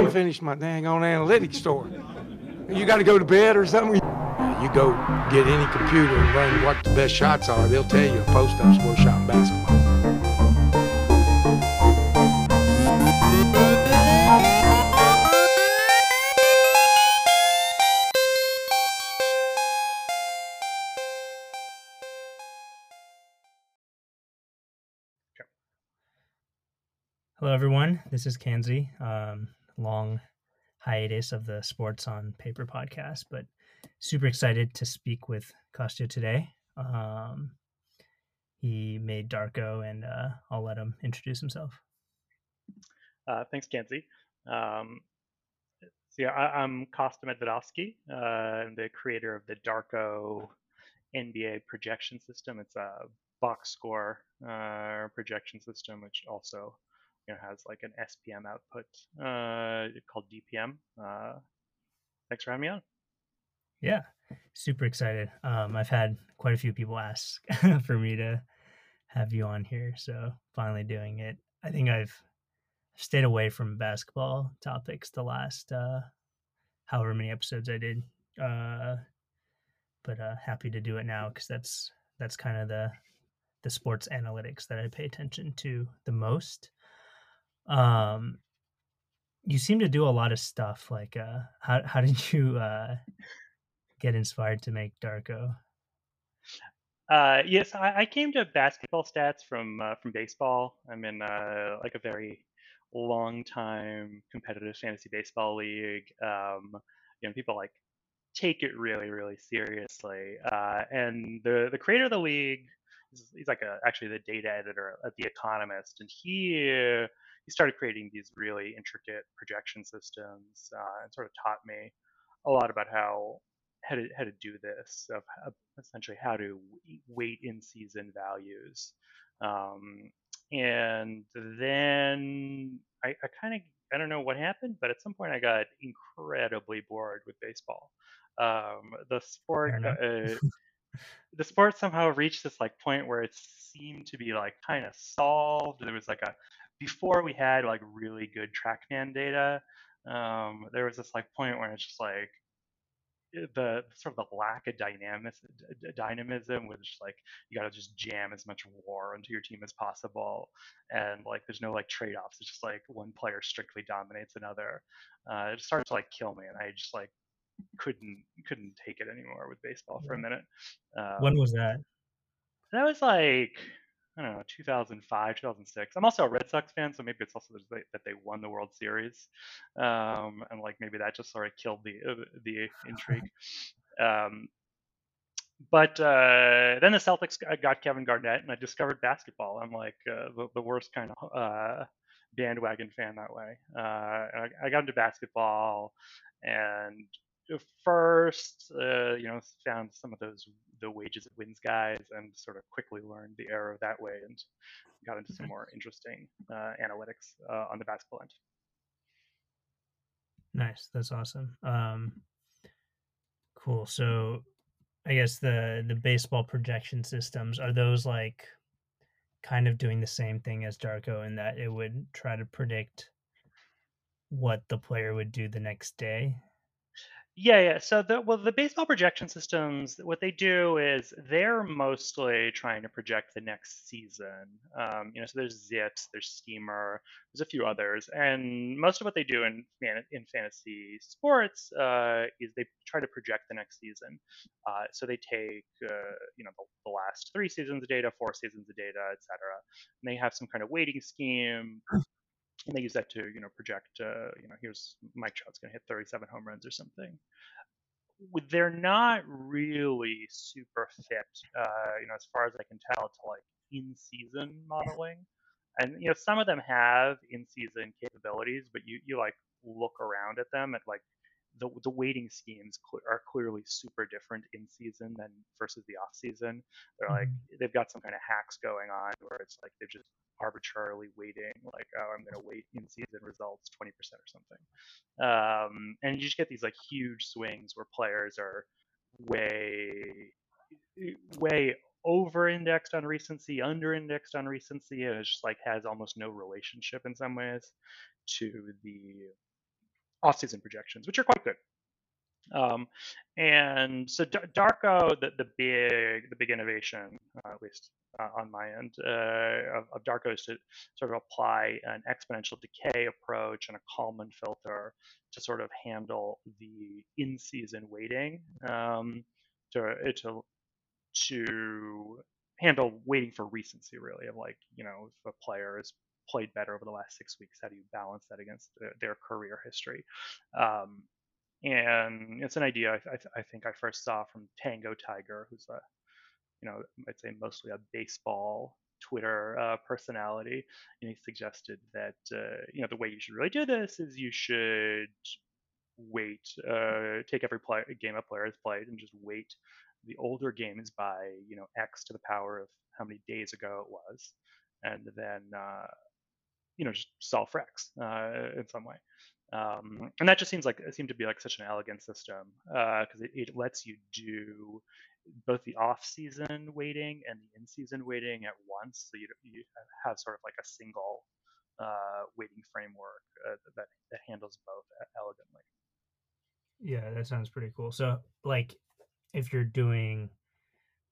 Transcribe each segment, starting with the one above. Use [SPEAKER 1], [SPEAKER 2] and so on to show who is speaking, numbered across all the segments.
[SPEAKER 1] didn't finish my dang on analytics store. You got to go to bed or something. You go get any computer and run what the best shots are. They'll tell you a post-up's worth shot in basketball.
[SPEAKER 2] Hello, everyone. This is Kanzi. Um, long hiatus of the Sports on Paper podcast, but super excited to speak with Kostya today. Um, he made Darko, and uh, I'll let him introduce himself.
[SPEAKER 3] Uh, thanks, Kanzi. Um, so yeah, I, am Kostya Medvedovsky. Uh, I'm the creator of the Darko NBA projection system. It's a box score uh, projection system, which also you know, has like an SPM output uh, called DPM. Uh, thanks for having me on.
[SPEAKER 2] Yeah, super excited. Um, I've had quite a few people ask for me to have you on here, so finally doing it. I think I've stayed away from basketball topics the last uh, however many episodes I did, uh, but uh, happy to do it now because that's that's kind of the the sports analytics that I pay attention to the most. Um, you seem to do a lot of stuff. Like, uh, how how did you uh, get inspired to make Darko?
[SPEAKER 3] Uh, yes, I, I, came to basketball stats from uh, from baseball. I'm in uh, like a very long time competitive fantasy baseball league. Um, you know, people like take it really, really seriously. Uh, and the the creator of the league, he's like a, actually the data editor at The Economist, and he he started creating these really intricate projection systems uh, and sort of taught me a lot about how how to how to do this of, essentially how to weight in season values um, and then I, I kind of I don't know what happened, but at some point I got incredibly bored with baseball. Um, the sport, uh, the sport somehow reached this like point where it seemed to be like kind of solved. There was like a before we had like really good TrackMan data, um, there was this like point where it's just like eh, the sort of the lack of dynamism, dynamism was just like you got to just jam as much WAR into your team as possible, and like there's no like trade-offs. It's just like one player strictly dominates another. Uh, it started to like kill me, and I just like couldn't couldn't take it anymore with baseball for a minute.
[SPEAKER 2] Um, when was that?
[SPEAKER 3] That was like I don't know, 2005, 2006. I'm also a Red Sox fan, so maybe it's also that they won the World Series, um, and like maybe that just sort of killed the uh, the intrigue. Um, but uh, then the Celtics got Kevin Garnett, and I discovered basketball. I'm like uh, the, the, worst kind of uh, bandwagon fan that way. Uh, I, I, got into basketball, and first, uh, you know, found some of those the wages of wins guys, and sort of quickly learned the error that way, and got into some more interesting uh, analytics uh, on the basketball end.
[SPEAKER 2] Nice, that's awesome. Um, cool. So, I guess the the baseball projection systems are those like kind of doing the same thing as Darko in that it would try to predict what the player would do the next day
[SPEAKER 3] yeah, yeah. So the well, the baseball projection systems, what they do is they're mostly trying to project the next season. Um, you know, so there's ZiPS, there's Steamer, there's a few others, and most of what they do in in fantasy sports uh, is they try to project the next season. Uh, so they take uh, you know the, the, last three seasons of data, four seasons of data, etc. And they have some kind of weighting scheme and they use that to you know project uh, you know here's Mike Trout's going to hit 37 home runs or something. They're not really super fit, uh, you know, as far as I can tell, to like in-season modeling. And you know, some of them have in-season capabilities, but you you like look around at them at like the the weighting schemes cl- are clearly super different in season than versus the off season. They're like mm-hmm. they've got some kind of hacks going on where it's like they're just arbitrarily weighting like oh i'm going to weight in season results 20% or something um, and you just get these like huge swings where players are way way over indexed on recency under indexed on recency and it just like has almost no relationship in some ways to the off-season projections, which are quite good. Um, and so D- Darko, the, the big the big innovation, uh, at least uh, on my end, uh, of, of, Darko is to sort of apply an exponential decay approach and a Kalman filter to sort of handle the in-season weighting um, to to to handle weighting for recency, really, of like you know if a player has played better over the last six weeks, how do you balance that against their career history? Um, and it's an idea I, I, think I first saw from Tango Tiger, who's a, you know, I'd say mostly a baseball Twitter uh, personality, and he suggested that uh, you know the way you should really do this is you should weight, uh, take every play, game a player has played, and just weight the older games by you know x to the power of how many days ago it was, and then uh, you know just solve for x uh, in some way. Um, and that just seems like it seemed to be like such an elegant system because uh, it, it, lets you do both the off-season weighting and the in-season weighting at once, so you, you have sort of like a single uh, weighting framework uh, that that handles both elegantly.
[SPEAKER 4] Yeah, that sounds pretty cool. So, like, if you're doing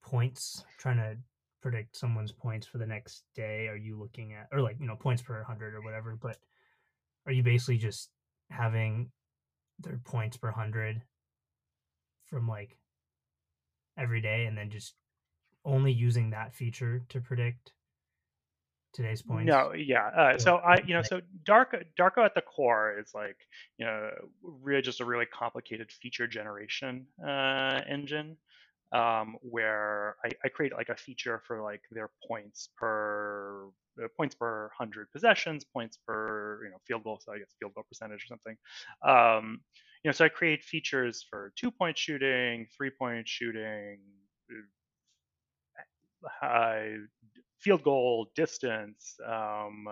[SPEAKER 4] points, trying to predict someone's points for the next day, are you looking at, or like, you know, points per hundred or whatever? But are you basically just having their points per hundred from like every day and then just only using that feature to predict today's points?
[SPEAKER 3] No, yeah. Uh, so I, you know, so Darko, Darko at the core is like, you know, really just a really complicated feature generation uh, engine um, where I, I, create like a feature for like their points per uh, points per hundred possessions, points per you know field goal, so I guess field goal percentage or something. Um, you know, so I create features for two point shooting, three point shooting, uh, field goal distance, um,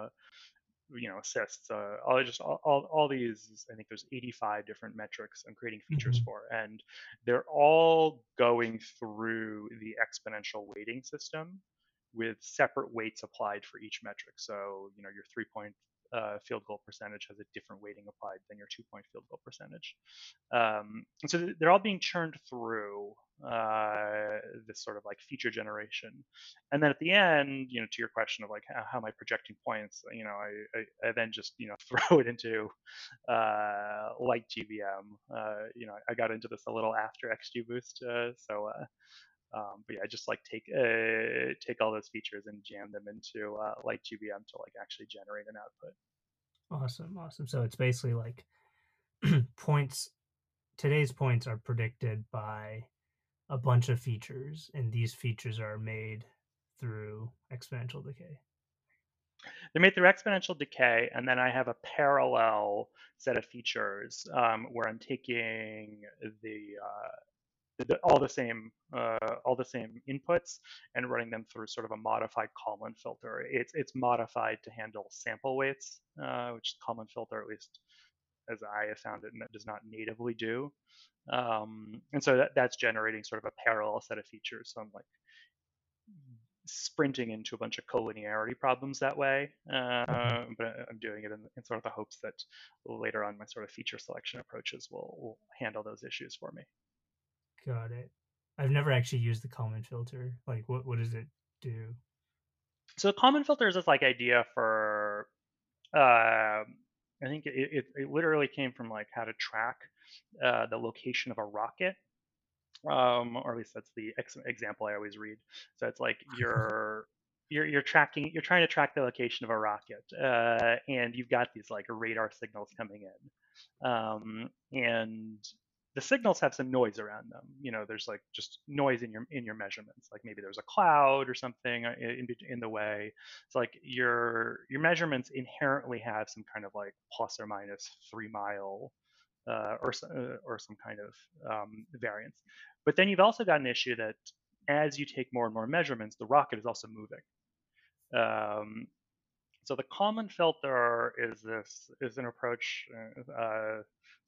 [SPEAKER 3] you know assists uh, all just all, all, all, these i think there's 85 different metrics i'm creating features mm-hmm. for and they're all going through the exponential weighting system with separate weights applied for each metric so you know your three point uh, field goal percentage has a different weighting applied than your two point field goal percentage um, and so they're all being churned through uh, this sort of like feature generation. And then at the end, you know, to your question of like how, how am I projecting points, you know, I, I, I, then just you know throw it into uh, LightGBM. Uh, you know, I got into this a little after XGBoost, uh, so. Uh, um, but yeah, I just like take uh, take all those features and jam them into uh, LightGBM to like actually generate an output.
[SPEAKER 4] Awesome, awesome. So it's basically like points. Today's points are predicted by a bunch of features, and these features are made through exponential decay.
[SPEAKER 3] They're made through exponential decay, and then I have a parallel set of features um, where I'm taking the, uh, all the same uh, all the same inputs and running them through sort of a modified Kalman filter. It's it's modified to handle sample weights, uh, which Kalman filter, at least as I have found it, and that does not natively do. Um, and so that, that's generating sort of a parallel set of features. So I'm like sprinting into a bunch of collinearity problems that way. Uh, but I'm doing it in, in, sort of the hopes that later on my sort of feature selection approaches will, will handle those issues for me.
[SPEAKER 4] Got it. I've never actually used the Kalman filter. Like, what what does it do?
[SPEAKER 3] So the filter is this like idea for. Uh, I think it, it, it literally came from like how to track uh, the location of a rocket, um, or at least that's the ex- example I always read. So it's like you're you're you're tracking you're trying to track the location of a rocket, uh, and you've got these like radar signals coming in, um, and the signals have some noise around them. You know, there's like just noise in your in your measurements. Like maybe there's a cloud or something uh, in, in the way. So like your your measurements inherently have some kind of like plus or minus three mile uh, or uh, or some kind of um, variance. But then you've also got an issue that as you take more and more measurements, the rocket is also moving. Um, so the Kalman filter is this is an approach uh,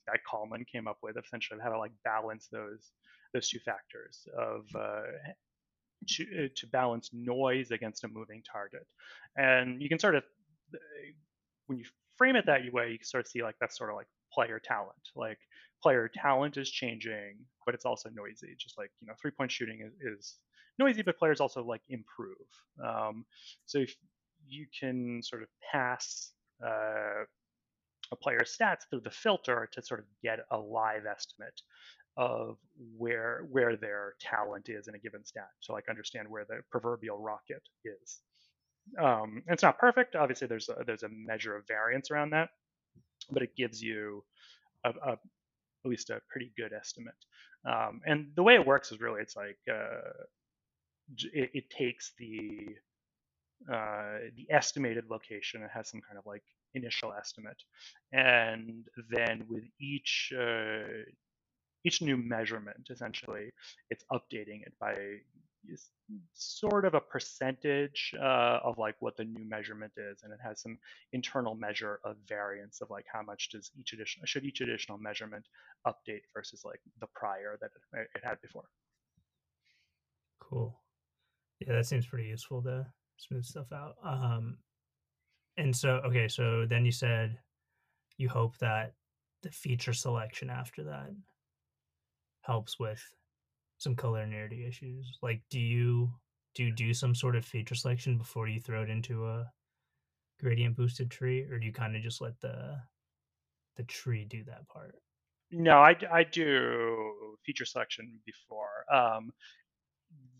[SPEAKER 3] guy Kalman came up with essentially how to like balance those those two factors of uh, to, uh, to balance noise against a moving target. And you can sort of when you frame it that way, you can sort of see like that's sort of like player talent. Like player talent is changing, but it's also noisy. Just like you know, three point shooting is, is noisy, but players also like improve. Um, so if you can sort of pass uh, a player's stats through the filter to sort of get a live estimate of where where their talent is in a given stat. So like understand where the proverbial rocket is. Um, it's not perfect. Obviously, there's a, there's a measure of variance around that, but it gives you a, a at least a pretty good estimate. Um, and the way it works is really it's like uh, it, it, takes the uh, the estimated location. It has some kind of like initial estimate, and then with each uh, each new measurement, essentially, it's updating it by sort of a percentage uh, of like what the new measurement is, and it has some internal measure of variance of like how much does each additional should each additional measurement update versus like the prior that it, it had before.
[SPEAKER 2] Cool. Yeah, that seems pretty useful to smooth stuff out. Um, and so okay, so then you said you hope that the feature selection after that helps with some collinearity issues. Like, do you do you do some sort of feature selection before you throw it into a gradient boosted tree, or do you kind of just let the the tree do that part?
[SPEAKER 3] No, I, I do feature selection before. Um,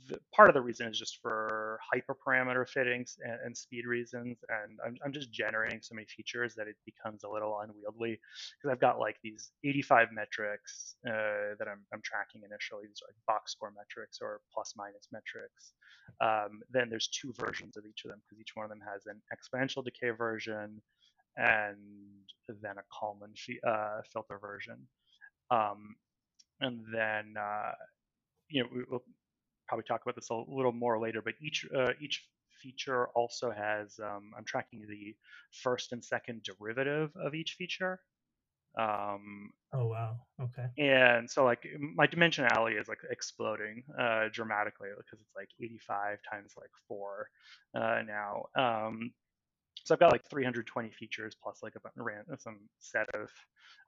[SPEAKER 3] the, part of the reason is just for hyperparameter fittings and, and speed reasons. And I'm, I'm just generating so many features that it becomes a little unwieldy because I've got like these 85 metrics uh, that I'm, I'm tracking initially. These are like box score metrics or plus minus metrics. Um, then there's two versions of each of them because each one of them has an exponential decay version and then a Kalman uh, filter version. Um, and then uh, you know, we'll probably talk about this a little more later, but each uh, each feature also has um, I'm tracking the first and second derivative of each feature.
[SPEAKER 2] Um, oh wow, okay.
[SPEAKER 3] And so like my dimensionality is like exploding uh, dramatically because it's like 85 times like four uh, now. Um, so I've got like 320 features plus like a some set of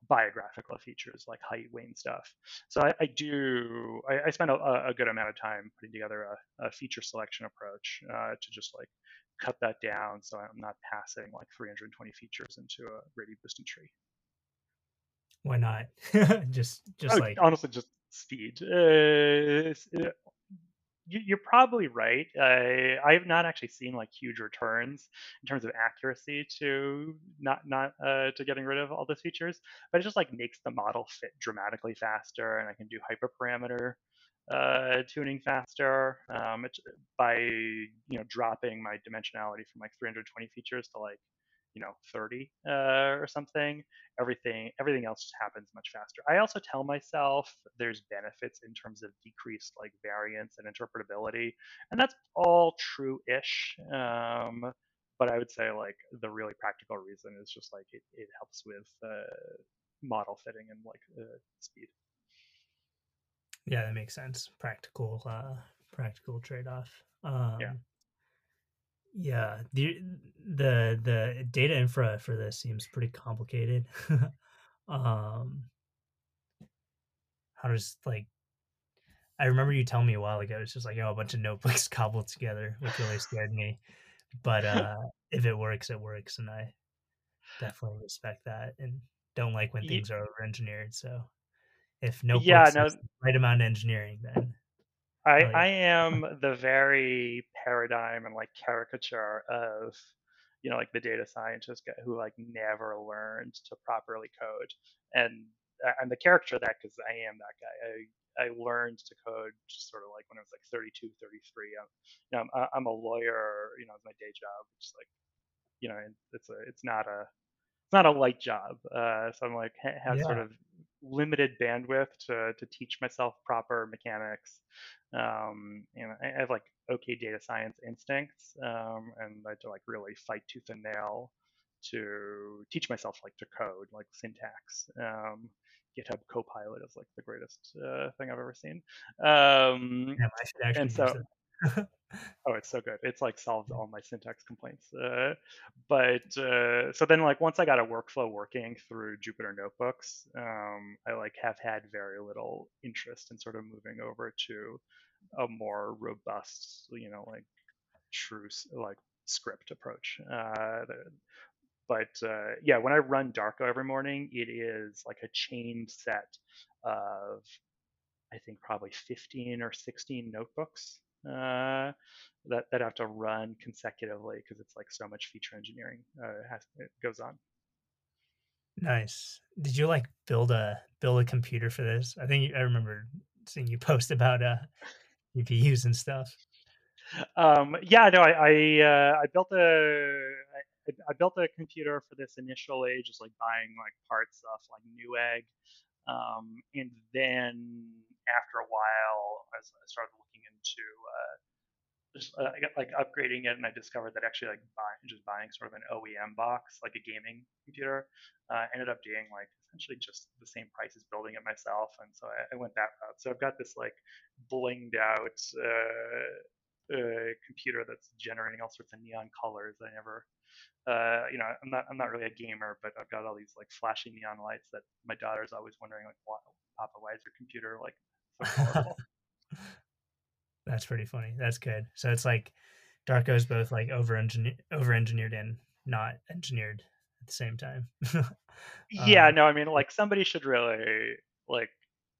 [SPEAKER 3] biographical features like height, weight, and stuff. So I, I do I, I spend a, a, good amount of time putting together a, a feature selection approach uh, to just like cut that down so I'm not passing like 320 features into a gradient boosted tree.
[SPEAKER 2] Why not? just just
[SPEAKER 3] oh,
[SPEAKER 2] like
[SPEAKER 3] honestly, just speed. Uh, you're probably right. I I have not actually seen like huge returns in terms of accuracy to not not uh, to getting rid of all those features, but it just like makes the model fit dramatically faster, and I can do hyperparameter uh, tuning faster um, by you know dropping my dimensionality from like 320 features to like you know 30 uh, or something everything everything else just happens much faster. I also tell myself there's benefits in terms of decreased like variance and interpretability and that's all true-ish um, but i would say like the really practical reason is just like it, it helps with uh, model fitting and like uh, speed.
[SPEAKER 2] Yeah that makes sense. Practical uh practical trade-off. Um,
[SPEAKER 3] yeah
[SPEAKER 2] yeah, the the the data infra for this seems pretty complicated. um, how does like I remember you telling me a while ago it's just like oh a bunch of notebooks cobbled together, which really scared me. But uh, if it works, it works, and I definitely respect that and don't like when things are over engineered. So if notebooks yeah, no, the right amount of engineering, then
[SPEAKER 3] I, I am the very paradigm and like caricature of you know like the data scientist who like never learned to properly code and I'm the character of that because I am that guy. I, I learned to code just sort of like when I was like 32, 33. I'm, you know, I'm, I'm a lawyer, you know, it's my day job. It's like, you know, it's a, it's not a, it's not a light job. Uh, so I'm like, have yeah. sort of limited bandwidth to, to teach myself proper mechanics. Um, and I have like okay data science instincts, um, and I had to like really fight tooth and nail to teach myself like to code, like syntax. Um, GitHub Copilot is like the greatest uh, thing I've ever seen. Um,
[SPEAKER 2] yeah, I should actually and so,
[SPEAKER 3] oh, it's so good. It's like solved all my syntax complaints. Uh, but uh, so then, like once I got a workflow working through Jupyter Notebooks, um, I like have had very little interest in sort of moving over to a more robust, you know, like true like script approach. Uh, but uh, yeah, when I run Darko every morning, it is like a chained set of I think probably 15 or 16 notebooks uh, that that have to run consecutively because it's like so much feature engineering uh, has it goes on.
[SPEAKER 2] Nice. Did you like build a build a computer for this? I think I remember seeing you post about uh GPUs and stuff.
[SPEAKER 3] Um, yeah, no, I I, uh, I built a I, I, built a computer for this initially, just like buying like parts off like Newegg, um, and then after a while, I started into uh, just uh, like upgrading it, and I discovered that actually like buying just buying sort of an OEM box, like a gaming computer, uh, ended up being like essentially just the same price as building it myself, and so I, I went that route. So I've got this like blinged out uh, uh computer that's generating all sorts of neon colors. I never, uh, you know, I'm not I'm not really a gamer, but I've got all these like flashing neon lights that my daughter's always wondering like, why, Papa, why is your computer like
[SPEAKER 2] That's pretty funny. That's good. So it's like Darko is both like over engineered, over engineered and not engineered at the same time.
[SPEAKER 3] yeah, um, no, I mean like somebody should really like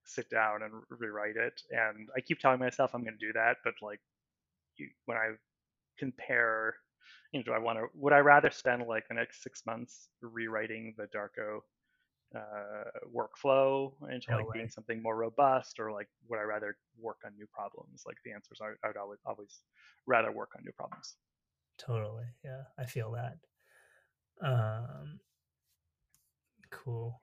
[SPEAKER 3] sit down and rewrite it. And I keep telling myself I'm going to do that, but like you, when I compare, you know, do I want to? Would I rather spend like the next six months rewriting the Darko uh, workflow into like being something more robust, or like would I rather work on new problems? Like the answers, I, I would always always rather work on new problems.
[SPEAKER 2] Totally, yeah, I feel that. Um, cool.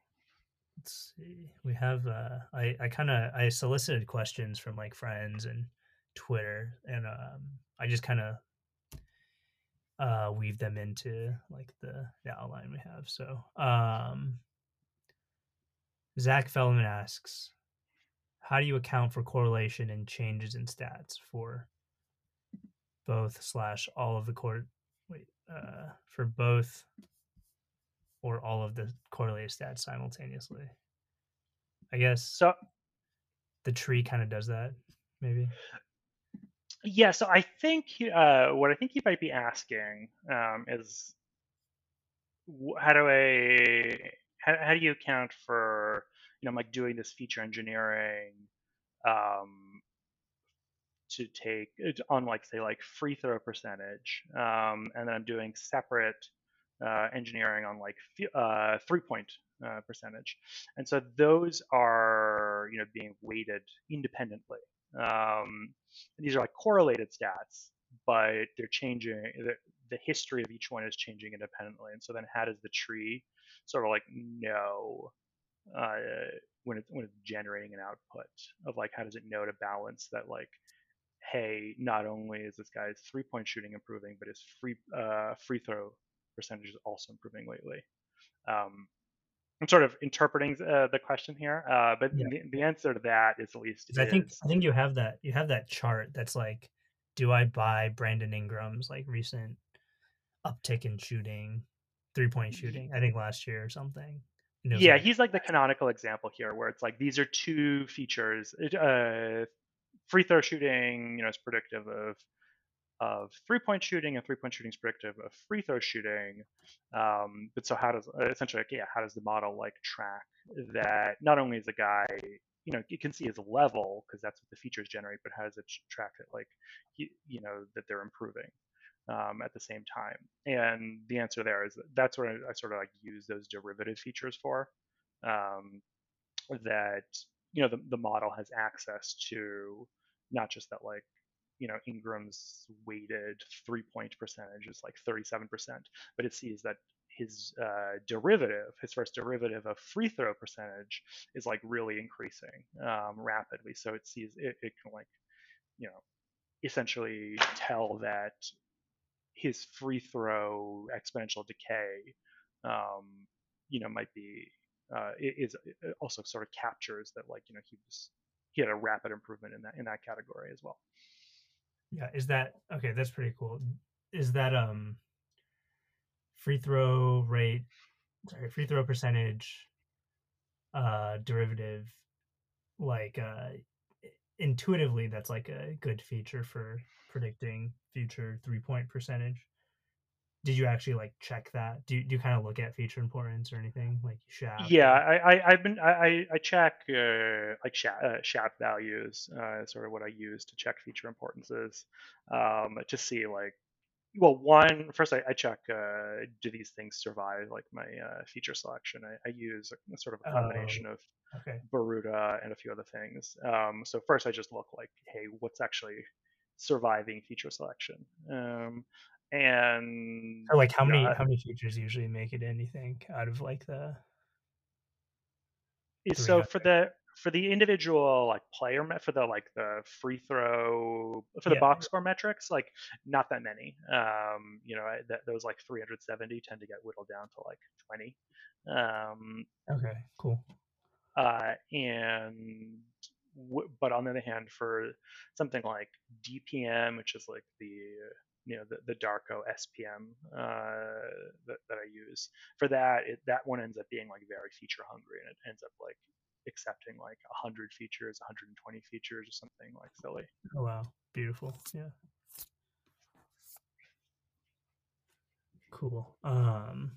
[SPEAKER 2] Let's see. We have uh, I I kind of I solicited questions from like friends and Twitter, and um, I just kind of uh weave them into like the the outline we have. So um Zach Feldman asks, how do you account for correlation and changes in stats for both slash all of the core wait uh, for both or all of the correlated stats simultaneously? I guess
[SPEAKER 3] so.
[SPEAKER 2] The tree kind of does that, maybe.
[SPEAKER 3] Yeah, so I think uh, what I think you might be asking um, is how do I how, how do you account for you know I'm like doing this feature engineering um, to take on like say like free throw percentage, um, and then I'm doing separate uh, engineering on like uh, three point uh, percentage, and so those are you know being weighted independently. Um, these are like correlated stats, but they're changing. The, history of each one is changing independently, and so then how does the tree sort of like know uh, when it's when it's generating an output of like how does it know to balance that like hey not only is this guy's three point shooting improving but his free uh, free throw percentage is also improving lately um, I'm sort of interpreting uh, the question here, uh, but yeah. the, the, answer to that is at least. Is,
[SPEAKER 2] I think I think you have that you have that chart that's like, do I buy Brandon Ingram's like recent uptick in shooting, three point shooting? I think last year or something
[SPEAKER 3] yeah, like, he's like the canonical example here, where it's like these are two features. Uh, free throw shooting, you know, is predictive of of three point shooting, and three point shooting is predictive of free throw shooting. Um, but so how does uh, essentially, like, yeah, how does the model like track that? Not only is a guy, you know, you can see his level because that's what the features generate, but how does it track it like, you, you know, that they're improving? Um, at the same time? And the answer there is that that's what I, I sort of like use those derivative features for. Um, that you know the, the model has access to not just that like you know Ingram's weighted three point percentage is like 37%, but it sees that his uh, derivative, his first derivative of free throw percentage, is like really increasing um, rapidly. So it sees it, it can like you know essentially tell that his free throw exponential decay, um, you know, might be uh, is also sort of captures that like you know he was he had a rapid improvement in that in that category as well.
[SPEAKER 4] Yeah, is that okay? That's pretty cool. Is that um free throw rate? Sorry, free throw percentage uh derivative like uh intuitively that's like a good feature for predicting future three point percentage did you actually like check that do, do you kind of look at feature importance or anything like
[SPEAKER 3] SHAP yeah I, I i've been i i check uh, like SHAP, uh, SHAP values uh, sort of what i use to check feature importances um to see like well, one first I, I check uh, do these things survive like my uh, feature selection. I, I use a, a, sort of a combination oh, of okay. Boruta and a few other things. Um, so first I just look like, hey, what's actually surviving feature selection? Um, and
[SPEAKER 4] like how many how many features usually make it anything out of like the
[SPEAKER 3] so for the for the individual like player for the like the free throw for the yeah. box score metrics like not that many um you know that those like 370 tend to get whittled down to like 20 um
[SPEAKER 4] okay cool
[SPEAKER 3] uh and but on the other hand for something like dpm which is like the you know the, the darko spm uh, that, that i use for that it, that one ends up being like very feature hungry and it ends up like accepting like 100 features 120 features or something like silly.
[SPEAKER 4] Oh wow. Beautiful. Yeah. Cool. Um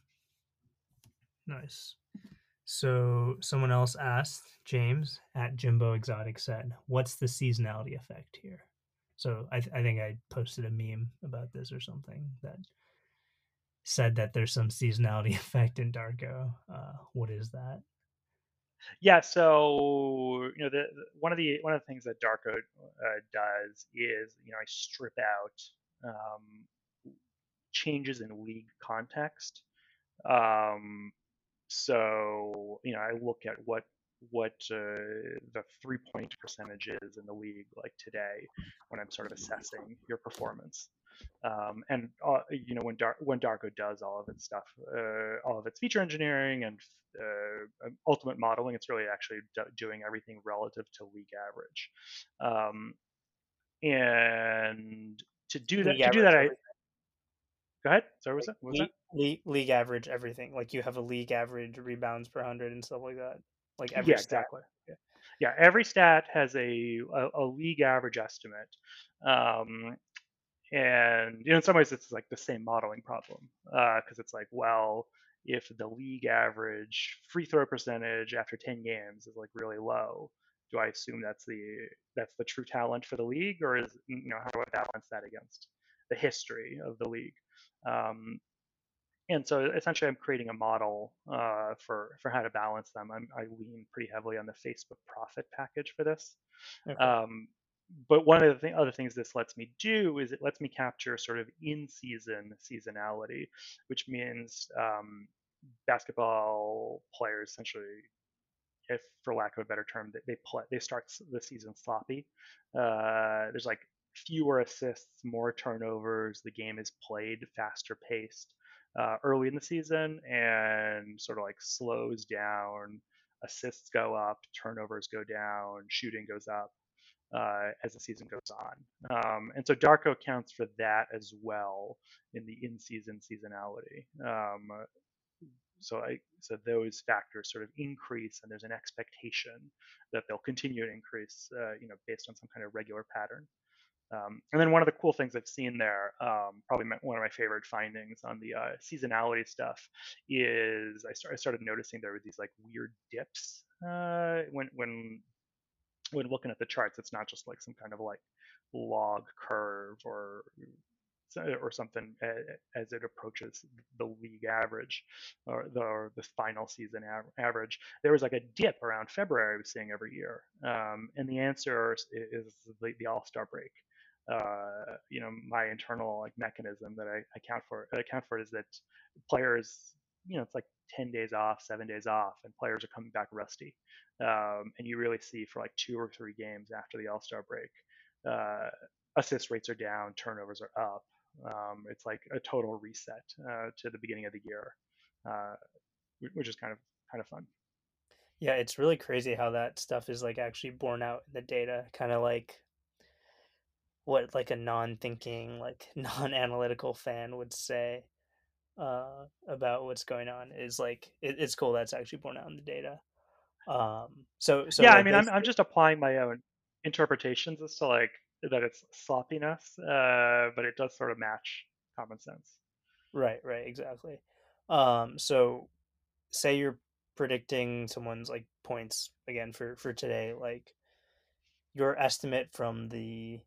[SPEAKER 4] nice so someone else asked james at jimbo exotic said what's the seasonality effect here? So I, th- I think i posted a meme about this or something that said that there's some seasonality effect in darko. Uh, what is that?
[SPEAKER 3] Yeah, so you know, the, the, one of the one of the things that Darko uh, does is you know I strip out um, changes in league context. Um, so you know I look at what what uh, the three point percentage is in the league like today when I'm sort of assessing your performance. Um, and uh, you know when Dar- when Darko does all of its stuff, uh, all of its feature engineering and uh, um, ultimate modeling, it's really actually do- doing everything relative to league average. Um, and to do that, league to do that, I go ahead. Sorry, was that? was
[SPEAKER 2] league, that? League, league average everything. Like you have a league average rebounds per hundred and stuff like that. Like every
[SPEAKER 3] yeah, stat. exactly. Yeah. yeah, every stat has a, a, a league average estimate. Um, and you know in some ways it's like the same modeling problem because uh, it's like well if the league average free throw percentage after 10 games is like really low do i assume that's the that's the true talent for the league or is you know how do i balance that against the history of the league um, and so essentially i'm creating a model uh, for for how to balance them I'm, i lean pretty heavily on the facebook Prophet package for this okay. um, but one of the th- other things this lets me do is it lets me capture sort of in-season seasonality, which means um, basketball players essentially, if for lack of a better term, they play they start the season sloppy. Uh, there's like fewer assists, more turnovers. The game is played faster paced uh, early in the season and sort of like slows down. Assists go up, turnovers go down, shooting goes up uh, as the season goes on. Um, and so Darko accounts for that as well in the in-season seasonality. Um, so I, so those factors sort of increase, and there's an expectation that they'll continue to increase, uh, you know, based on some kind of regular pattern. Um, and then one of the cool things I've seen there, um, probably my, one of my favorite findings on the uh, seasonality stuff, is I, start, I, started noticing there were these like weird dips uh, when when when looking at the charts, it's not just like some kind of like log curve or or something as it approaches the league average or the, or the final season average. There was like a dip around February I was seeing every year, um, and the answer is the, the All Star break. Uh, you know, my internal like mechanism that I account for account for is that players, you know, it's like 10 days off, seven days off, and players are coming back rusty. Um, and you really see for like two or three games after the All Star break, uh, assist rates are down, turnovers are up. Um, it's like a total reset uh, to the beginning of the year, uh, which is kind of kind of fun.
[SPEAKER 2] Yeah, it's really crazy how that stuff is like actually borne out in the data. Kind of like what like a non-thinking, like non-analytical fan would say uh, about what's going on is like it, it's cool that's actually borne out in the data. Um, so so
[SPEAKER 3] yeah,
[SPEAKER 2] like
[SPEAKER 3] I mean, I'm I'm just applying my own interpretations as to like that it's sloppiness, uh, but it does sort of match common sense.
[SPEAKER 2] Right, right, exactly. Um, so say you're predicting someone's like points again for for today, like your estimate from the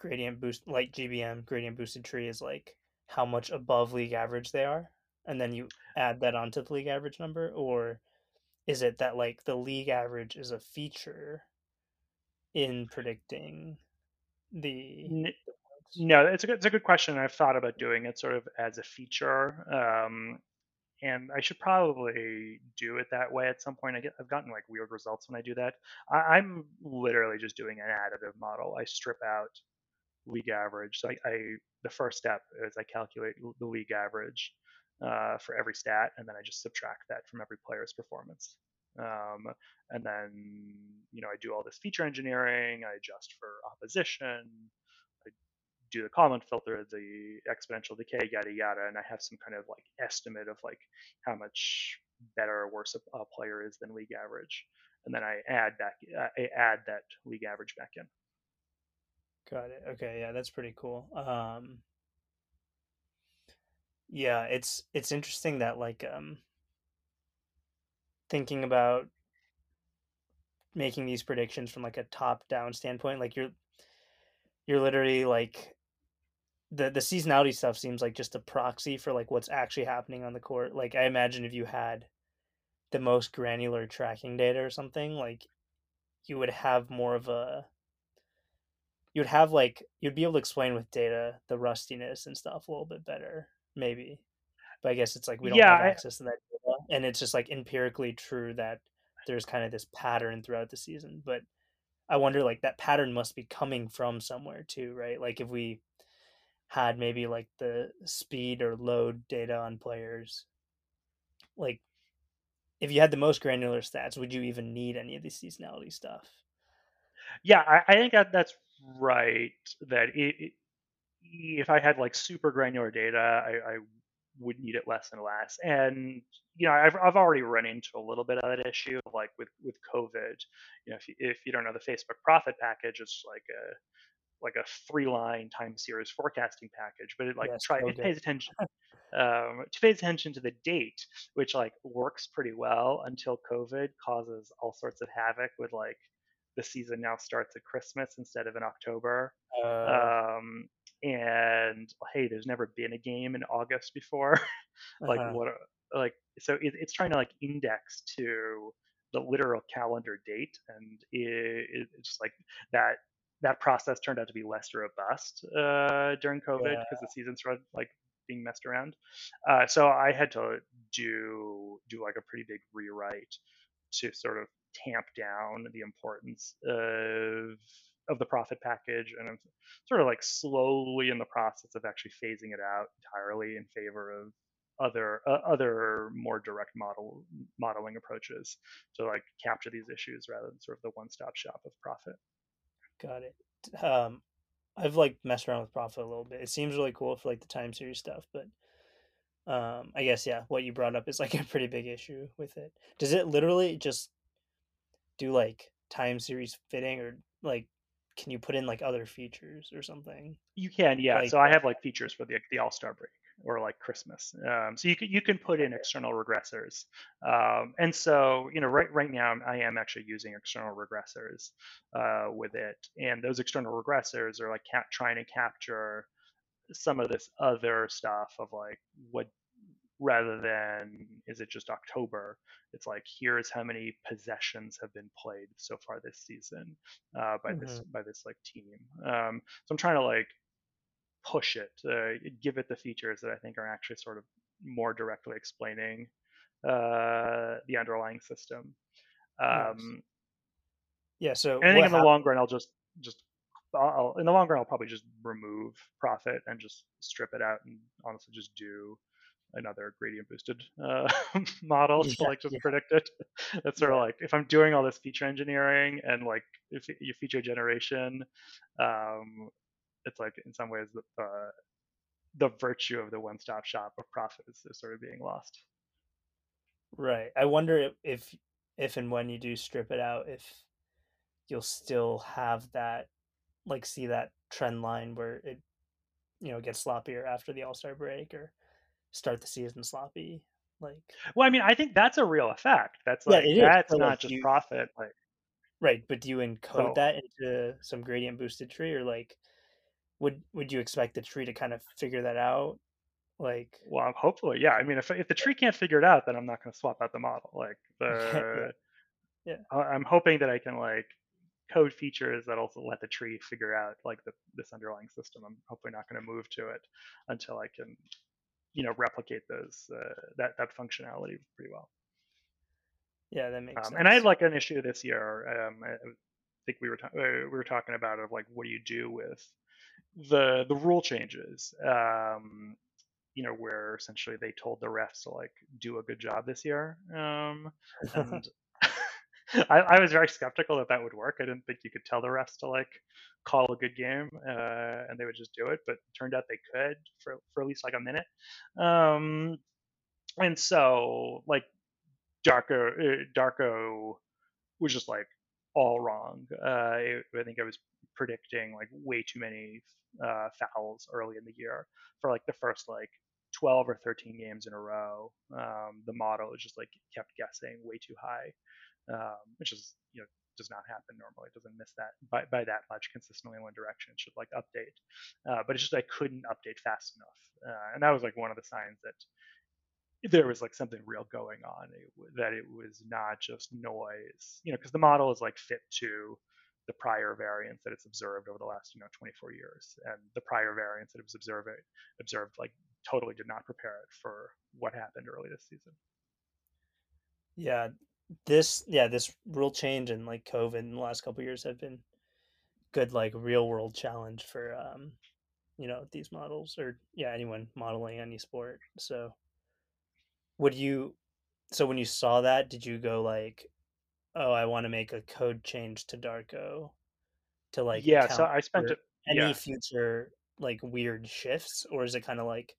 [SPEAKER 2] gradient boost LightGBM gradient boosted tree is like how much above league average they are, and then you add that onto the league average number, or is it that like the league average is a feature in predicting the
[SPEAKER 3] No, it's a good, it's a good question. I've thought about doing it sort of as a feature, um, and I should probably do it that way at some point. I get, I've gotten like weird results when I do that. I, I'm literally just doing an additive model. I strip out league average. So I, I the first step is I calculate the league average uh, for every stat, and then I just subtract that from every player's performance. Um, and then you know I do all this feature engineering. I adjust for opposition. I do the Kalman filter, the exponential decay, yada yada, and I have some kind of like estimate of like how much better or worse a, a player is than league average, and then I add back, uh, I add that league average back in.
[SPEAKER 2] Got it. Okay, yeah, that's pretty cool. Um yeah, it's it's interesting that like um thinking about making these predictions from like a top down standpoint, like you're you're literally like the the seasonality stuff seems like just a proxy for like what's actually happening on the court. Like I imagine if you had the most granular tracking data or something, like you would have more of a you'd have like you'd be able to explain with data the rustiness and stuff a little bit better, maybe. But I guess it's like we don't
[SPEAKER 3] Yeah,
[SPEAKER 2] have
[SPEAKER 3] I-
[SPEAKER 2] access to that data, and it's just like empirically true that there's kind of this pattern throughout the season. But I wonder, like that pattern must be coming from somewhere too, right? Like if we had maybe like the speed or load data on players, like if you had the most granular stats, would you even need any of the seasonality stuff?
[SPEAKER 3] Yeah, I, I think that that's right. That it, it, if I had like super granular data, I, I would need it less and less. And you know, I've I've already run into a little bit of that issue, like with with COVID. You know, if you, if you don't know the Facebook Prophet package, it's like a like a three line time series forecasting package, but it like
[SPEAKER 2] Yes,
[SPEAKER 3] try
[SPEAKER 2] so
[SPEAKER 3] it pays attention um, it pays attention to the date, which like works pretty well until COVID causes all sorts of havoc with like the season now starts at Christmas instead of in October.
[SPEAKER 2] Uh,
[SPEAKER 3] Um, and hey, there's never been a game in August before. like
[SPEAKER 2] uh-huh.
[SPEAKER 3] what? Like so, it, it's trying to like index to the literal calendar date, and it, it, it's just like that. That process turned out to be less robust uh, during COVID
[SPEAKER 2] Yeah.
[SPEAKER 3] because the season started like being messed around. Uh, so I had to do do like a pretty big rewrite to sort of tamp down the importance of of the Prophet package, and I'm sort of like slowly in the process of actually phasing it out entirely in favor of other uh, other more direct model modeling approaches to like capture these issues rather than sort of the one stop shop of profit.
[SPEAKER 2] Got it. Um, I've like messed around with Prophet a little bit. It seems really cool for like the time series stuff, but um, I guess yeah, what you brought up is like a pretty big issue with it. Does it literally just do like time series fitting, or like can you put in like other features or something?
[SPEAKER 3] You can, yeah.
[SPEAKER 2] Like,
[SPEAKER 3] so I have like features for the the All Star break or like Christmas. Um, so you can you can put in external regressors, um, and so you know right right now I am actually using external regressors uh, with it, and those external regressors are like cap- trying to capture some of this other stuff of like what rather than is it just October? It's like here's how many possessions have been played so far this season uh, by this by this like team. Um, so I'm trying to like push it, uh, give it the features that I think are actually sort of more directly explaining uh, the underlying system. Um,
[SPEAKER 2] Yeah. So
[SPEAKER 3] I think in the
[SPEAKER 2] hap-
[SPEAKER 3] long run, I'll just just I'll, in the long run, I'll probably just remove Prophet and just strip it out and honestly just do another gradient boosted uh, model to like just
[SPEAKER 2] yeah,
[SPEAKER 3] predict it. It's sort of like if I'm doing all this feature engineering and like if your feature generation, um, it's like in some ways the uh, the virtue of the one-stop shop of Prophet is, is sort of being lost.
[SPEAKER 2] Right. I wonder if, if if and when you do strip it out, if you'll still have that like see that trend line where it you know gets sloppier after the All-Star break or start the season sloppy. Like
[SPEAKER 3] Well, I mean, I think that's a real effect. That's like
[SPEAKER 2] is.
[SPEAKER 3] that's
[SPEAKER 2] So, like,
[SPEAKER 3] not just
[SPEAKER 2] you-
[SPEAKER 3] Prophet. Like
[SPEAKER 2] right, but do you encode
[SPEAKER 3] So-
[SPEAKER 2] that into some gradient boosted tree or like would would you expect the tree to kind of figure that out? Like
[SPEAKER 3] Well, hopefully, yeah. I mean, if if the tree can't figure it out, then I'm not going to swap out the model. Like the,
[SPEAKER 2] Yeah.
[SPEAKER 3] I'm hoping that I can like code features that also let the tree figure out like the, this underlying system. I'm hopefully not going to move to it until I can, you know, replicate those uh, that that functionality pretty well.
[SPEAKER 2] yeah, that makes
[SPEAKER 3] Um,
[SPEAKER 2] sense.
[SPEAKER 3] and I had like an issue this year. Um, I think we were ta- uh, we were talking about of like what do you do with the the rule changes. Um, you know, where essentially they told the refs to like do a good job this year. Um, and I, I was very skeptical that that would work. I didn't think you could tell the refs to like call a good game uh, and they would just do it, but it turned out they could for for at least like a minute. Um, and so like Darko uh, Darko was just like all wrong. Uh, I think I was predicting like way too many uh, fouls early in the year for like the first like 12 or 13 games in a row. Um, the model just like kept guessing way too high, um, which is you know does not happen normally. It doesn't miss that by, by that much consistently in one direction. It should like update, uh, but it's just I couldn't update fast enough, uh, and that was like one of the signs that there was like something real going on. It, that it was not just noise, you know, because the model is like fit to the prior variance that it's observed over the last you know 24 years, and the prior variance that it was observed observed like totally did not prepare it for what happened early this season.
[SPEAKER 2] Yeah, this yeah this rule change and like COVID in the last couple years have been good like real world challenge for um you know these models or yeah anyone modeling any sport. So would you so when you saw that did you go like oh I want to make a code change to Darko to like
[SPEAKER 3] yeah, so I spent
[SPEAKER 2] for
[SPEAKER 3] it.
[SPEAKER 2] any
[SPEAKER 3] Yeah,
[SPEAKER 2] future like weird shifts or is it kind of like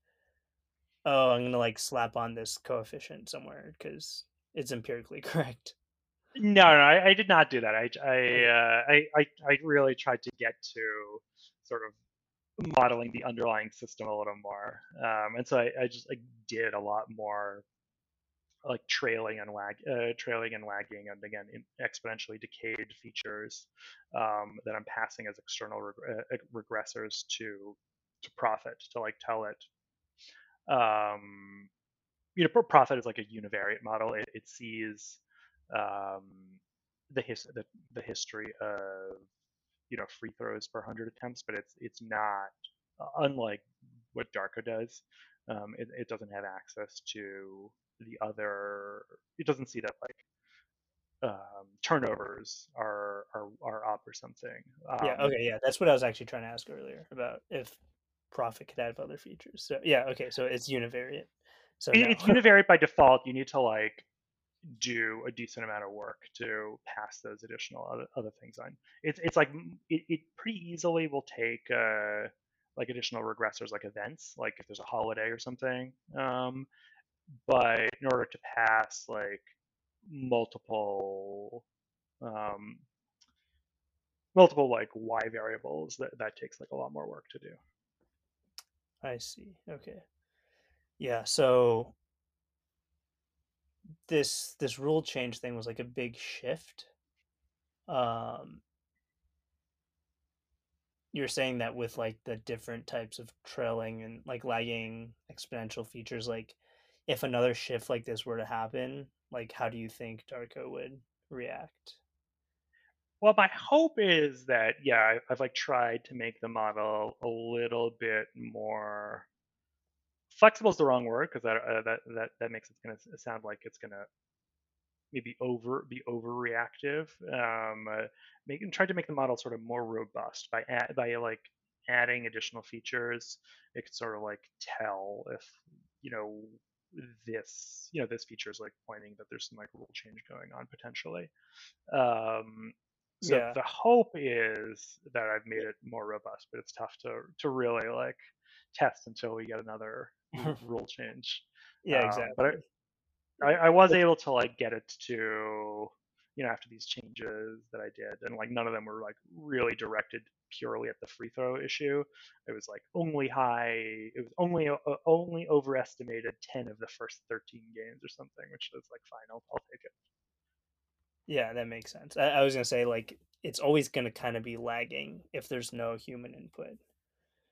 [SPEAKER 2] oh I'm gonna like slap on this coefficient somewhere because it's empirically correct.
[SPEAKER 3] No, no, I, I did not do that. I, I, uh, I, I, I really tried to get to sort of modeling the underlying system a little more, um, and so I, I just like did a lot more like trailing and lag, uh, trailing and lagging, and again in exponentially decayed features um, that I'm passing as external reg- uh, regressors to to Prophet to like tell it um, you know, Prophet is like a univariate model. It, it sees um, the, his, the the history of you know free throws per hundred attempts, but it's it's not uh, unlike what Darko does. Um, it, it doesn't have access to the other. It doesn't see that like um, turnovers are, are are up or something.
[SPEAKER 2] Yeah,
[SPEAKER 3] Um,
[SPEAKER 2] okay, yeah. That's what I was actually trying to ask earlier about if Prophet could have other features. So yeah, okay, so it's univariate. So
[SPEAKER 3] it-
[SPEAKER 2] no.
[SPEAKER 3] it's univariate by default. You need to like do a decent amount of work to pass those additional other, other things on. It's it's like it, it pretty easily will take uh, like additional regressors like events, like if there's a holiday or something. Um, but in order to pass like multiple um, multiple like y variables, that that takes like a lot more work to do.
[SPEAKER 2] I see. Okay. Yeah, so this this rule change thing was like a big shift. Um you're saying that with like the different types of trailing and like lagging exponential features like if another shift like this were to happen, like how do you think Darko would react?
[SPEAKER 3] Well, my hope is that yeah, I- I've like tried to make the model a little bit more flexible. Is the wrong word because that uh, that that that makes it gonna sound like it's gonna maybe over be overreactive. Um, uh, making try to make the model sort of more robust by add, by like adding additional features. It can sort of like tell if you know, this you know this feature is like pointing that there's some like rule change going on potentially. Um, so
[SPEAKER 2] Yeah.
[SPEAKER 3] the hope is that I've made it more robust, but it's tough to to really like test until we get another rule change.
[SPEAKER 2] Yeah,
[SPEAKER 3] Um,
[SPEAKER 2] exactly.
[SPEAKER 3] but I, I was able to like get it to you know after these changes that I did, and like none of them were like really directed purely at the free throw issue. It was like only high. It was only uh, only overestimated ten of the first thirteen games or something, which was like fine. I'll, I'll take it.
[SPEAKER 2] Yeah, that makes sense. I, I was gonna say like it's always gonna kind of be lagging if there's no human input.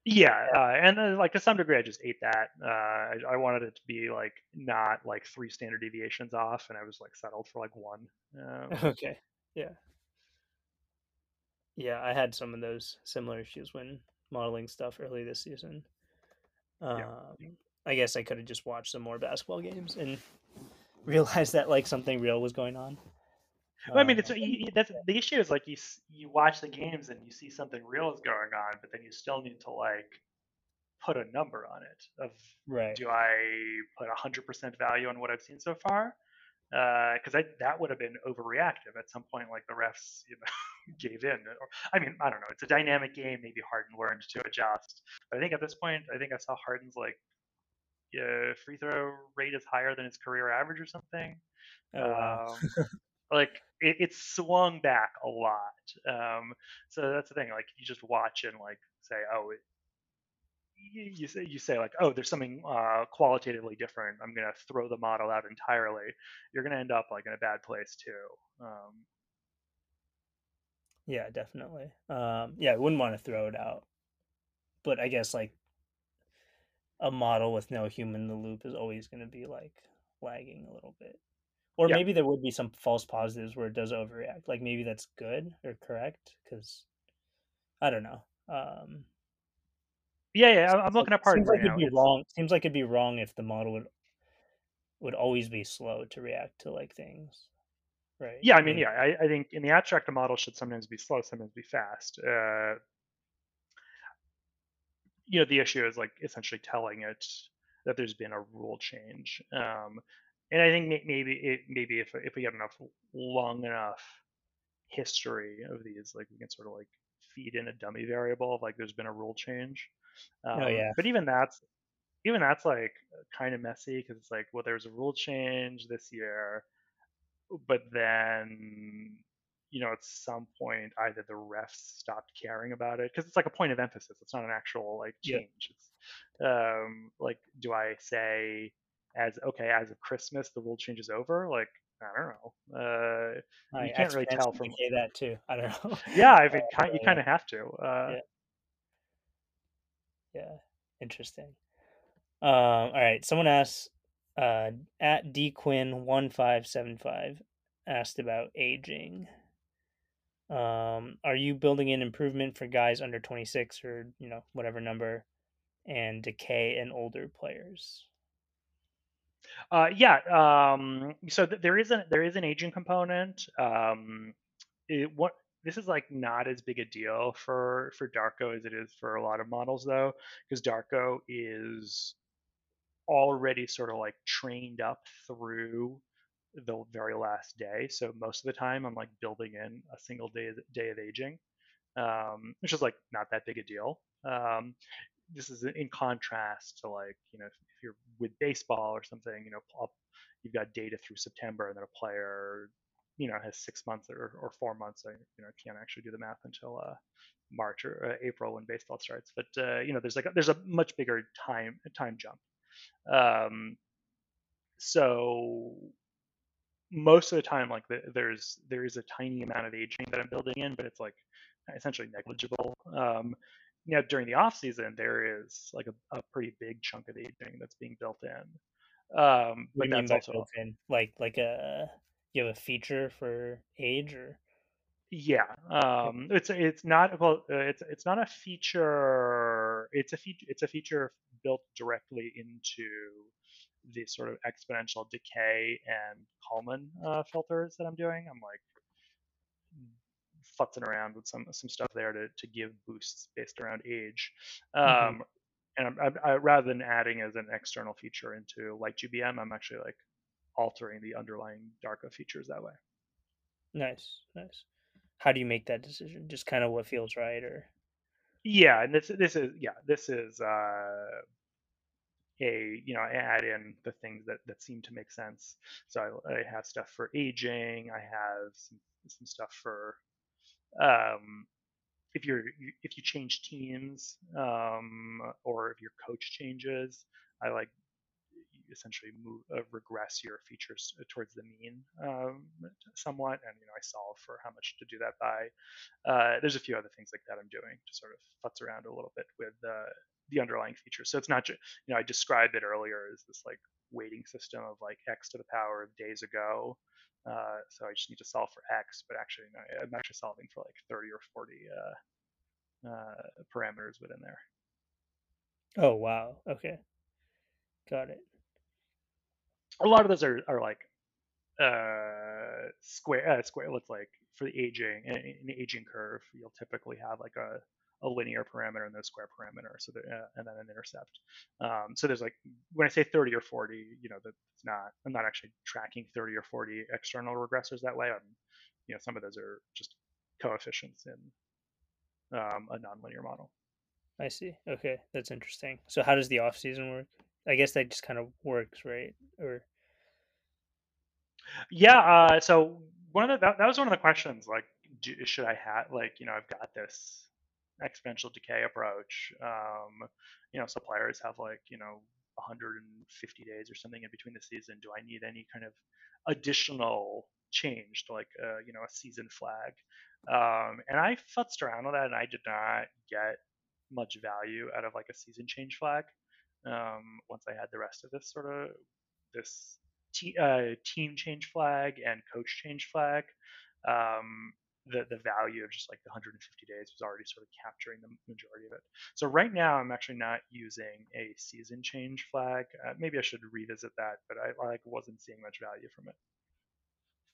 [SPEAKER 3] Yeah, uh, and uh, like to some degree, I just ate that. Uh, I, I wanted it to be like not like three standard deviations off, and I was like settled for like one. Um,
[SPEAKER 2] Okay. Yeah. Yeah, I had some of those similar issues when modeling stuff early this season. Um, I guess I could have just watched some more basketball games and realized that like something real was going on.
[SPEAKER 3] Well, I mean,
[SPEAKER 2] Um,
[SPEAKER 3] it's you, you- that's the issue is like you you watch the games and you see something real is going on, but then you still need to like put a number on it. Of
[SPEAKER 2] right.
[SPEAKER 3] do I put hundred percent value on what I've seen so far? Because I that would have been overreactive at some point. Like the refs, you know, gave in. Or I mean, I don't know. It's a dynamic game. Maybe Harden learned to adjust. But I think at this point, I think I saw Harden's like uh, free throw rate is higher than his career average or something
[SPEAKER 2] Oh, wow.
[SPEAKER 3] um, like it, it's swung back a lot. Um, so that's the thing. Like you just watch and like say, oh, it, you, you say you say like, oh, there's something uh, qualitatively different. I'm gonna throw the model out entirely. You're gonna end up like in a bad place too. Um,
[SPEAKER 2] Yeah, definitely. Um, yeah, I wouldn't want to throw it out, but I guess like a model with no human in the loop is always going to be like lagging a little bit. Or
[SPEAKER 3] Yeah.
[SPEAKER 2] maybe there would be some false positives where it does overreact. Like maybe that's good or correct because I don't know. Um,
[SPEAKER 3] yeah, yeah. I'm- looking at part
[SPEAKER 2] seems
[SPEAKER 3] right
[SPEAKER 2] like
[SPEAKER 3] now.
[SPEAKER 2] it'd be
[SPEAKER 3] It's-
[SPEAKER 2] wrong. Seems like it'd be wrong if the model would would always be slow to react to like things, right?
[SPEAKER 3] Yeah, I mean, yeah, I, I think in the abstract, a model should sometimes be slow, sometimes be fast. Uh, you know, the issue is like essentially telling it that there's been a rule change. Um, and I think maybe it, maybe if if we get enough long enough history of these, like we can sort of like feed in a dummy variable of like there's been a rule change. Um,
[SPEAKER 2] Oh, yeah.
[SPEAKER 3] But even that's even that's like kind of messy because it's like, well, there's a rule change this year, but then you know at some point either the refs stopped caring about it because it's like a point of emphasis it's not an actual like
[SPEAKER 2] Yeah.
[SPEAKER 3] change it's um like do i say as okay as of christmas the world changes over like i don't know uh you can't really tell from-
[SPEAKER 2] decay that too. I don't know.
[SPEAKER 3] yeah i mean
[SPEAKER 2] Uh,
[SPEAKER 3] you kind of have to uh
[SPEAKER 2] Yeah. Yeah, interesting. Um, all right. Someone asked uh, at dquin one five seven five asked about aging. Um, are you building in improvement for guys under twenty six or you know whatever number, and decay in older players?
[SPEAKER 3] Uh, yeah. Um, so th- there is an there is an aging component. Um, it, what this is like not as big a deal for for Darko as it is for a lot of models though, because Darko is already sort of like trained up through the very last day. So most of the time, I'm like building in a single day day of aging, um, which is like not that big a deal. Um, this is in contrast to like you know if, if you're with baseball or something, you know, up, you've got data through September, and then a player you know has six months or, or four months. I you know can't actually do the math until uh, March or uh, April when baseball starts. But uh, you know there's like a, there's a much bigger time time jump. Um, so most of the time like the, there's there is a tiny amount of aging that i'm building in but it's like essentially negligible um now during the off season there is like a, a pretty big chunk of aging that's being built in um but
[SPEAKER 2] you
[SPEAKER 3] that's also
[SPEAKER 2] built in? Like like a you have a feature for age or
[SPEAKER 3] yeah um it's it's not well uh, it's it's not a feature it's a feature it's a feature built directly into the sort of exponential decay and Kalman uh, filters that I'm doing. I'm like futzing around with some some stuff there to, to give boosts based around age. Um,
[SPEAKER 2] Mhm.
[SPEAKER 3] and I, I, rather than adding as an external feature into LightGBM, I'm actually like altering the underlying Darko features that way.
[SPEAKER 2] Nice, nice. How do you make that decision? Just kind of what feels right, or?
[SPEAKER 3] Yeah, and this this is yeah this is uh, a you know I add in the things that that seem to make sense. So I, I have stuff for aging. I have some some stuff for um, if you're if you change teams um, or if your coach changes. I like essentially move uh, regress your features uh, towards the mean um, somewhat and you know i solve for how much to do that by uh, there's a few other things like that i'm doing to sort of futz around a little bit with uh, the underlying features so it's not just you know i described it earlier as this like weighting system of like x to the power of days ago uh, so i just need to solve for x but actually no, i'm actually solving for like 30 or 40 uh, parameters within there.
[SPEAKER 2] Oh wow. Okay. Got it.
[SPEAKER 3] A lot of those are, are like uh, square uh, square looks like for the aging an aging curve you'll typically have like a, a linear parameter and then a square parameter so the, uh, and then an intercept um, so there's like when i say 30 or 40 you know that's not i'm not actually tracking 30 or 40 external regressors that way i'm you know some of those are just coefficients in um, a nonlinear model
[SPEAKER 2] i see okay that's interesting so how does the off season work I guess that just kind of works, right? Or
[SPEAKER 3] yeah. Uh, so one of the that, that was one of the questions. Like, do, should I have like you know I've got this exponential decay approach. Um, you know, suppliers have like you know 150 days or something in between the season. Do I need any kind of additional change to like uh, you know a season flag? Um, and I futzed around with that, and I did not get much value out of like a season change flag um, once I had the rest of this sort of this uh, team change flag and coach change flag, um, the the value of just like the 150 days was already sort of capturing the majority of it. So right now I'm actually not using a season change flag. Uh, maybe I should revisit that, but I like wasn't seeing much value from it.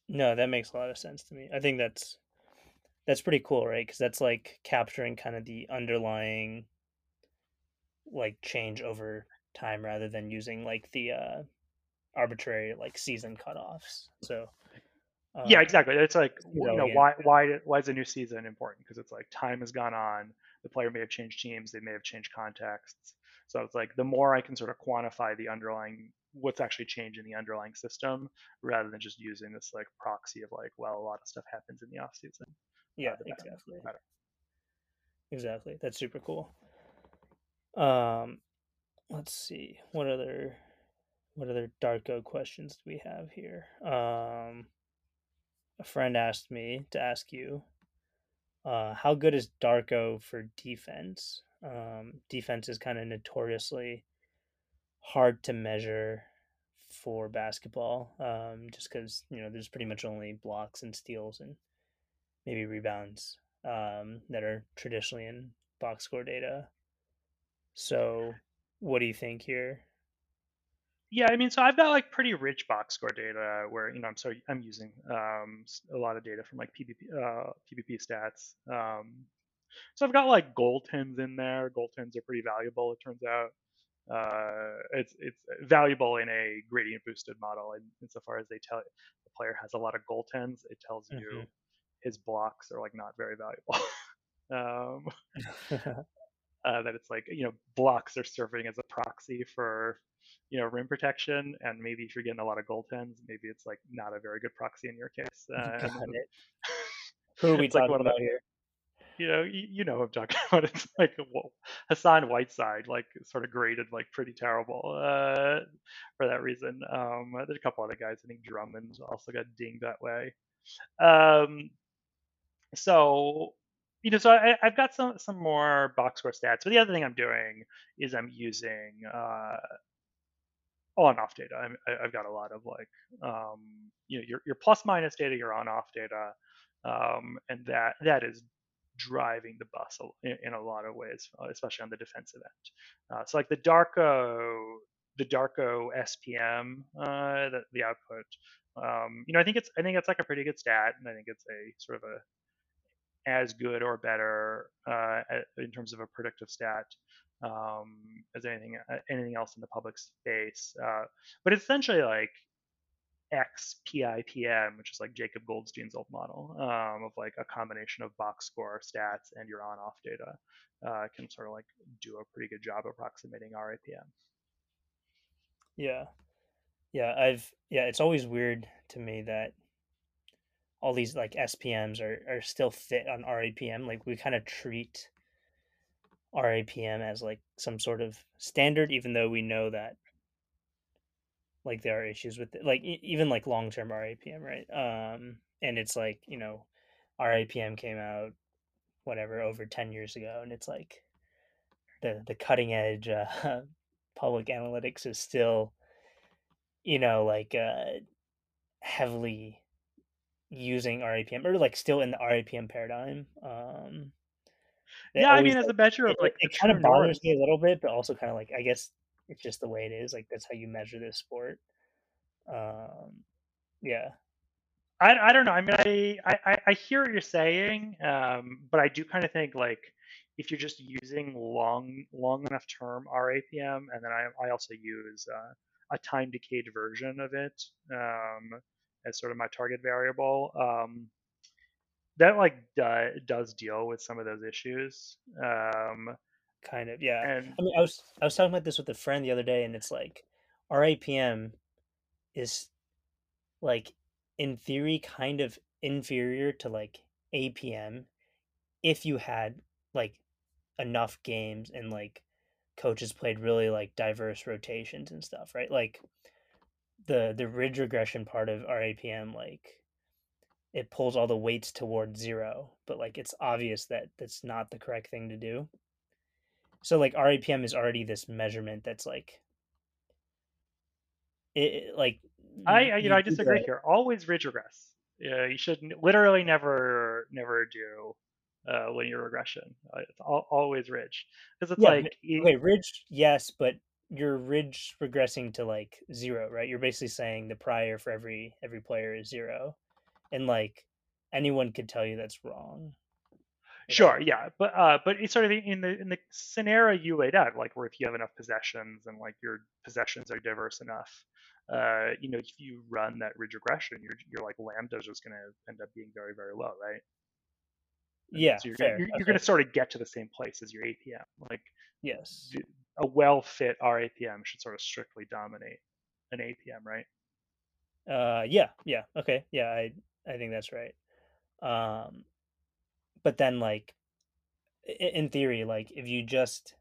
[SPEAKER 2] No, that makes a lot of sense to me. I think that's that's pretty cool, right? Because that's like capturing kind of the underlying like change over time rather than using like the uh arbitrary like season cutoffs. So
[SPEAKER 3] um, yeah, exactly. It's like you know why why why is a new season important? Because it's like time has gone on. The player may have changed teams. They may have changed contexts. So it's like the more I can sort of quantify the underlying what's actually changed in the underlying system rather than just using this like proxy of like well a lot of stuff happens in the off season.
[SPEAKER 2] Yeah, uh, exactly. Exactly. That's super cool. Um, let's see what other what other Darko questions do we have here? Um, a friend asked me to ask you, uh, how good is Darko for defense? Um, defense is kind of notoriously hard to measure for basketball, um, just because you know there's pretty much only blocks and steals and maybe rebounds um, that are traditionally in box score data. So, what do you think here?
[SPEAKER 3] Yeah, I mean, so I've got like pretty rich box score data where you know I'm so I'm using um, a lot of data from like PBP uh, PBP stats. Um, so I've got like goaltends in there. Goaltends are pretty valuable, it turns out. Uh, it's it's valuable in a gradient boosted model, and insofar as they tell the player has a lot of goaltends, it tells you mm-hmm. his blocks are like not very valuable. um, uh, that it's like you know blocks are serving as a proxy for you know rim protection and maybe if you're getting a lot of goaltends maybe it's like not a very good proxy in your case uh,
[SPEAKER 2] who are we talking like about the, here
[SPEAKER 3] you know you, you, know i'm talking about it's like well, hassan whiteside like sort of graded like pretty terrible uh, for that reason um, there's a couple other guys i think drummond also got dinged that way um, so you know, so I, have got some some more box score stats. But the other thing I'm doing is I'm using uh, on off data. I'm, I've got a lot of like, um, you know, your your plus minus data, your on off data, um, and that that is driving the bus in, in, a lot of ways, uh, especially on the defensive end. Uh, so like the Darko, the Darko SPM, uh, the, the output. Um, you know, I think it's I think it's like a pretty good stat, and I think it's a sort of a as good or better uh, in terms of a predictive stat um, as anything uh, anything else in the public space. Uh, but essentially like X PIPM, which is like Jacob Goldstein's old model um, of like a combination of box score stats and your on-off data uh, can sort of like do a pretty good job approximating RAPM.
[SPEAKER 2] Yeah, yeah, I've yeah. It's always weird to me that all these like SPMs are are still fit on RAPM. Like we kind of treat RAPM as like some sort of standard, even though we know that like there are issues with it. like even like long term RAPM, right? Um, and it's like you know, RAPM came out whatever over ten years ago, and it's like the the cutting edge uh, public analytics is still, you know, like uh, heavily using RAPM or like still in the RAPM paradigm. Um,
[SPEAKER 3] yeah, I mean, as a measure of like,
[SPEAKER 2] it, it kind of bothers me a little bit, but also kind of like I guess it's just the way it is. Like that's how you measure this sport. Um, yeah.
[SPEAKER 3] I, I don't know. I mean, I, I, I hear what you're saying, um, but I do kind of think like if you're just using long long enough term RAPM, and then I, I also use uh, a time decayed version of it um, as sort of my target variable. Um, that like uh, does deal with some of those issues. Um,
[SPEAKER 2] kind of, yeah.
[SPEAKER 3] And
[SPEAKER 2] I mean, I was I was talking about this with a friend the other day, and it's like RAPM is like in theory kind of inferior to like APM if you had like enough games and like coaches played really like diverse rotations and stuff, right? Like the the ridge regression part of RAPM like it pulls all the weights towards zero, but like it's obvious that that's not the correct thing to do. So like RAPM is already this measurement that's like it like
[SPEAKER 3] I you, you know I disagree here. Always ridge regress. Yeah, you should literally never never do uh, linear regression. Uh, it's all, always ridge because it's yeah, like
[SPEAKER 2] okay, ridge yes, but you're ridge regressing to like zero, right? You're basically saying the prior for every every player is zero and like anyone could tell you that's wrong.
[SPEAKER 3] Sure yeah but uh but it's sort of in the in the scenario you laid out like where if you have enough possessions and like your possessions are diverse enough uh you know if you run that ridge regression your your like lambda is just going to end up being very very low right?
[SPEAKER 2] Yeah
[SPEAKER 3] so you're,
[SPEAKER 2] fair.
[SPEAKER 3] Gonna, you're, you're going to sort of get to the same place as your apm like
[SPEAKER 2] yes.
[SPEAKER 3] a well fit rapm should sort of strictly dominate an apm right?
[SPEAKER 2] Uh yeah yeah okay yeah i I think that's right. Um, but then like in theory, like if you just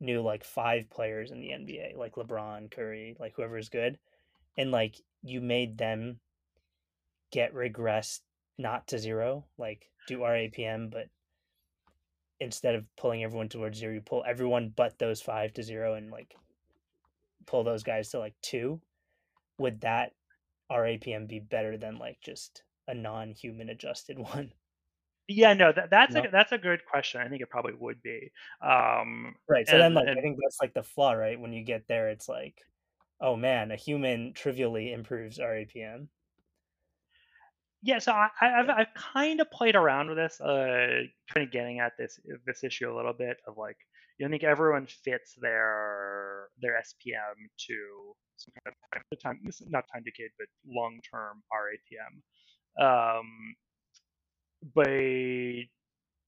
[SPEAKER 2] knew like five players in the NBA, like LeBron, Curry, like whoever's good, and like you made them get regressed not to zero, like do RAPM, but instead of pulling everyone towards zero, you pull everyone but those five to zero and like pull those guys to like two. Would that RAPM be better than like just a non-human adjusted one?
[SPEAKER 3] Yeah, no, that, that's no. a that's a good question. I think it probably would be. Um,
[SPEAKER 2] right. So and, then, like, and, I think that's like the flaw, right? When you get there, it's like, oh man, a human trivially improves RAPM.
[SPEAKER 3] Yeah, so I, have I've kind of played around with this, uh, kind of getting at this this issue a little bit of like, you know, I think everyone fits their their SPM to some kind of time, not time decayed, but long term RAPM. Um, but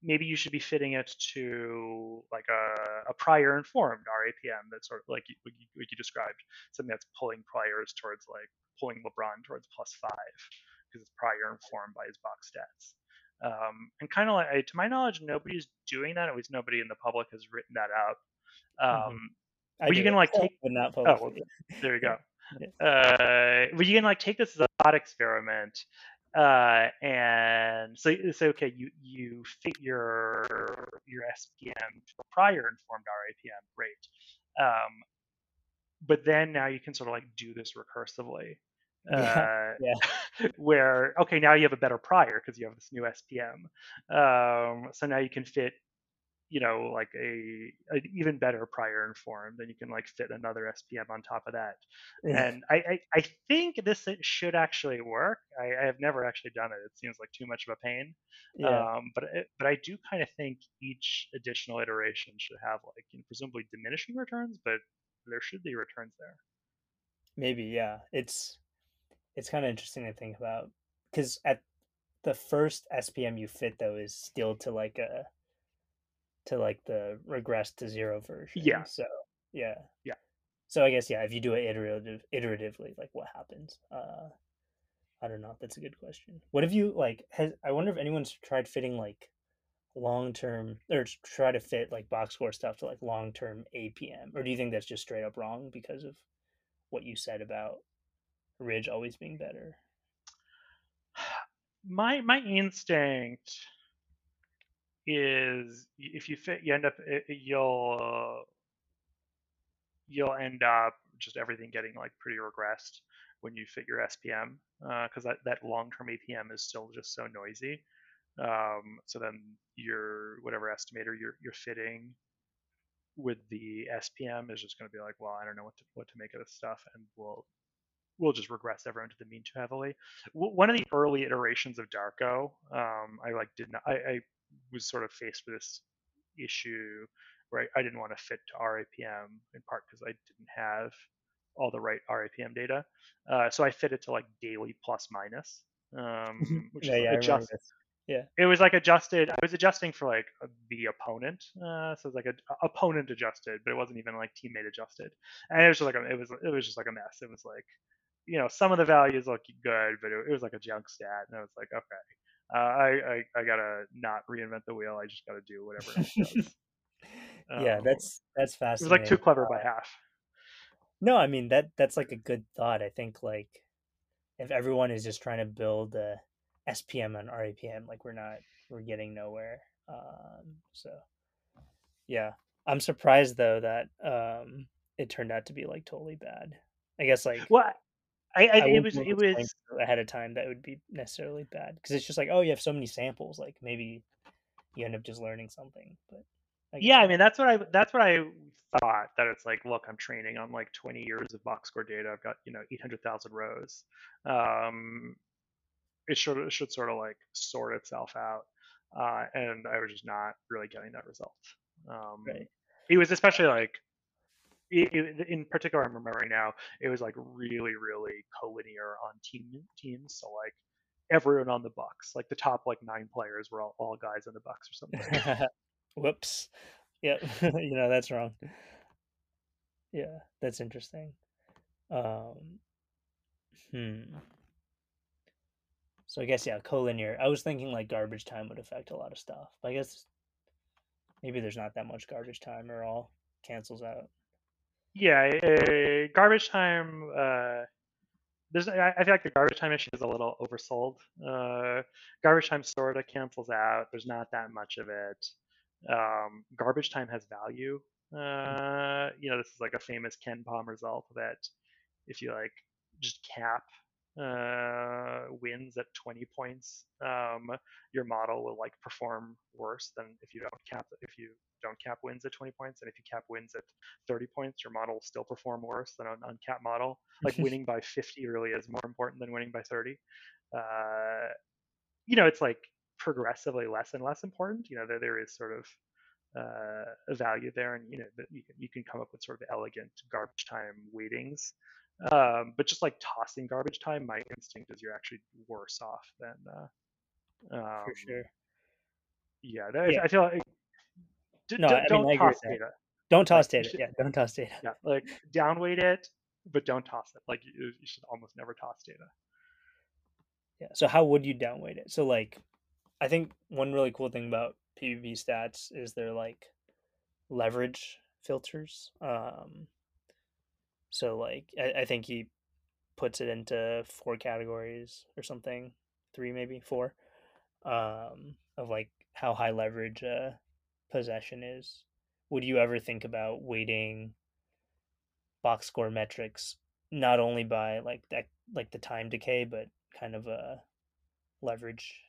[SPEAKER 3] maybe you should be fitting it to like a, a prior informed RAPM that's sort of like you, like you described, something that's pulling priors towards like pulling LeBron towards plus five because it's prior informed by his box stats. Um, and kind of like, to my knowledge, nobody's doing that. At least nobody in the public has written that up. Mm-hmm. Um, mm-hmm. But you can like take.
[SPEAKER 2] But not
[SPEAKER 3] oh, well, there you go. uh, but you can like take this as a thought experiment uh, and so so okay, you you fit your your SPM to a prior informed RAPM, great. Um, but then now you can sort of like do this recursively. Uh,
[SPEAKER 2] yeah.
[SPEAKER 3] where okay now you have a better prior because you have this new SPM. Um, so now you can fit you know like a an even better prior informed then you can like fit another spm on top of that
[SPEAKER 2] Yeah.
[SPEAKER 3] and I, I i think this should actually work I, I have never actually done it it seems like too much of a pain
[SPEAKER 2] yeah.
[SPEAKER 3] um but it, but i do kind of think each additional iteration should have like you know, presumably diminishing returns but there should be returns there
[SPEAKER 2] Maybe, yeah. It's it's kind of interesting to think about because at the first SPM you fit though is still to like a to like the regress to zero version.
[SPEAKER 3] Yeah.
[SPEAKER 2] So yeah.
[SPEAKER 3] Yeah.
[SPEAKER 2] So I guess yeah, if you do it iterative iteratively, like what happens? Uh I don't know. That's a good question. What have you like has I wonder if anyone's tried fitting like long term or try to fit like box score stuff to like long term APM? Or do you think that's just straight up wrong because of what you said about Ridge always being better?
[SPEAKER 3] my my instinct is if you fit you end up i- i- you'll you'll end up just everything getting like pretty regressed when you fit your SPM because that, that long-term APM is still just so noisy. Um, so then your whatever estimator you're you're fitting with the SPM is just going to be like, well, I don't know what to what to make of this stuff, and we'll we'll just regress everyone to the mean too heavily. One of the early iterations of Darko, um, I like did not. I, I was sort of faced with this issue where I, I didn't want to fit to RAPM in part because I didn't have all the right RAPM data. Uh, so I fit it to like daily plus minus, um, which
[SPEAKER 2] yeah,
[SPEAKER 3] is
[SPEAKER 2] yeah, I remember
[SPEAKER 3] adjust,
[SPEAKER 2] this.
[SPEAKER 3] it was like adjusted. I was adjusting for like the opponent, uh, so it was like a, opponent adjusted, but it wasn't even like teammate adjusted. And it was just like a, it was it was just like a mess. It was like, you know, some of the values look good, but it, it was like a junk stat, and I was like, okay, uh, I, I I gotta not reinvent the wheel. I just gotta do whatever else does.
[SPEAKER 2] yeah,
[SPEAKER 3] Um,
[SPEAKER 2] that's that's
[SPEAKER 3] it was like too clever by half.
[SPEAKER 2] No, I mean that that's like a good thought. I think like if everyone is just trying to build a SPM on RAPM, like we're not we're getting nowhere. Um, so yeah, I'm surprised though that um, it turned out to be like totally bad. I guess like
[SPEAKER 3] Well, I, I,
[SPEAKER 2] I
[SPEAKER 3] it was it was
[SPEAKER 2] ahead of time that would be necessarily bad because it's just like oh you have so many samples like maybe you end up just learning something. But I
[SPEAKER 3] yeah. I mean, that's what I that's what I thought. That it's like, look, I'm training on like 20 years of box score data. I've got you know 800,000 rows. Um, it should it should sort of like sort itself out. Uh, and I was just not really getting that result. Um,
[SPEAKER 2] Right.
[SPEAKER 3] It was especially like, i i in particular, I'm remembering now. It was like really, really collinear on team teams. So like everyone on the Bucks, like the top like nine players were all, all guys on the Bucks or something.
[SPEAKER 2] Whoops. Yep. you know, that's wrong. Yeah, that's interesting. Um, hmm. So I guess yeah, collinear. I was thinking like garbage time would affect a lot of stuff. But I guess maybe there's not that much garbage time or all cancels out.
[SPEAKER 3] Yeah, uh, garbage time. Uh, there's I, I feel like the garbage time issue is a little oversold. Uh, garbage time sort of cancels out. There's not that much of it. Um, garbage time has value. Uh, you know, this is like a famous KenPom result that if you like just cap uh, wins at 20 points, um, your model will like perform worse than if you don't cap if you don't cap wins at 20 points, and if you cap wins at 30 points, your model will still perform worse than an uncapped model. Like winning by 50 really is more important than winning by 30. Uh, you know, it's like progressively less and less important. You know, there there is sort of uh, a value there, and you know that you can you can come up with sort of elegant garbage time weightings. Um, but just like tossing garbage time, my instinct is you're actually worse off than. Uh, um,
[SPEAKER 2] For sure.
[SPEAKER 3] Yeah, that,
[SPEAKER 2] Yeah.
[SPEAKER 3] I feel like. D-
[SPEAKER 2] No,
[SPEAKER 3] d-
[SPEAKER 2] I mean,
[SPEAKER 3] don't
[SPEAKER 2] I
[SPEAKER 3] toss
[SPEAKER 2] that.
[SPEAKER 3] data.
[SPEAKER 2] Don't toss
[SPEAKER 3] you
[SPEAKER 2] data.
[SPEAKER 3] should-
[SPEAKER 2] Yeah, don't toss data.
[SPEAKER 3] Yeah, like downweight it, but don't toss it. Like you, you should almost never toss data.
[SPEAKER 2] Yeah. So how would you downweight it? So like, I think one really cool thing about PBP stats is they're like leverage filters. Um, so like, I, I think he puts it into four categories or something, three maybe four, um, of like how high leverage a possession is. Would you ever think about weighting box score metrics not only by like that like the time decay, but kind of a leverage.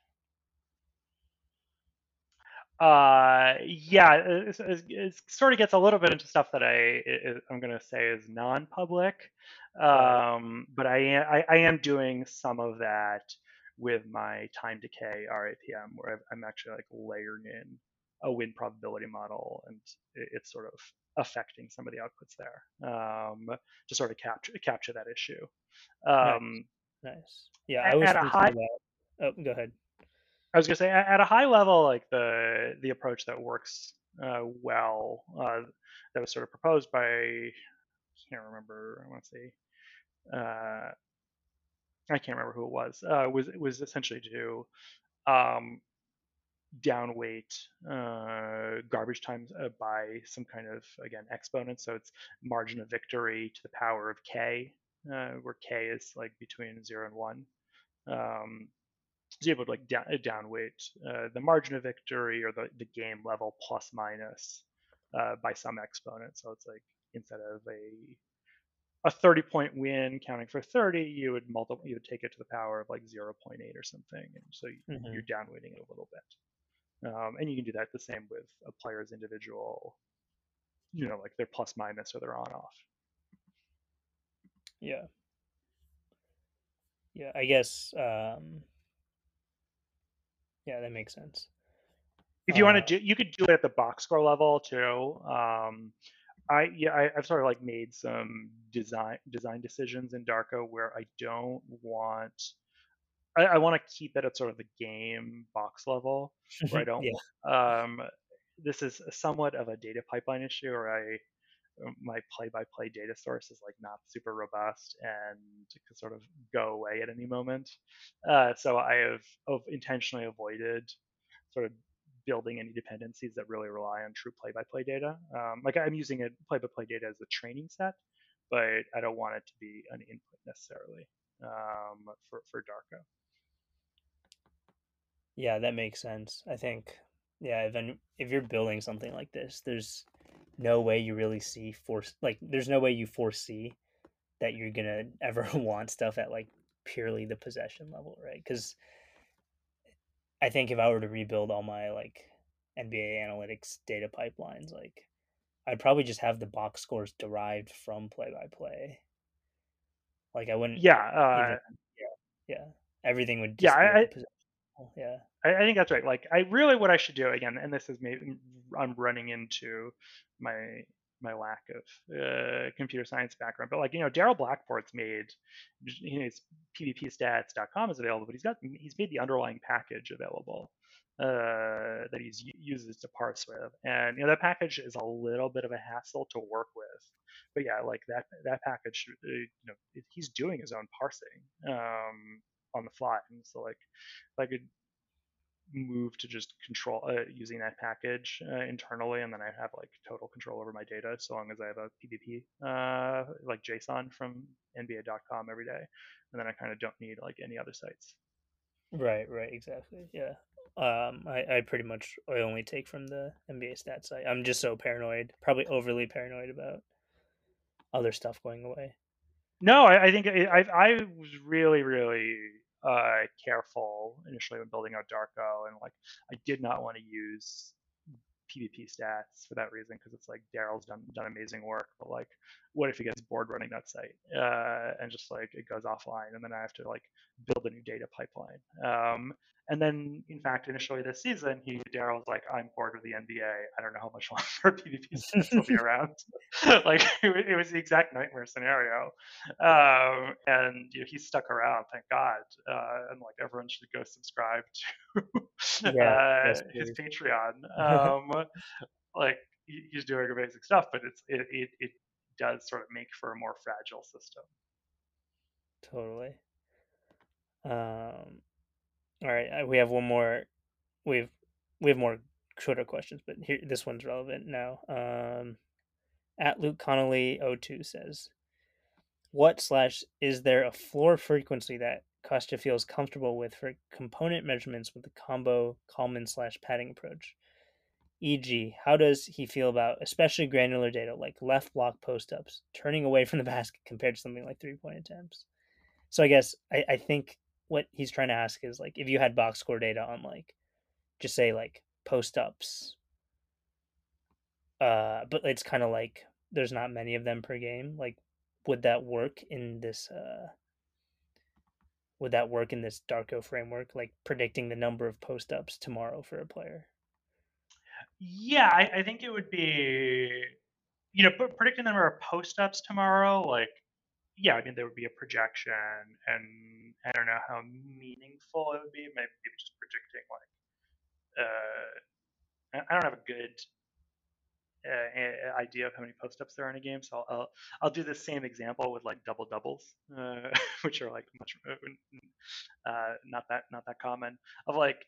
[SPEAKER 3] Uh, yeah, it, it, it, sort of gets a little bit into stuff that I I'm gonna say is non-public, um, but I, I I am doing some of that with my time decay RAPM, where I'm actually like layering in a win probability model, and it's sort of affecting some of the outputs there um, to sort of capture capture that issue. Um,
[SPEAKER 2] nice. nice. Yeah, I was at a high. Oh, go ahead.
[SPEAKER 3] I was gonna say at a high level, like the the approach that works uh, well uh, that was sort of proposed by I can't remember. I want to say uh, I can't remember who it was. Uh, was was essentially to um, downweight uh, garbage times uh, by some kind of again exponent. So it's margin of victory to the power of k, uh, where k is like between zero and one. Um, so you able to like down, uh, downweight uh, the margin of victory or the, the game level plus minus uh, by some exponent. So it's like instead of a a 30 point win counting for 30 you would multiply you would take it to the power of like 0.8 or something and so mm-hmm. you're downweighting it a little bit um, and you can do that the same with a player's individual you know like their plus minus or their on off.
[SPEAKER 2] Yeah. Yeah i guess um yeah that makes sense.
[SPEAKER 3] If you uh, want to do you could do it at the box score level too um, I yeah I, have sort of like made some design design decisions in Darko where I don't want I, I want to keep it at sort of the game box level where I don't yeah. um this is somewhat of a data pipeline issue where I my play-by-play data source is like not super robust and can sort of go away at any moment. Uh, so I have, have intentionally avoided sort of building any dependencies that really rely on true play-by-play data. Um, like I'm using a play-by-play data as a training set, but I don't want it to be an input necessarily um, for for Darko.
[SPEAKER 2] Yeah, that makes sense. I think yeah, then if you're building something like this, there's no way you really see force like there's no way you foresee that you're gonna ever want stuff at like purely the possession level, right? Because I think if I were to rebuild all my like NBA analytics data pipelines, like I'd probably just have the box scores derived from play by play. Like I wouldn't.
[SPEAKER 3] Yeah. Uh, even,
[SPEAKER 2] yeah. Yeah. Everything would.
[SPEAKER 3] yeah. I,
[SPEAKER 2] yeah.
[SPEAKER 3] I, I, think that's right. Like I really, what I should do again, and this is maybe I'm running into my my lack of uh, computer science background. But like you know, Darryl Blackport's made you know, his PBPstats.com is available, but he's got he's made the underlying package available uh, that he's uses to parse with, and you know that package is a little bit of a hassle to work with. But yeah, like that that package, uh, you know, he's doing his own parsing um, on the fly, and so like if I could move to just control uh, using that package uh, internally, and then I have like total control over my data so long as I have a PBP uh, like JSON from NBA.com every day, and then I kind of don't need like any other sites.
[SPEAKER 2] Right, right, exactly. Yeah. Um, I, I pretty much I only take from the NBA stats site. I'm just so paranoid, probably overly paranoid about other stuff going away.
[SPEAKER 3] No, I, I think I, I was really, really uh, careful initially when building out Darko, and like I did not want to use PBP stats for that reason because it's like Darryl's done done amazing work, but like, what if he gets bored running that site uh, and just like it goes offline, and then I have to like build a new data pipeline. Um, and then, in fact, initially this season, he Darryl's like, "I'm bored with the NBA. I don't know how much longer PBP stats will be around." like it, it, was the exact nightmare scenario, um, and you know, he's stuck around. Thank God. Uh, and like everyone should go subscribe to yeah, uh, his Patreon. Um, like he's doing amazing stuff, but it's it, it it does sort of make for a more fragile system.
[SPEAKER 2] Totally. Um, all right, we have one more. We've we have more shorter questions, but here this one's relevant now. Um, at Luke Connolly 02 says, "What slash is there a floor frequency that Kostya feels comfortable with for component measurements with the combo Kalman slash padding approach? E.g., how does he feel about especially granular data like left block post ups, turning away from the basket compared to something like three point attempts?" So I guess I, I think what he's trying to ask is like if you had box score data on like just say like post ups. Uh, but it's kind of like there's not many of them per game. Like, would that work in this? Uh, would that work in this Darko framework? Like predicting the number of post ups tomorrow for a player.
[SPEAKER 3] Yeah, I, I think it would be, you know, predicting the number of post ups tomorrow. Like, yeah, I mean, there would be a projection, and I don't know how meaningful it would be. Maybe, maybe just predicting like, uh, I don't have a good uh, idea of how many post ups there are in a game. So I'll, I'll, I'll do the same example with like double doubles, uh, which are like much uh, uh, not that not that common. Of like,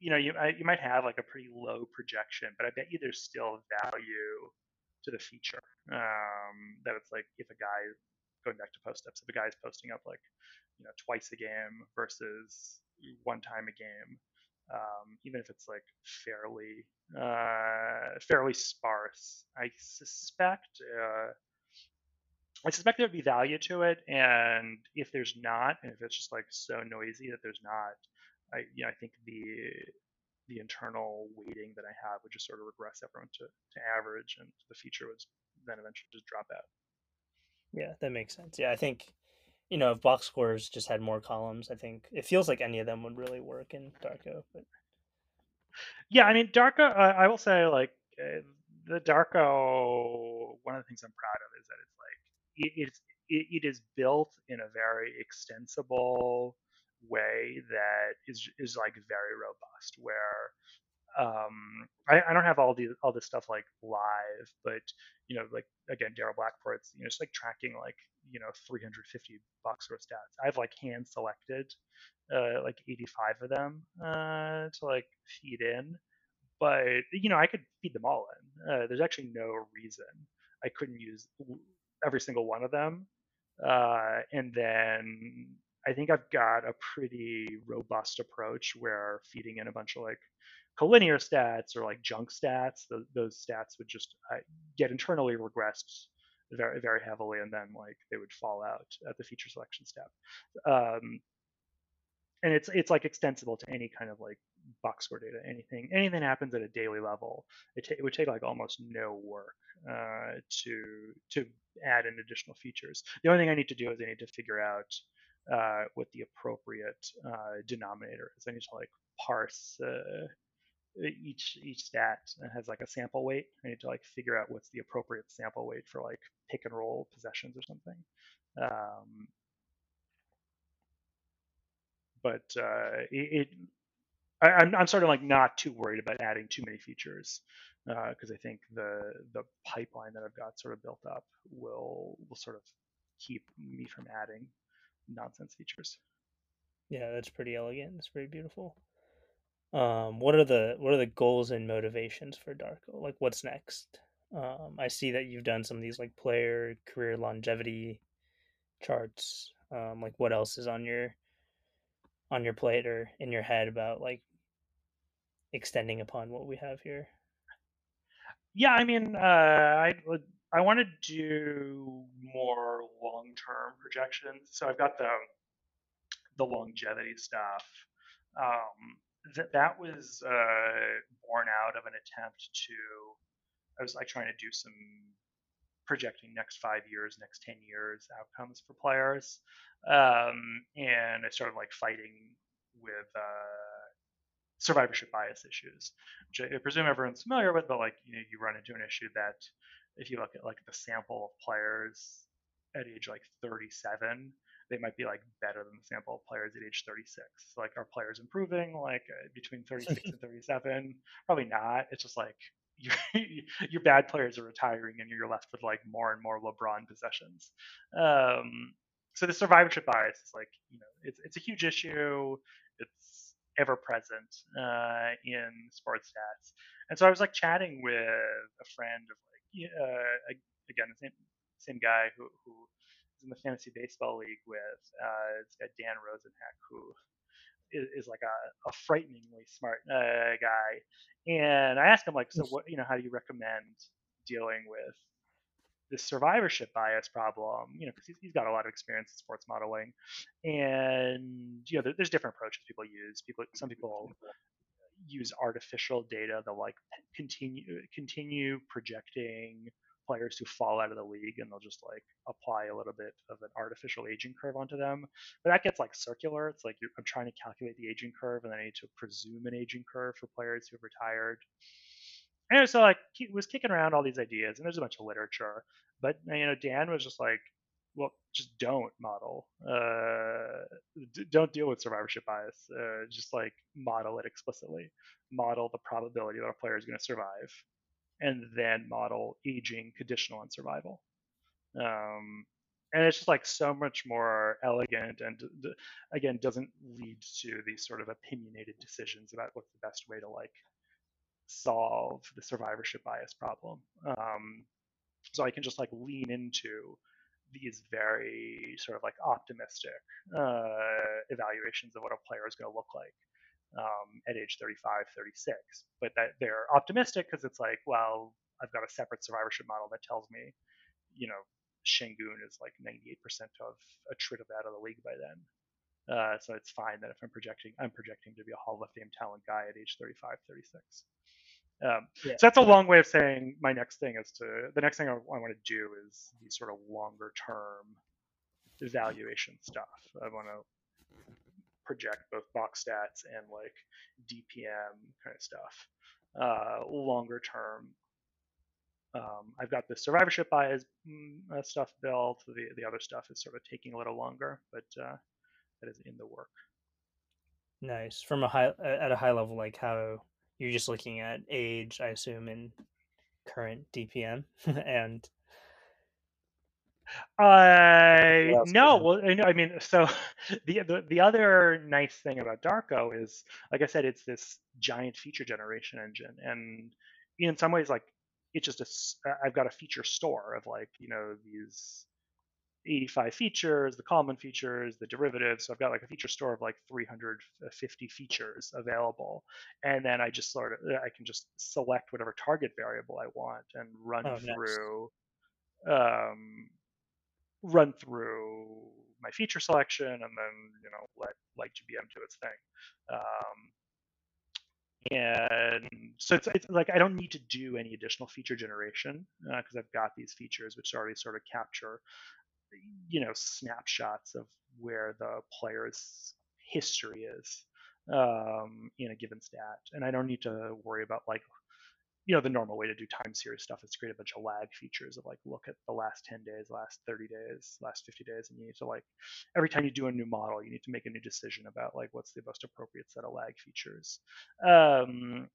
[SPEAKER 3] you know, you you might have like a pretty low projection, but I bet you there's still value to the feature. Um, that it's like if a guy going back to post ups, if a guy is posting up like you know twice a game versus one time a game um, even if it's like fairly uh, fairly sparse. I suspect uh, I suspect there'd be value to it, and if there's not, and if it's just like so noisy that there's not, I you know I think the the internal weighting that I have would just sort of regress everyone to, to average, and the feature would then eventually just drop out.
[SPEAKER 2] Yeah, that makes sense. Yeah, I think you know, if box scores just had more columns, I think it feels like any of them would really work in Darko. But
[SPEAKER 3] yeah, I mean, Darko. Uh, I will say, like uh, the Darko. One of the things I'm proud of is that it's like it, it's it, it is built in a very extensible way that is is like very robust. Where um, I, I, don't have all the all this stuff like live, but you know, like again, Darryl Blackport's, you know, just like tracking like you know 350 box score stats. I've like hand selected uh, like 85 of them uh, to like feed in, but you know, I could feed them all in. Uh, there's actually no reason I couldn't use every single one of them, uh, and then I think I've got a pretty robust approach where feeding in a bunch of like collinear stats or like junk stats, those, those stats would just uh, get internally regressed very very heavily, and then like they would fall out at the feature selection step. Um, and it's it's like extensible to any kind of like box score data. Anything anything happens at a daily level, it, t- it would take like almost no work uh, to to add in additional features. The only thing I need to do is I need to figure out uh, what the appropriate uh, denominator is. I need to like parse uh, each each stat has like a sample weight. I need to like figure out what's the appropriate sample weight for like pick and roll possessions or something. Um, but uh, it, it I, am I'm, sort of like not too worried about adding too many features because uh, I think the the pipeline that I've got sort of built up will will sort of keep me from adding nonsense features.
[SPEAKER 2] Yeah, that's pretty elegant. It's very beautiful. Um, what are the what are the goals and motivations for Darko? Like, what's next? Um, I see that you've done some of these like player career longevity charts. Um, like, what else is on your on your plate or in your head about like extending upon what we have here?
[SPEAKER 3] Yeah, I mean, uh, I I want to do more long term projections. So I've got the the longevity stuff. Um, that that was uh, born out of an attempt to I was like trying to do some projecting next five years, next ten years outcomes for players, um, and I started like fighting with uh, survivorship bias issues, which I presume everyone's familiar with, but like you know you run into an issue that if you look at like the sample of players at age like 37 they might be like better than the sample of players at age 36. So, like, are players improving like uh, between 36 and 37? Probably not. It's just like your your bad players are retiring and you're left with like more and more LeBron possessions. Um, so the survivorship bias is like you know it's it's a huge issue. It's ever present uh, in sports stats. And so I was like chatting with a friend of like uh, again the same same guy who who in the fantasy baseball league with uh, it's got Dan Rosenheck, who is, is like a, a, frighteningly smart uh, guy. And I asked him like, so what you know, how do you recommend dealing with this survivorship bias problem? You know, because he's, he's got a lot of experience in sports modeling, and you know, there, there's different approaches people use. People, some people use artificial data They'll like continue continue projecting players who fall out of the league and they'll just like apply a little bit of an artificial aging curve onto them. But that gets like circular. It's like i'm trying to calculate the aging curve and then i need to presume an aging curve for players who have retired. And so like was kicking around all these ideas and there's a bunch of literature. But you know dan was just like well just don't model uh, d- don't deal with survivorship bias uh, just like model it explicitly. Model the probability that a player is going to survive and then model aging conditional on survival. Um, and it's just like so much more elegant and again doesn't lead to these sort of opinionated decisions about what's the best way to like solve the survivorship bias problem. Um, so I can just like lean into these very sort of like optimistic uh, evaluations of what a player is going to look like um, at age 35, 36. But that they're optimistic because it's like, well, I've got a separate survivorship model that tells me, you know, Sengun is like 98% of a attrit out of the league by then. Uh, so it's fine that if I'm projecting, I'm projecting to be a Hall of Fame talent guy at age 35, 36. Um, yeah. So that's a long way of saying my next thing is to the next thing I, I want to do is the sort of longer term evaluation stuff. I want to project both box stats and like DPM kind of stuff. Uh, longer term, um, I've got the survivorship bias mm, uh, stuff built. The the other stuff is sort of taking a little longer, but uh, that is in the work.
[SPEAKER 2] Nice. From a high at a high level, like how you're just looking at age, I assume, in current DPM and
[SPEAKER 3] uh, no. Well, I mean, so the, the the other nice thing about Darko is, like I said, it's this giant feature generation engine, and in some ways, like it's just a I've got a feature store of like you know these 85 features, the common features, the derivatives. So I've got like a feature store of like 350 features available, and then I just sort of I can just select whatever target variable I want and run oh, through. Nice. Um, run through my feature selection and then you know let LightGBM do its thing. Um, and so it's, it's, like I don't need to do any additional feature generation because uh, I've got these features which already sort of capture you know snapshots of where the player's history is um, in a given stat, and I don't need to worry about like you know the normal way to do time series stuff is create a bunch of lag features of like look at the last 10 days last 30 days last 50 days and you need to like every time you do a new model you need to make a new decision about like what's the most appropriate set of lag features. Um,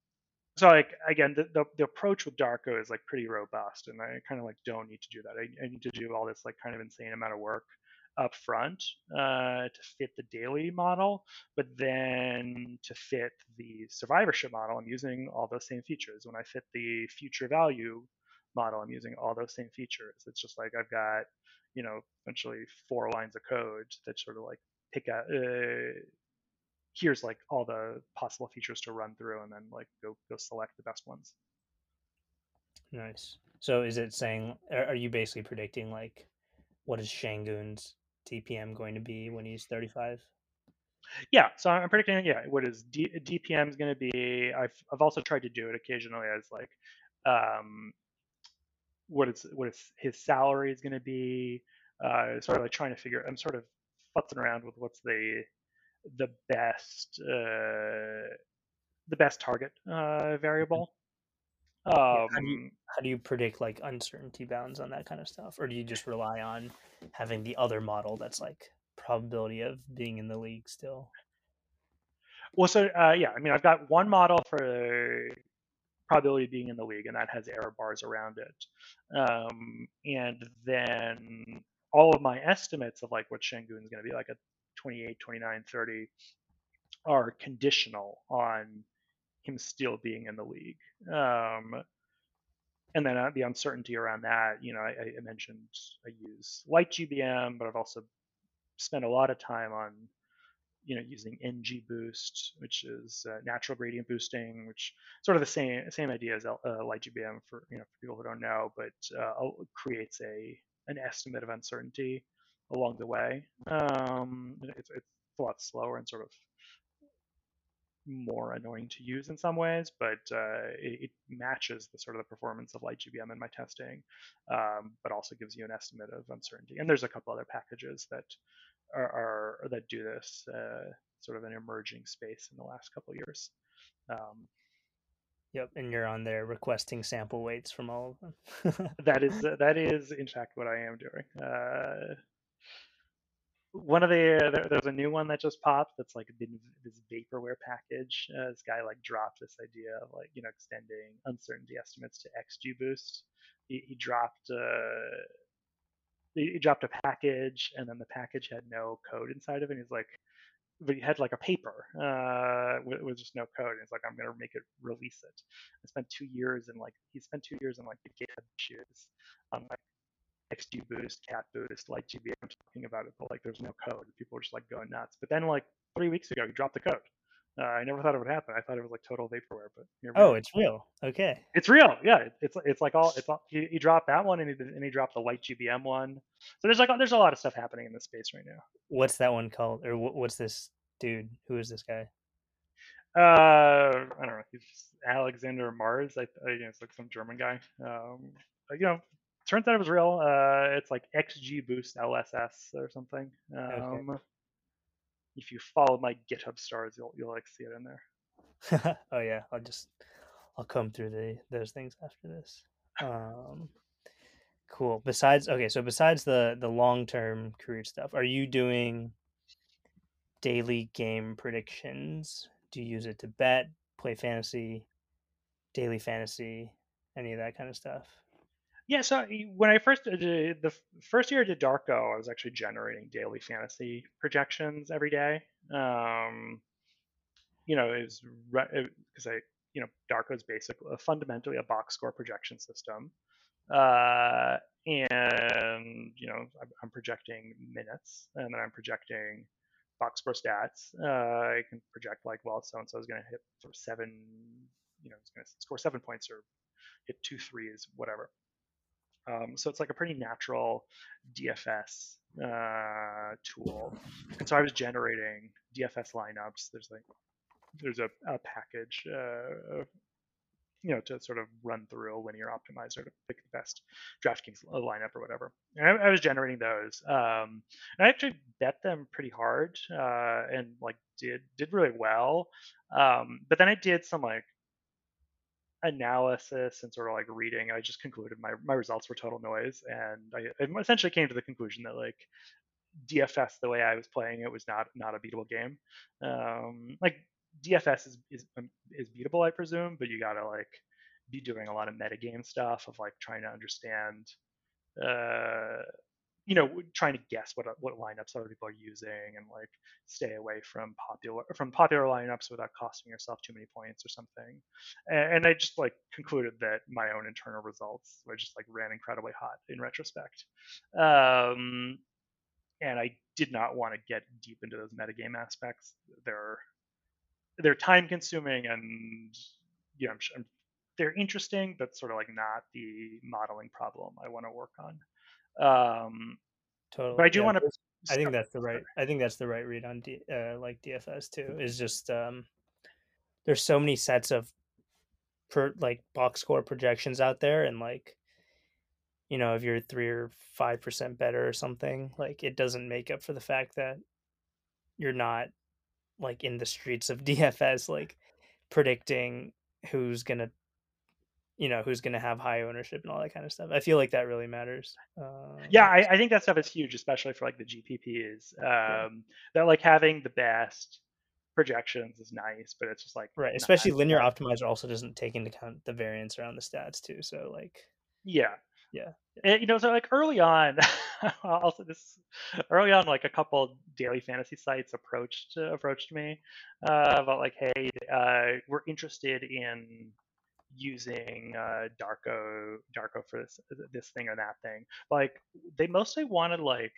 [SPEAKER 3] so like again the, the, the, approach with darko is like pretty robust and i kind of like don't need to do that. I, I need to do all this like kind of insane amount of work up front uh, to fit the daily model, but then to fit the survivorship model, I'm using all those same features. When I fit the future value model, I'm using all those same features. It's just like I've got, you know, essentially four lines of code that sort of like pick out. Uh, here's like all the possible features to run through, and then like go go select the best ones.
[SPEAKER 2] Nice. So is it saying? Are you basically predicting like what is Sengun's DPM going to be when he's 35?
[SPEAKER 3] Yeah, so I'm predicting, yeah, what is D- DPM is going to be. I've, I've also tried to do it occasionally as like, um, what is what is his salary is going to be. Uh, sort of like trying to figure. I'm sort of futzing around with what's the the best uh, the best target uh, variable.
[SPEAKER 2] Um, how, do you, how do you predict like uncertainty bounds on that kind of stuff, or do you just rely on having the other model that's like probability of being in the league still?
[SPEAKER 3] Well, so uh, yeah, I mean, I've got one model for probability of being in the league, and that has error bars around it. Um, and then all of my estimates of like what Sengun is going to be like at 28, 29, 30 are conditional on him still being in the league. Um, and then uh, the uncertainty around that, you know, I, I, mentioned I use LightGBM, but I've also spent a lot of time on, you know, using NGBoost, which is uh, natural gradient boosting, which sort of the same same idea as uh, LightGBM for you know for people who don't know, but uh, creates a an estimate of uncertainty along the way. Um, it's, it's a lot slower and sort of more annoying to use in some ways, but uh, it, it, matches the sort of the performance of LightGBM in my testing, um, but also gives you an estimate of uncertainty. And there's a couple other packages that are, are that do this, uh, sort of an emerging space in the last couple years. Um,
[SPEAKER 2] Yep, and you're on there requesting sample weights from all
[SPEAKER 3] of them. that is that is in fact what I am doing. Uh, one of the uh, there, there's a new one that just popped that's like this vaporware package. Uh, this guy like dropped this idea of like you know extending uncertainty estimates to XGBoost. He, he dropped uh, he, he dropped a package and then the package had no code inside of it. And he's like, but he had like a paper uh, with, with, just no code. And he's like, I'm gonna make it release it. I spent two years in like he spent two years in like the GitHub issues on like XGBoost, Cat Boost, LightGBM talking about it, but like there's no code. People are just like going nuts. But then like three weeks ago, he dropped the code. Uh, I never thought it would happen. I thought it was like total vaporware, but
[SPEAKER 2] oh, it's real. Okay,
[SPEAKER 3] it's real. Yeah, it's it's like all it's all. He, he dropped that one, and he and he dropped the LightGBM one. So there's like there's a lot of stuff happening in this space right now.
[SPEAKER 2] What's that one called, or what's this dude? Who is this guy?
[SPEAKER 3] Uh, I don't know. He's Alexander März. I, I you know, it's like some German guy. Um, you know, turns out it was real. Uh, it's like XGBoost LSS or something. Um, okay. If you follow my GitHub stars, you'll you'll like see it in
[SPEAKER 2] there. oh yeah, I'll just I'll come through the those things after this. Um, cool. Besides, okay, so besides the the long term career stuff, are you doing daily game predictions? Do you use it to bet, play fantasy, daily fantasy, any of that kind of stuff?
[SPEAKER 3] Yeah, so when I first did the first year I did Darko, I was actually generating daily fantasy projections every day. Um, you know, it was because I, you know, Darko is basically fundamentally a box score projection system, uh, and you know, I'm projecting minutes, and then I'm projecting box score stats. Uh, I can project like, well, so and so is going to hit of seven, you know, it's going to score seven points or hit two threes, whatever. Um, so it's like a pretty natural DFS uh, tool. And so I was generating DFS lineups. There's like there's a, a package, uh, you know, to sort of run through a linear optimizer to pick the best DraftKings lineup or whatever. And I, I was generating those. Um, and I actually bet them pretty hard uh, and like did did really well. Um, but then I did some like analysis and sort of like reading, I just concluded my, my results were total noise. And I, I essentially came to the conclusion that like DFS, the way I was playing it, was not not a beatable game. Um, like DFS is, is um, is beatable, I presume, but you gotta like be doing a lot of metagame stuff of like trying to understand uh, you know trying to guess what what lineups other people are using and like stay away from popular from popular lineups without costing yourself too many points or something. And, i just like concluded that my own internal results were just like ran incredibly hot in retrospect. Um, and i did not want to get deep into those metagame aspects. They're they're time consuming and yeah I'm, I'm, they're interesting but sort of like not the modeling problem i want to work on um,
[SPEAKER 2] totally.
[SPEAKER 3] But I do yeah, want to.
[SPEAKER 2] I think that's the right. I think that's the right read on D, uh, like DFS too. Is just um, there's so many sets of per like box score projections out there, and like you know if you're three or five percent better or something, like it doesn't make up for the fact that you're not like in the streets of DFS, like predicting who's gonna you know who's going to have high ownership and all that kind of stuff i feel like that really matters
[SPEAKER 3] uh, yeah I, I, think that stuff is huge especially for like the gpps um yeah. that like having the best projections is nice but it's just like
[SPEAKER 2] right especially linear optimizer also doesn't take into account the variance around the stats too so like
[SPEAKER 3] yeah
[SPEAKER 2] yeah,
[SPEAKER 3] yeah. you know so like early on also this early on like a couple daily fantasy sites approached uh, approached me uh, about like hey uh, we're interested in using uh, Darko Darko for this this thing or that thing. Like they mostly wanted like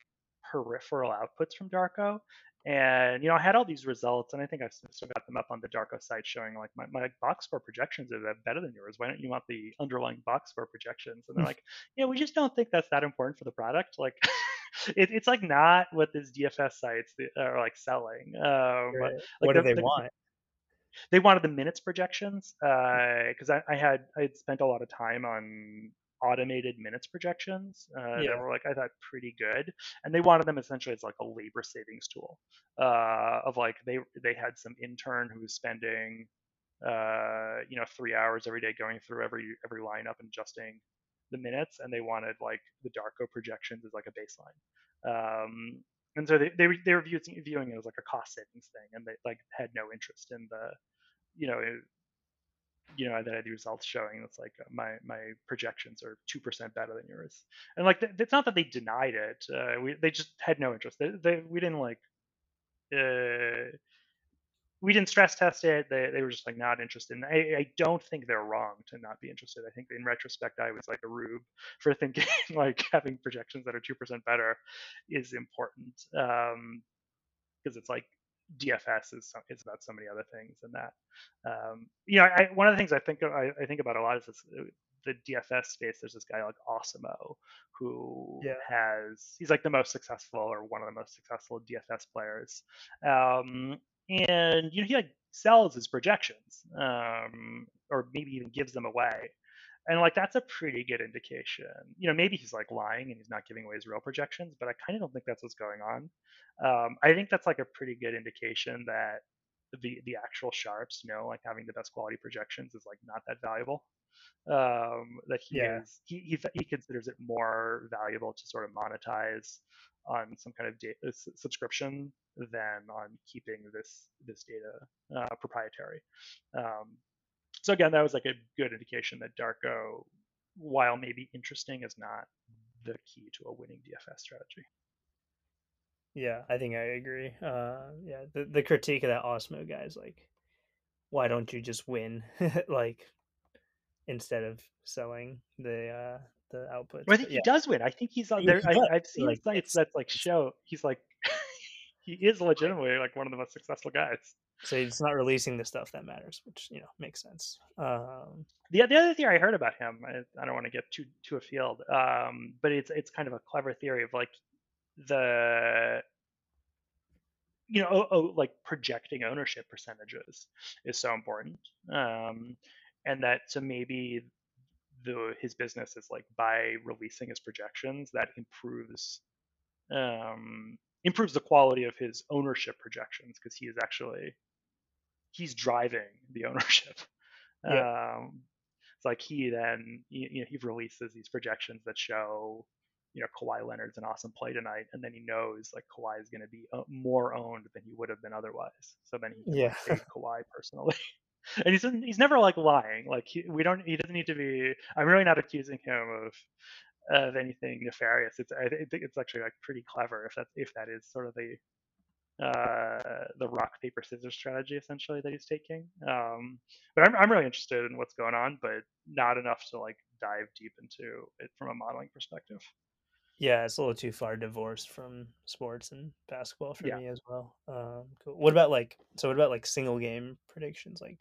[SPEAKER 3] peripheral outputs from Darko. And you know, I had all these results, and I think I still got them up on the Darko site, showing like my, my box score projections are better than yours. Why don't you want the underlying box score projections? And they're like, yeah, we just don't think that's that important for the product. Like, it, it's like not what these DFS sites are like selling. Um,
[SPEAKER 2] right.
[SPEAKER 3] like
[SPEAKER 2] what do they the, want?
[SPEAKER 3] They wanted the minutes projections because I, I had I had spent a lot of time on automated minutes projections uh,
[SPEAKER 2] Yeah.
[SPEAKER 3] that were like I thought pretty good, and they wanted them essentially as like a labor savings tool uh, of like they they had some intern who was spending uh, you know three hours every day going through every every lineup and adjusting the minutes, and they wanted like the Darko projections as like a baseline. Um, and so they they were, they were viewing, it as like a cost savings thing, and they like had no interest in the you know it, you know that the results showing it's like uh, my my projections are two percent better than yours, and like th- it's not that they denied it. Uh, we they just had no interest. They, they we didn't like uh, we didn't stress test it. They they were just like not interested. And I I don't think they're wrong to not be interested. I think in retrospect I was like a rube for thinking like having projections that are two percent better is important. Um, because it's like DFS is is about so many other things than that. Um, you know, I, one of the things I think I, I think about a lot is this, uh, the DFS space. There's this guy like Awesemo who
[SPEAKER 2] Yeah.
[SPEAKER 3] has he's like the most successful or one of the most successful DFS players. Um, and you know he like sells his projections um, or maybe even gives them away and like that's a pretty good indication. You know maybe he's like lying and he's not giving away his real projections but i kind of don't think that's what's going on. Um, i think that's like a pretty good indication that the the actual sharps know like having the best quality projections is like not that valuable um, that he
[SPEAKER 2] Yeah.
[SPEAKER 3] is he, he he considers it more valuable to sort of monetize on some kind of data subscription than on keeping this this data uh, proprietary um, so again, that was like a good indication that Darko, while maybe interesting, is not the key to a winning DFS strategy.
[SPEAKER 2] Yeah, I think I agree. Uh, yeah, the the critique of that Awesemo guy is like, why don't you just win, like, instead of selling the uh the outputs?
[SPEAKER 3] But I think
[SPEAKER 2] But
[SPEAKER 3] he does win. I think he's on there.
[SPEAKER 2] he
[SPEAKER 3] I, I've seen
[SPEAKER 2] like,
[SPEAKER 3] sites that like show he's like he is legitimately like one of the most successful guys.
[SPEAKER 2] so he's not releasing the stuff that matters, which you know makes sense. Um,
[SPEAKER 3] The, the other theory I heard about him, I, I don't want to get too too afield, um, but it's it's kind of a clever theory of like the you know oh, oh, like projecting ownership percentages is so important, um, and that so maybe the his business is like by releasing his projections that improves um, improves the quality of his ownership projections because he is actually he's driving the ownership. Um, it's like he then you know he releases these projections that show you know Kawhi Leonard's an awesome play tonight, and then he knows like Kawhi is going to be uh, more owned than he would have been otherwise. So then he can
[SPEAKER 2] Yeah.
[SPEAKER 3] like, Kawhi personally. and he's he's never like lying. Like he, we don't he doesn't need to be. I'm really not accusing him of of anything nefarious. It's I think it's actually like pretty clever if that if that is sort of the uh the rock paper scissors strategy essentially that he's taking. Um, but I'm I'm really interested in what's going on, but not enough to like dive deep into it from a modeling perspective.
[SPEAKER 2] yeah, it's a little too far divorced from sports and basketball for
[SPEAKER 3] Yeah.
[SPEAKER 2] me as well. Um, cool. What about like so? What about like single game predictions, like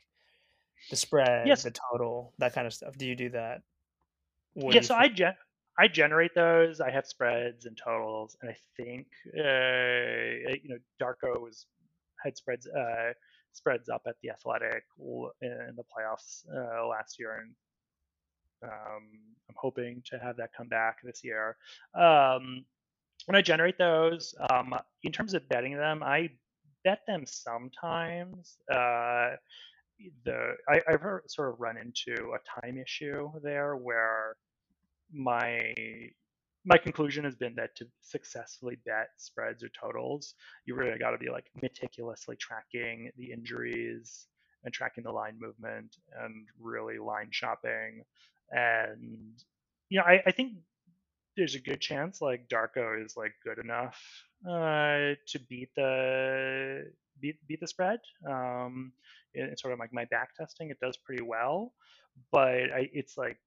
[SPEAKER 2] the spread,
[SPEAKER 3] Yes.
[SPEAKER 2] the total, that kind of stuff? Do you do that? What
[SPEAKER 3] yeah,
[SPEAKER 2] you
[SPEAKER 3] so
[SPEAKER 2] think?
[SPEAKER 3] I gen- I generate those. I have spreads and totals, and I think uh, you know Darko was had spreads uh, spreads up at the Athletic in the playoffs uh, last year, and um, I'm hoping to have that come back this year. Um, when I generate those, um, in terms of betting them, I bet them sometimes. Uh, the I, I've heard, sort of run into a time issue there where my my conclusion has been that to successfully bet spreads or totals, you really got to be like meticulously tracking the injuries and tracking the line movement and really line shopping. And you know, I, I think there's a good chance like Darko is like good enough uh, to beat the beat beat the spread. Um, in, sort of like my back testing, it does pretty well, but I, it's like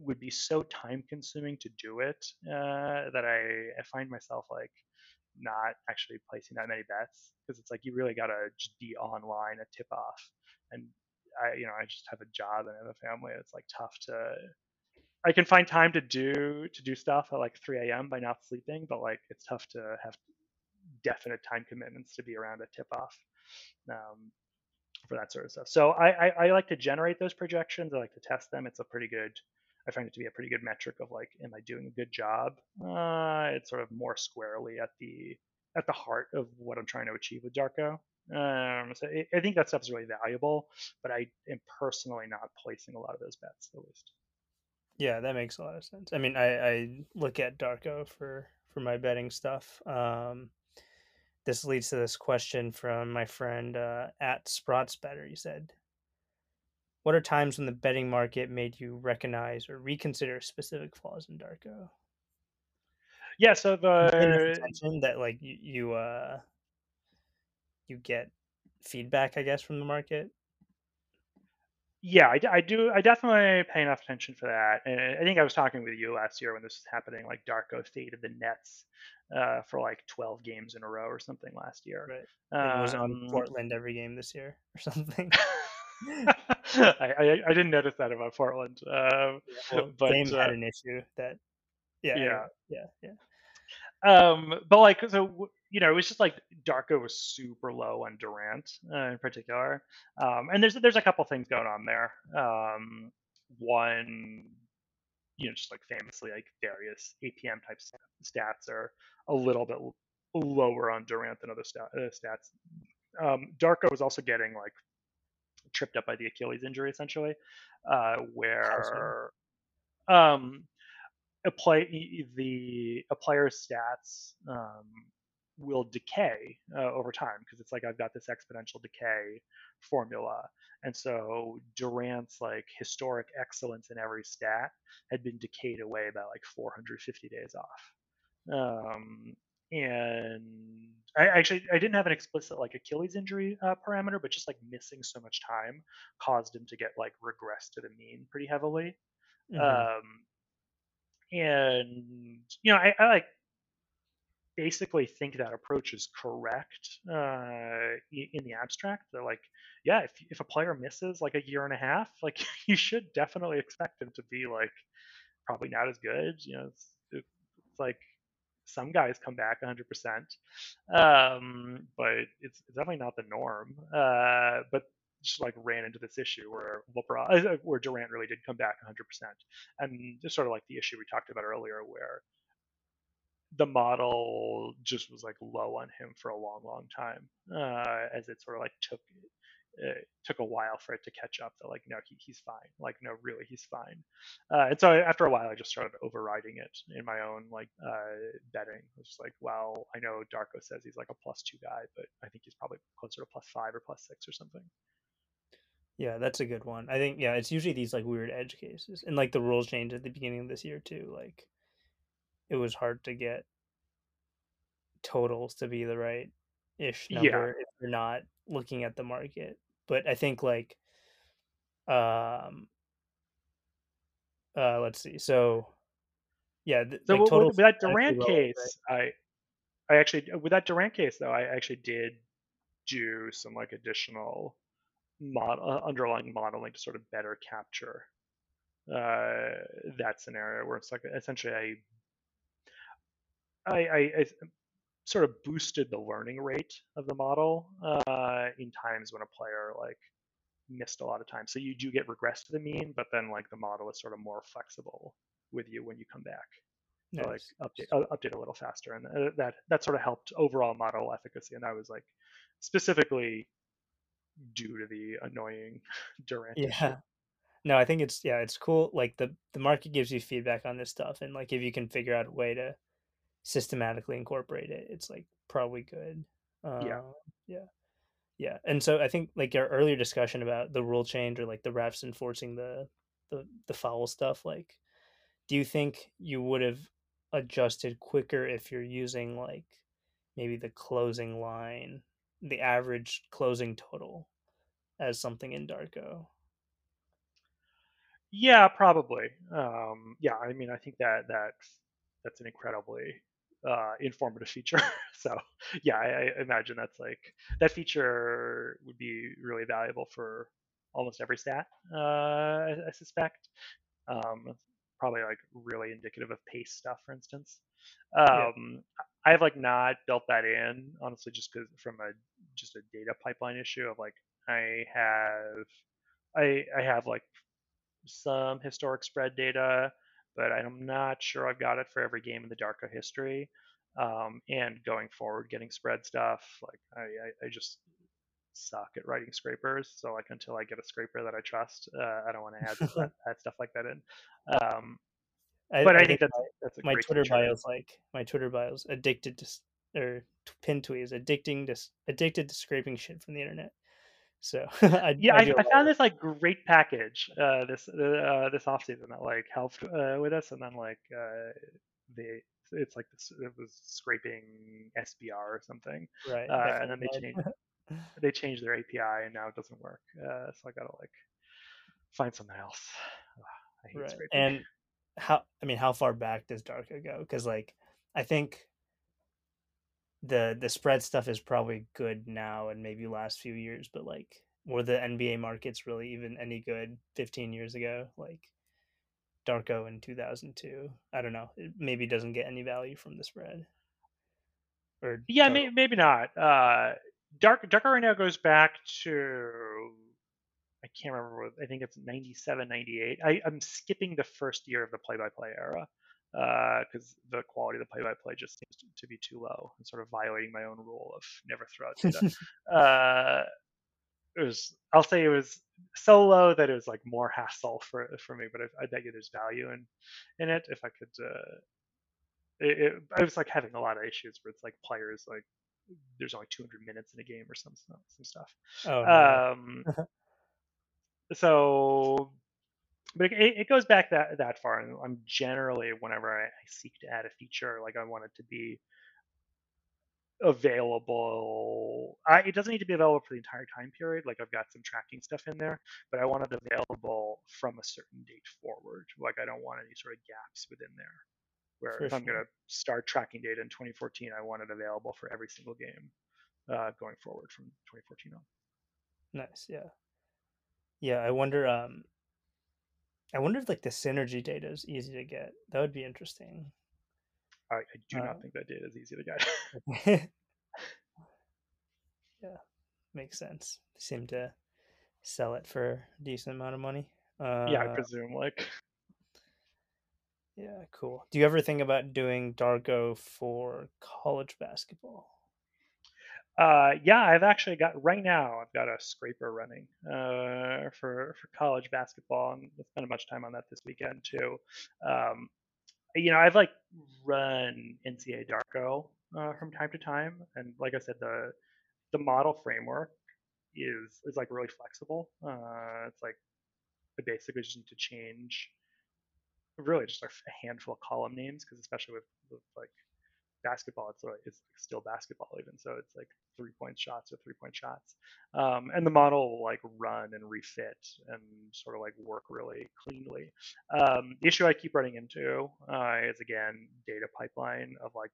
[SPEAKER 3] would be so time consuming to do it uh, that I, I find myself like not actually placing that many bets because it's like you really gotta be online a tip off and I you know I just have a job and I have a family it's like tough to I can find time to do to do stuff at like 3 a.m. by not sleeping but like it's tough to have definite time commitments to be around a tip off um, for that sort of stuff. So I, I, I like to generate those projections. I like to test them. It's a pretty good. I find it to be a pretty good metric of like, am I doing a good job? Uh, it's sort of more squarely at the at the heart of what I'm trying to achieve with Darko. Um, so I, I think that stuff is really valuable, but I am personally not placing a lot of those bets at least.
[SPEAKER 2] Yeah, that makes a lot of sense. I mean, I, I look at Darko for for my betting stuff. Um, this leads to this question from my friend uh, at Sprots Better. He said, "What are times when the betting market made you recognize or reconsider specific flaws in Darko?"
[SPEAKER 3] Yeah, so the
[SPEAKER 2] attention that like you you uh you get feedback, I guess, from the market.
[SPEAKER 3] Yeah, I, I, do. I definitely pay enough attention for that. And I think I was talking with you last year when this was happening. Like Darko faded the Nets uh, for like 12 games in a row or something last year.
[SPEAKER 2] Right. Um, it was on Portland every game this year or something.
[SPEAKER 3] I, I, I didn't notice that about Portland. Um,
[SPEAKER 2] yeah, well, but James uh, had an issue that. Yeah. Yeah. Yeah. Yeah.
[SPEAKER 3] Um, but like, so you know, it was just like Darko was super low on Durant uh, in particular, um, and there's there's a couple things going on there. Um, one, you know, just like famously, like various APM type stats are a little bit lower on Durant than other stat, uh, stats. Um, Darko was also getting like tripped up by the Achilles injury essentially, uh, where um, a play the a player's stats um, will decay uh, over time because it's like I've got this exponential decay formula, and so Durant's like historic excellence in every stat had been decayed away by like 450 days off. Um, and I actually I didn't have an explicit like Achilles injury uh, parameter, but just like missing so much time caused him to get like regress to the mean pretty heavily. Mm-hmm. Um, and you know I, I, like basically think that approach is correct uh, in the abstract. They're like yeah if, if a player misses like a year and a half like you should definitely expect him to be like probably not as good. You know it's, it's like some guys come back 100% um, but it's, it's, definitely not the norm uh, but just like ran into this issue where LeBron, uh, where Durant really did come back 100%, and just sort of like the issue we talked about earlier, where the model just was like low on him for a long, long time, uh, as it sort of like took it took a while for it to catch up that like no he, he's fine like no really he's fine uh, and so after a while i just started overriding it in my own like uh, betting it's just like well i know darko says he's like a plus two guy but i think he's probably closer to plus five or plus six or something
[SPEAKER 2] yeah, that's a good one. I think yeah, it's usually these like weird edge cases. And like the rules changed at the beginning of this year too. Like it was hard to get totals to be the right ish number yeah. if you're not looking at the market. But I think like um uh let's see. So yeah, th-
[SPEAKER 3] so like with that Durant case, I I actually with that Durant case though, I actually did do some like additional mod, uh, underlying modeling to sort of better capture uh, that scenario where it's like essentially I, I, I, I sort of boosted the learning rate of the model uh, in times when a player like missed a lot of time. So you do get regress to the mean, but then like the model is sort of more flexible with you when you come back. Nice. like update uh, update a little faster, and uh, that that sort of helped overall model efficacy. And I was like specifically due to the annoying Durant.
[SPEAKER 2] Yeah. Issue. No, I think it's yeah, it's cool. Like the the market gives you feedback on this stuff, and like if you can figure out a way to systematically incorporate it, it's like probably good.
[SPEAKER 3] Uh, yeah.
[SPEAKER 2] Yeah. Yeah. And so I think like our earlier discussion about the rule change or like the refs enforcing the the the foul stuff, like do you think you would have adjusted quicker if you're using like maybe the closing line the average closing total as something in Darko.
[SPEAKER 3] Yeah, probably. Um, yeah, I mean, I think that that that's an incredibly uh, informative feature. so yeah, I, I, imagine that's like that feature would be really valuable for almost every stat. Uh, I, I, suspect. Um, probably like really indicative of pace stuff, for instance. Um, yeah. I've like not built that in honestly, just because from a just a data pipeline issue of like I have I I have like some historic spread data, but I'm not sure I've got it for every game in the Darko history. Um, and going forward, getting spread stuff, like I, I, I, just suck at writing scrapers. So like until I get a scraper that I trust, uh, I don't want to add, add, add stuff like that in. Um, I, but I, I think, think that's, that's
[SPEAKER 2] my Twitter bio is like my Twitter bio is addicted to or pin tweet is addicting to addicted to scraping shit from the internet. So
[SPEAKER 3] I, yeah, I, I, found this like great package uh, this uh, this off season that like helped uh, with us, and then like uh, the it's like this, it was scraping SBR or something,
[SPEAKER 2] right?
[SPEAKER 3] Uh, and then they changed they changed their API, and now it doesn't work. Uh, so I gotta like find something else.
[SPEAKER 2] Ugh, right. Scraping. And how I mean, how far back does Darko go? Because like I think the the spread stuff is probably good now and maybe last few years, but like were the NBA markets really even any good 15 years ago? Like Darko in 2002, I don't know. It maybe doesn't get any value from the spread.
[SPEAKER 3] Or yeah, maybe, maybe not. Uh, Dark Darko right now goes back to I can't remember what I think it's 97, 98. I, I'm skipping the first year of the play-by-play era because uh, the quality of the play-by-play just seems to, to, be too low and sort of violating my own rule of never throw out data. uh, it was, I'll say it was so low that it was like more hassle for for me, but I, I bet you there's value in in it if I could. Uh, it, it, I was like having a lot of issues where it's like players like there's only 200 minutes in a game or some some stuff. Oh, no. um, so but it, it, goes back that that far and i'm generally whenever I, I, seek to add a feature like i want it to be available I, it doesn't need to be available for the entire time period like i've got some tracking stuff in there but i want it available from a certain date forward like i don't want any sort of gaps within there where for if sure. i'm going to start tracking data in 2014 i want it available for every single game uh, going forward from 2014 on
[SPEAKER 2] nice yeah yeah i wonder um I wonder if like the synergy data is easy to get. That would be interesting.
[SPEAKER 3] I, I do uh, not think that data is easy to
[SPEAKER 2] get. yeah, makes sense. They seem to sell it for a decent amount of money.
[SPEAKER 3] Uh, yeah, I presume. Like,
[SPEAKER 2] yeah, cool. Do you ever think about doing Darko for college basketball?
[SPEAKER 3] Uh, yeah, I've actually got right now. I've got a scraper running uh, for for college basketball, and I spent a much time on that this weekend too. Um, you know, I've like run NCAA Darko uh, from time to time, and like I said, the the model framework is is like really flexible. Uh, it's like I basically just need to change really just a handful of column names because especially with, with like basketball, it's, it's still basketball even. So it's like three point shots or three point shots. Um, and the model will like run and refit and sort of like work really cleanly. Um, the issue I keep running into uh, is again data pipeline of like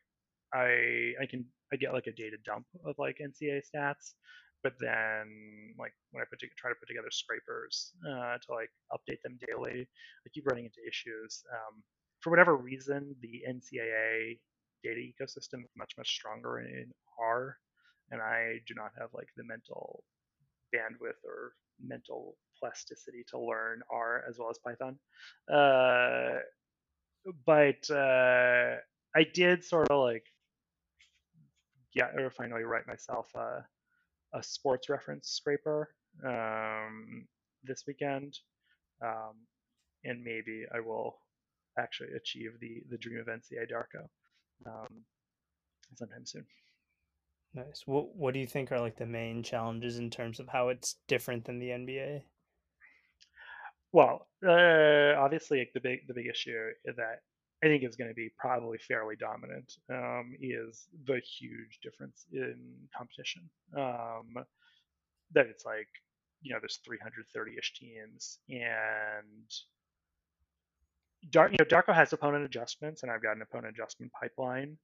[SPEAKER 3] I I can I get like a data dump of like NCAA stats, but then like when I put to, try to put together scrapers uh, to like update them daily, I keep running into issues. Um, for whatever reason, the NCAA data ecosystem is much much stronger in R and I do not have like the mental bandwidth or mental plasticity to learn R as well as Python. Uh, but uh, I did sort of like yeah, or finally write myself a, a sports reference scraper um, this weekend, um, and maybe I will actually achieve the the dream of NCAA Darko um, sometime soon.
[SPEAKER 2] Nice. What What do you think are like the main challenges in terms of how it's different than the NBA?
[SPEAKER 3] Well, uh, obviously, the big the big issue that I think is going to be probably fairly dominant um, is the huge difference in competition. Um, that it's like you know there's 330ish teams and Dark, you know, Darko has opponent adjustments, and I've got an opponent adjustment pipeline.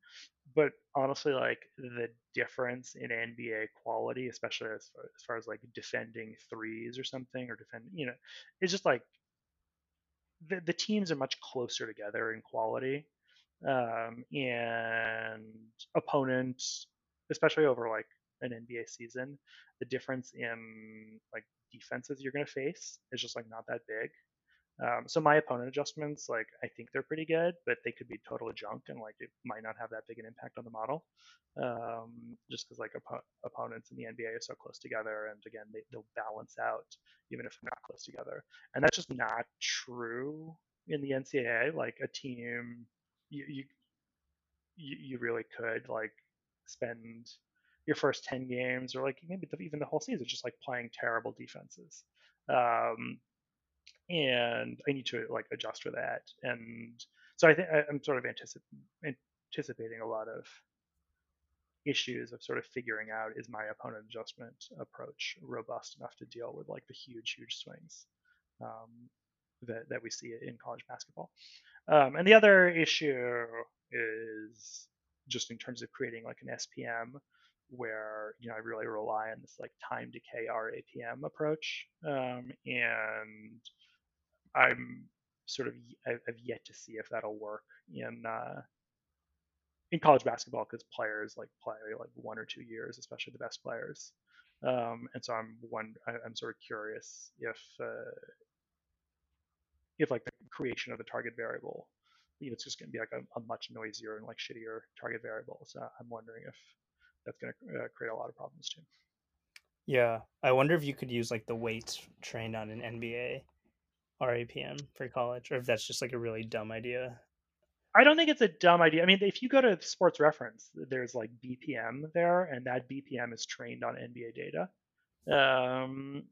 [SPEAKER 3] But honestly, like the difference in NBA quality, especially as far, as far as like defending threes or something, or defend, you know, it's just like the the teams are much closer together in quality, um, and opponents, especially over like an NBA season, the difference in like defenses you're going to face is just like not that big. Um, so my opponent adjustments, like I think they're pretty good, but they could be total junk and like it might not have that big an impact on the model, um, just because like op- opponents in the NBA are so close together, and again they, they'll balance out even if they're not close together, and that's just not true in the NCAA. Like a team, you you you really could like spend your first 10 games or like maybe even the whole season just like playing terrible defenses um, and I need to like adjust for that. And so I think I'm sort of anticip- anticipating a lot of issues of sort of figuring out is my opponent adjustment approach robust enough to deal with like the huge, huge swings um, that that we see in college basketball. Um, and the other issue is just in terms of creating like an SPM where you know I really rely on this like time decay RAPM approach, um, and I'm sort of I've yet to see if that'll work in uh, in college basketball because players like play like one or two years, especially the best players. Um, and so I'm one I'm sort of curious if uh, if like the creation of the target variable, you know, it's just going to be like a, a, much noisier and like shittier target variable. So I'm wondering if that's going to uh, create a lot of problems too.
[SPEAKER 2] Yeah, I wonder if you could use like the weights trained on an NBA RAPM for college, or if that's just like a really dumb idea.
[SPEAKER 3] I don't think it's a dumb idea. I mean, if you go to Sports Reference, there's like BPM there, and that BPM is trained on NBA data. Um,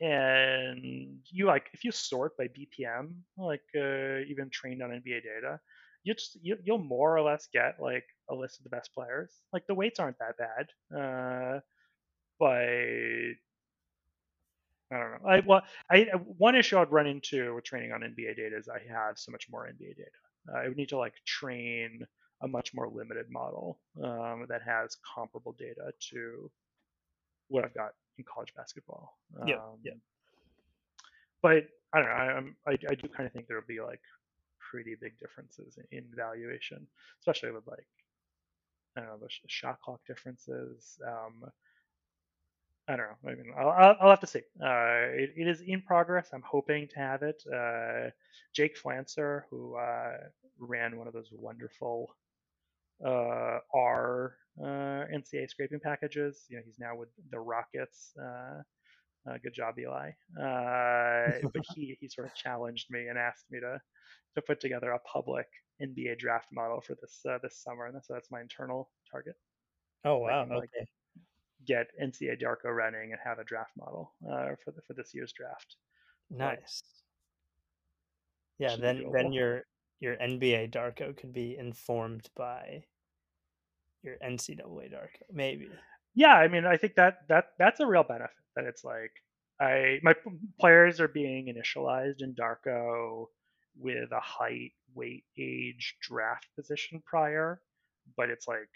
[SPEAKER 3] and you like if you sort by BPM, like uh, even trained on NBA data, you just you, will more or less get like a list of the best players. Like the weights aren't that bad, uh, but I don't know. I well, I one issue I'd run into with training on NBA data is I have so much more NBA data. Uh, I would need to like train a much more limited model um, that has comparable data to what I've got in college basketball.
[SPEAKER 2] Um, yeah, yeah.
[SPEAKER 3] But I don't know. I, I'm, I, I do kind of think there will be like pretty big differences in, in valuation, especially with like I don't know the shot clock differences. Um, I don't know. I mean, I'll, I'll have to see. Uh, it, it is in progress. I'm hoping to have it. Uh, Jake Flancer, who uh, ran one of those wonderful uh, R uh, NCAA scraping packages, you know, he's now with the Rockets. Uh, good job, Eli. but he he sort of challenged me and asked me to to put together a public NBA draft model for this this summer, and so that's my internal target.
[SPEAKER 2] Oh wow! okay. Like,
[SPEAKER 3] get NCAA Darko running and have a draft model uh, for the for this year's draft.
[SPEAKER 2] Nice. But yeah, then then your your NBA Darko could be informed by your NCAA Darko, maybe.
[SPEAKER 3] Yeah, I mean, I think that that that's a real benefit. That it's like I my players are being initialized in Darko with a height, weight, age, draft position prior, but it's like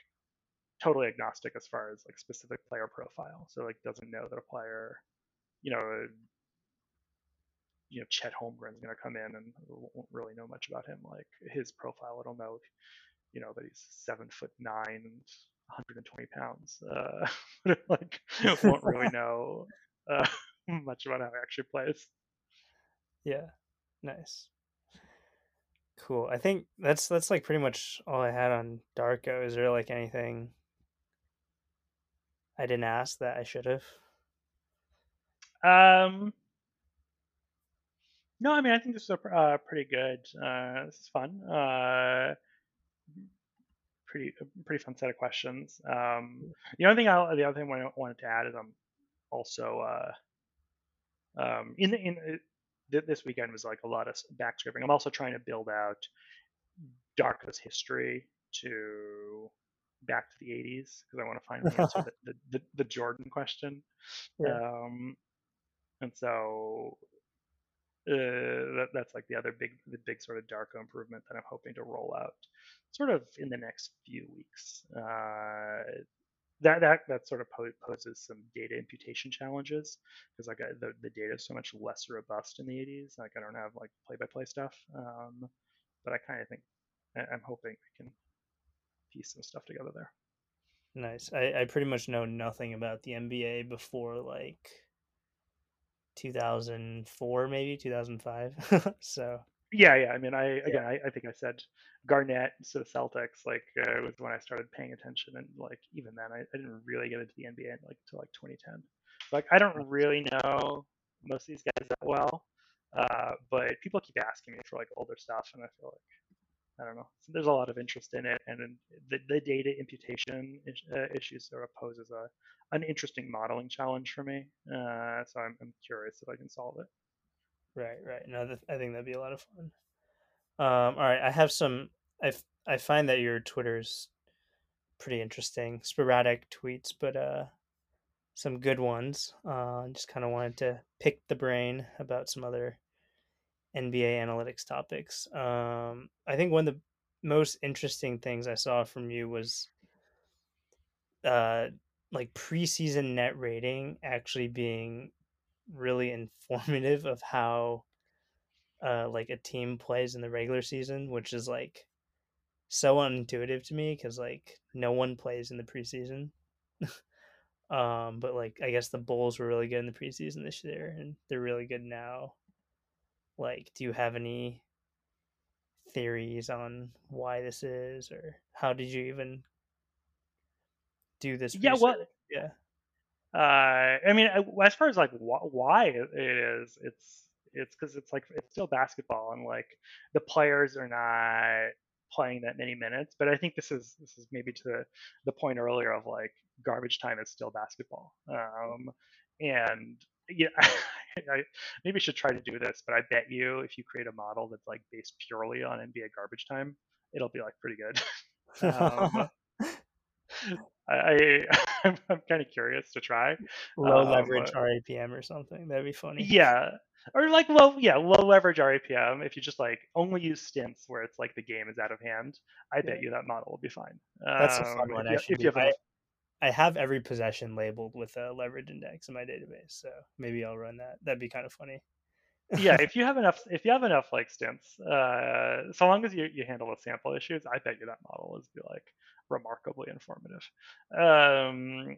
[SPEAKER 3] totally agnostic as far as like specific player profile. So like doesn't know that a player, you know, you know, Chet Holmgren's going to come in and won't really know much about him. Like his profile, it'll know, you know, that he's seven foot nine and 120 pounds. Uh, like won't really know uh, much about how he actually plays.
[SPEAKER 2] Yeah, nice. Cool. I think that's that's like pretty much all I had on Darko. Is there like anything I didn't ask that I should have.
[SPEAKER 3] Um, no, I mean I think this is a, uh, pretty good. Uh, this is fun. Uh, pretty pretty fun set of questions. Um, the only thing I the other thing I wanted to add is I'm also uh, um, in in uh, this weekend was like a lot of backscripting. I'm also trying to build out Darko's history to back to the 80s because I want to find the answer to the, the, the, Jordan question. Yeah. Um, and so uh, that, that's like the other big the big sort of Darko improvement that I'm hoping to roll out sort of in the next few weeks. Uh, that that that sort of poses some data imputation challenges because like I, the the data is so much less robust in the 80s. Like I don't have like play by play stuff, um, but I kind of think I'm hoping I can piece some stuff together there.
[SPEAKER 2] Nice. I, I pretty much know nothing about the NBA before like 2004, maybe 2005. so
[SPEAKER 3] yeah, yeah. I mean, I again, I, I think I said Garnett, so Celtics, like uh, was when I started paying attention, and like even then, I, I didn't really get into the NBA like until like 2010. Like I don't really know most of these guys that well, uh, but people keep asking me for like older stuff, and I feel like I don't know. So there's a lot of interest in it, and the, the data imputation uh, issues sort of poses a an interesting modeling challenge for me. Uh, so I'm, I'm curious if I can solve it.
[SPEAKER 2] Right, right. No, th- I think that'd be a lot of fun. Um, all right, I have some. I I find that your Twitter's pretty interesting, sporadic tweets, but uh, some good ones. Uh, just kind of wanted to pick the brain about some other NBA analytics topics. Um, I think one of the most interesting things I saw from you was uh, like preseason net rating actually being really informative of how uh, like a team plays in the regular season, which is like so unintuitive to me because like no one plays in the preseason. um, but like I guess the Bulls were really good in the preseason this year, and they're really good now. Like, do you have any theories on why this is, or how did you even do this?
[SPEAKER 3] Yeah,
[SPEAKER 2] research?
[SPEAKER 3] well,
[SPEAKER 2] yeah.
[SPEAKER 3] Uh, I mean, as far as like wh- why it is, it's it's because it's like it's still basketball, and like the players are not playing that many minutes. But I think this is this is maybe to the, the point earlier of like garbage time is still basketball. Um, and yeah, I maybe I should try to do this, but I bet you if you create a model that's like based purely on NBA garbage time, it'll be like pretty good. um, I, I am kind of curious to try
[SPEAKER 2] low um, leverage RAPM or something. That'd be funny.
[SPEAKER 3] Yeah, or like low yeah low leverage RAPM. If you just like only use stints where it's like the game is out of hand, I yeah. bet you that model will be fine.
[SPEAKER 2] That's um, a fun one. If, actually, if you have I, I have every possession labeled with a leverage index in my database, so maybe I'll run that. That'd be kind of funny.
[SPEAKER 3] yeah, if you have enough, if you have enough like stints, uh, so long as you, you handle the sample issues, I bet you that model is be like remarkably informative. Um,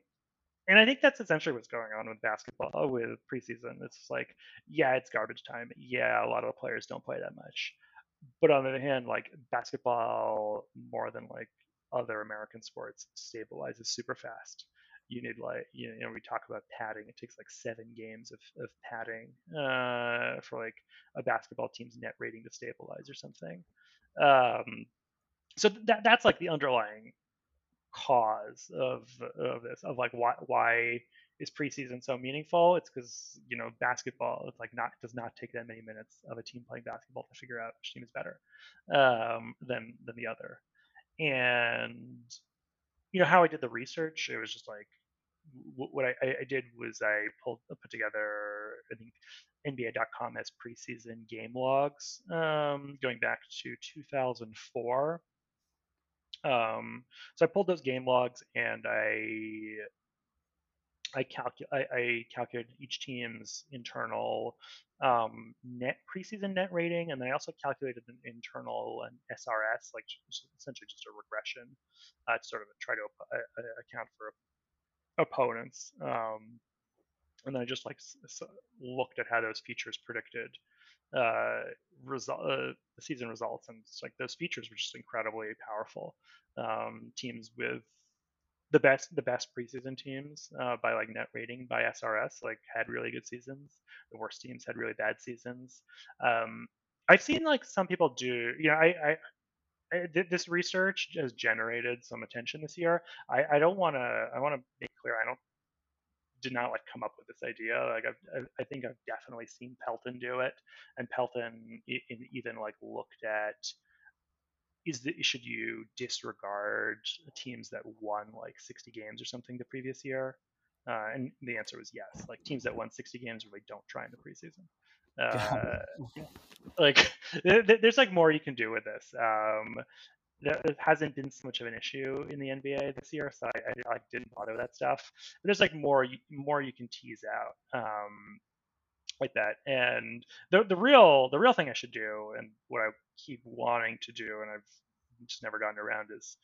[SPEAKER 3] and I think that's essentially what's going on with basketball with preseason. It's like, yeah, it's garbage time. Yeah, a lot of the players don't play that much. But on the other hand, like basketball, more than like other American sports stabilizes super fast. You need like you know we talk about padding. It takes like seven games of, of padding uh, for like a basketball team's net rating to stabilize or something. Um, so that that's like the underlying cause of of this of like why why is preseason so meaningful? It's because you know basketball it's like not does not take that many minutes of a team playing basketball to figure out which team is better um, than than the other and you know how I did the research. It was just like what I, I did was I pulled put together I think NBA.com as preseason game logs um, going back to 2004. Um, so I pulled those game logs and I I, calcu- I, I calculated each team's internal um, net preseason net rating, and I also calculated an internal and SRS, like essentially just a regression uh, to sort of try to uh, uh, account for opponents. Um, and then I just like looked at how those features predicted uh, result uh, the season results, and it's like those features were just incredibly powerful. Um, teams with the best the best preseason teams uh, by like net rating by SRS like had really good seasons. The worst teams had really bad seasons. Um, I've seen like some people do. You know, I, I, this research has generated some attention this year. I, I don't want to. I want to make clear. I don't did not like come up with this idea. Like I've, I think I've definitely seen Pelton do it, and Pelton even like looked at is that should you disregard teams that won like 60 games or something the previous year? Uh, and the answer was yes. Like teams that won 60 games really don't try in the preseason. Uh, like there's like more you can do with this. Um, there hasn't been so much of an issue in the NBA this year, so I, I, I didn't bother with that stuff. But there's like more more you can tease out. Um, like that. And the the real the real thing I should do, and what I keep wanting to do, and I've just never gotten around, is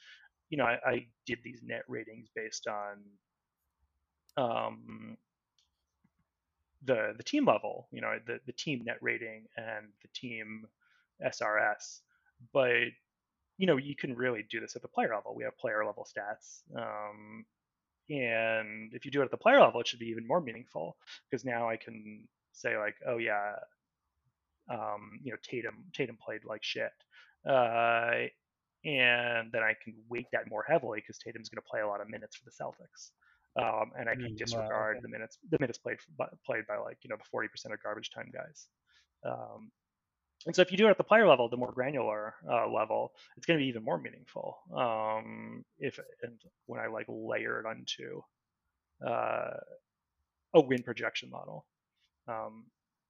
[SPEAKER 3] you know, I, I did these net ratings based on um, the the team level, you know, the the team net rating and the team SRS. But you know, you can really do this at the player level. We have player level stats. Um, and if you do it at the player level, it should be even more meaningful because now I can say like, oh yeah, um, you know, Tatum Tatum played like shit, uh, and then I can weight that more heavily because Tatum's going to play a lot of minutes for the Celtics, um, and I can
[SPEAKER 2] Mm,
[SPEAKER 3] disregard
[SPEAKER 2] wow, okay.
[SPEAKER 3] the minutes the minutes played by, played by like you know the 40% of garbage time guys. Um, and so if you do it at the player level, the more granular uh, level, it's going to be even more meaningful. Um, if and when I like layer it onto uh, a win projection model. Um,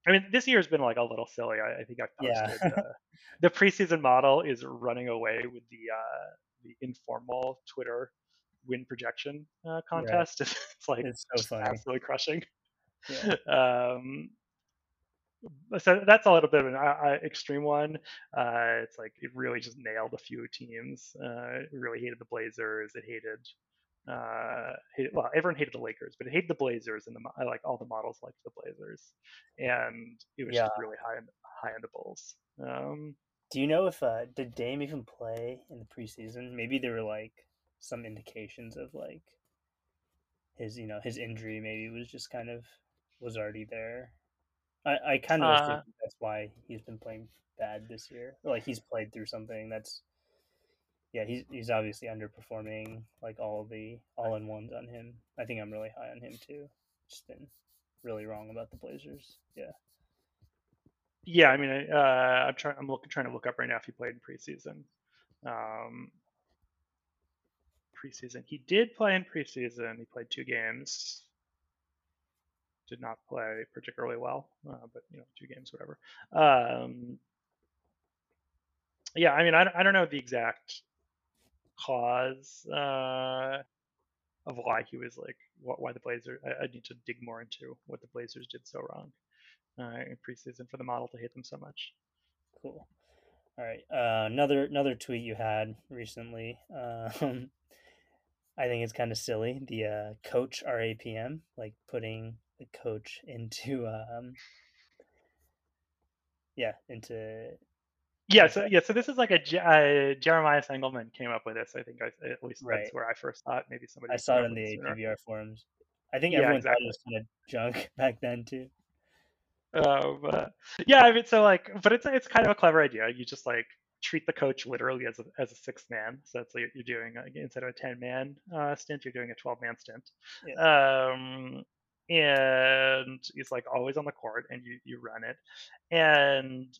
[SPEAKER 3] I mean, this year has been like a little silly. I, I think I
[SPEAKER 2] Yeah.
[SPEAKER 3] posted uh, the preseason model is running away with the uh, the informal Twitter win projection uh, contest. it's like
[SPEAKER 2] It's so funny.
[SPEAKER 3] absolutely crushing.
[SPEAKER 2] Yeah.
[SPEAKER 3] um, so that's a little bit of an uh, uh, extreme one. Uh, it's like it really just nailed a few teams. Uh, it really hated the Blazers. It hated, uh, hated, well, everyone hated the Lakers, but it hated the Blazers, and the I like all the models liked the Blazers, and it was
[SPEAKER 2] Yeah.
[SPEAKER 3] just really high on high on the Bulls. Um,
[SPEAKER 2] Do you know if uh, did Dame even play in the preseason? Maybe there were like some indications of like his, you know, his injury. Maybe was just kind of was already there. I I kind of
[SPEAKER 3] Uh,
[SPEAKER 2] that's why he's been playing bad this year. Or, like he's played through something that's. Yeah, he's he's obviously underperforming like all the all in ones on him. I think I'm really high on him too. Just been really wrong about the Blazers. Yeah.
[SPEAKER 3] yeah, I mean, uh, I'm trying. I'm looking trying to look up right now if he played in preseason. Um, preseason, he did play in preseason. He played two games. Did not play particularly well, uh, but you know, two games, whatever. Um, yeah, I mean, I, I don't know the exact cause uh, of why he was like why the Blazers. I, I need to dig more into what the Blazers did so wrong uh, in preseason for the model to hate them so much.
[SPEAKER 2] Cool. All right. Uh, another another tweet you had recently. Um, I think it's kind of silly. The uh, coach RAPM, like putting the coach into um, yeah, into
[SPEAKER 3] Yeah, so yeah, so this is like a uh, Jeremias Engelmann came up with this. I think I, at least
[SPEAKER 2] Right.
[SPEAKER 3] that's where I first thought. Maybe somebody.
[SPEAKER 2] I saw it in the
[SPEAKER 3] it.
[SPEAKER 2] APBR forums. I think
[SPEAKER 3] Yeah,
[SPEAKER 2] everyone
[SPEAKER 3] exactly.
[SPEAKER 2] thought it was kind of junk back then too.
[SPEAKER 3] Um, uh, yeah, I mean, so like, but it's it's kind of a clever idea. You just like treat the coach literally as a as a sixth man. So it's like you're doing instead of a ten man uh, stint, you're doing a twelve man stint. Um, and he's like always on the court, and you you run it, and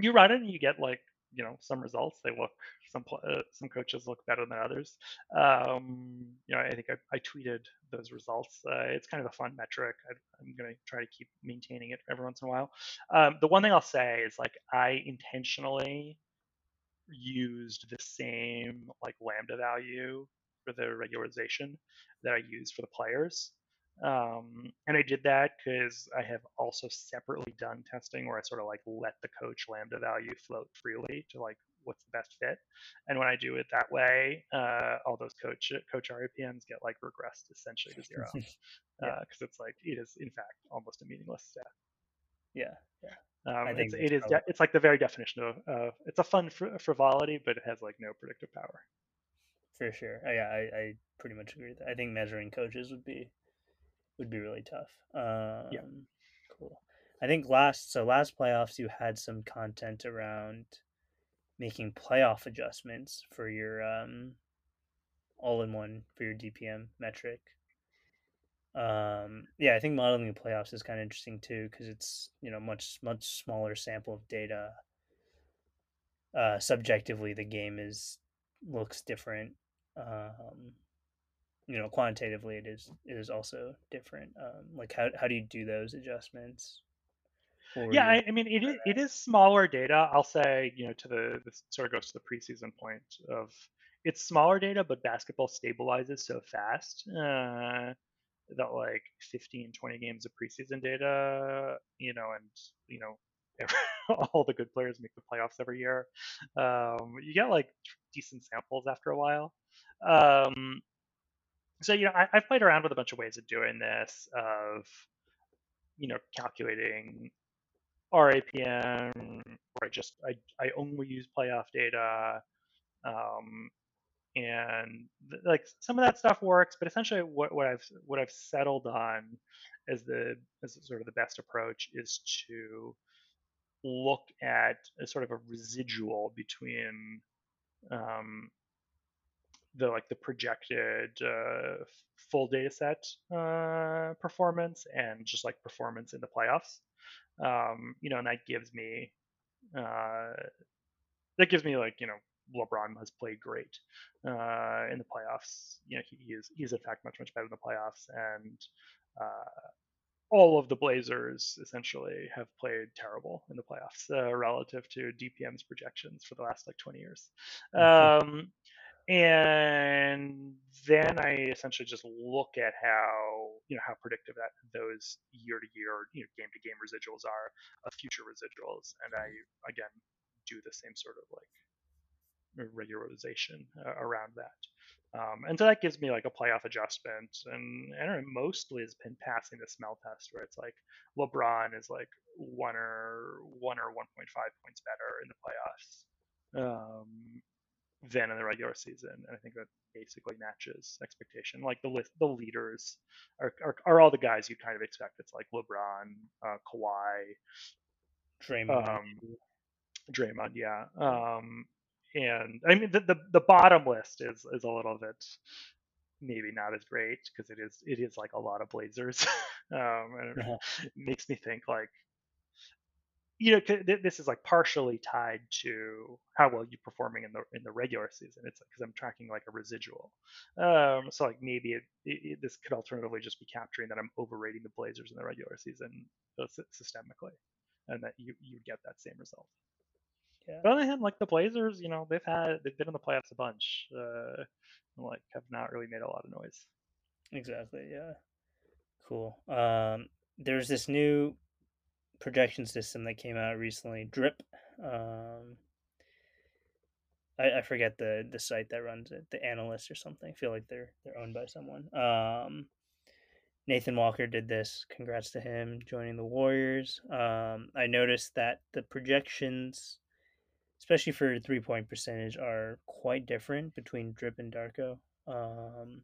[SPEAKER 3] you run it, and you get like you know some results. They look some uh, some coaches look better than others. Um, you know, I think I, I tweeted those results. Uh, it's kind of a fun metric. I, I'm going to try to keep maintaining it every once in a while. Um, the one thing I'll say is like I intentionally used the same like lambda value for the regularization that I used for the players. Um, and I did that because I have also separately done testing where I sort of like let the coach lambda value float freely to like what's the best fit. And when I do it that way, uh, all those coach coach RAPMs get like regressed essentially to zero because
[SPEAKER 2] Yeah.
[SPEAKER 3] it's like it is in fact almost a meaningless stat.
[SPEAKER 2] Yeah. Yeah.
[SPEAKER 3] Um,
[SPEAKER 2] I think
[SPEAKER 3] it's, it is
[SPEAKER 2] probably-
[SPEAKER 3] de- it's like the very definition of uh, it's a fun fr- frivolity, but it has like no predictive power.
[SPEAKER 2] For sure. Uh, Yeah, I, I pretty much agree with that. I think measuring coaches would be would be really tough. Um, Cool. I think last so last playoffs you had some content around making playoff adjustments for your um, all in one for your DPM metric. Um, yeah, I think modeling the playoffs is kind of interesting too because it's you know much much smaller sample of data. Uh, subjectively, the game is looks different. Um, you know, quantitatively, it is it is also different. Um, like how how do you do those adjustments?
[SPEAKER 3] Yeah, I, I mean it is it is smaller data. I'll say you know to the this sort of goes to the preseason point of it's smaller data, but basketball stabilizes so fast uh, that like 15, 20 games of preseason data, you know, and you know all the good players make the playoffs every year. Um, you get like decent samples after a while. Um, so you know, I, I've played around with a bunch of ways of doing this, of you know, calculating RAPM, where I just I, I only use playoff data. Um, and like some of that stuff works, but essentially what, what I've what I've settled on as the as sort of the best approach is to look at a sort of a residual between um, the like the projected uh, full data set uh, performance and just like performance in the playoffs. Um, you know, and that gives me uh, that gives me like you know LeBron has played great uh, in the playoffs. You know, he, he is he's in fact much much better in the playoffs, and uh, all of the Blazers essentially have played terrible in the playoffs uh, relative to DPM's projections for the last like 20 years. Mm-hmm. Um, and then I essentially just look at how you know how predictive that those year to year, you know, game to game residuals are of future residuals, and I again do the same sort of like regularization uh, around that. Um, and so that gives me like a playoff adjustment. And I don't know, mostly has been passing the smell test where it's like LeBron is like one or one or 1.5 points better in the playoffs um, than in the regular season. And I think that basically matches expectation. Like the list, the leaders are, are, are all the guys you kind of expect. It's like LeBron, uh, Kawhi,
[SPEAKER 2] Draymond. Um,
[SPEAKER 3] Draymond, yeah. Um, and I mean the, the, the bottom list is is a little bit maybe not as great because it is it is like a lot of Blazers. um, and it makes me think like you know this is like partially tied to how well you're performing in the in the regular season. It's because I'm tracking like a residual. Um, so like maybe it, it, this could alternatively just be capturing that I'm overrating the Blazers in the regular season uh, systemically, and that you you get that same result. Yeah. But on the hand, like the Blazers, you know, they've had they've been in the playoffs a bunch, uh, and, like have not really made a lot of noise.
[SPEAKER 2] Exactly. Yeah. Cool. Um, there's this new projection system that came out recently, Drip. Um, I, I forget the the site that runs it, the analyst or something. I feel like they're they're owned by someone. Um, Nathan Walker did this. Congrats to him joining the Warriors. Um, I noticed that the projections especially for three point percentage, are quite different between Drip and Darko. Um,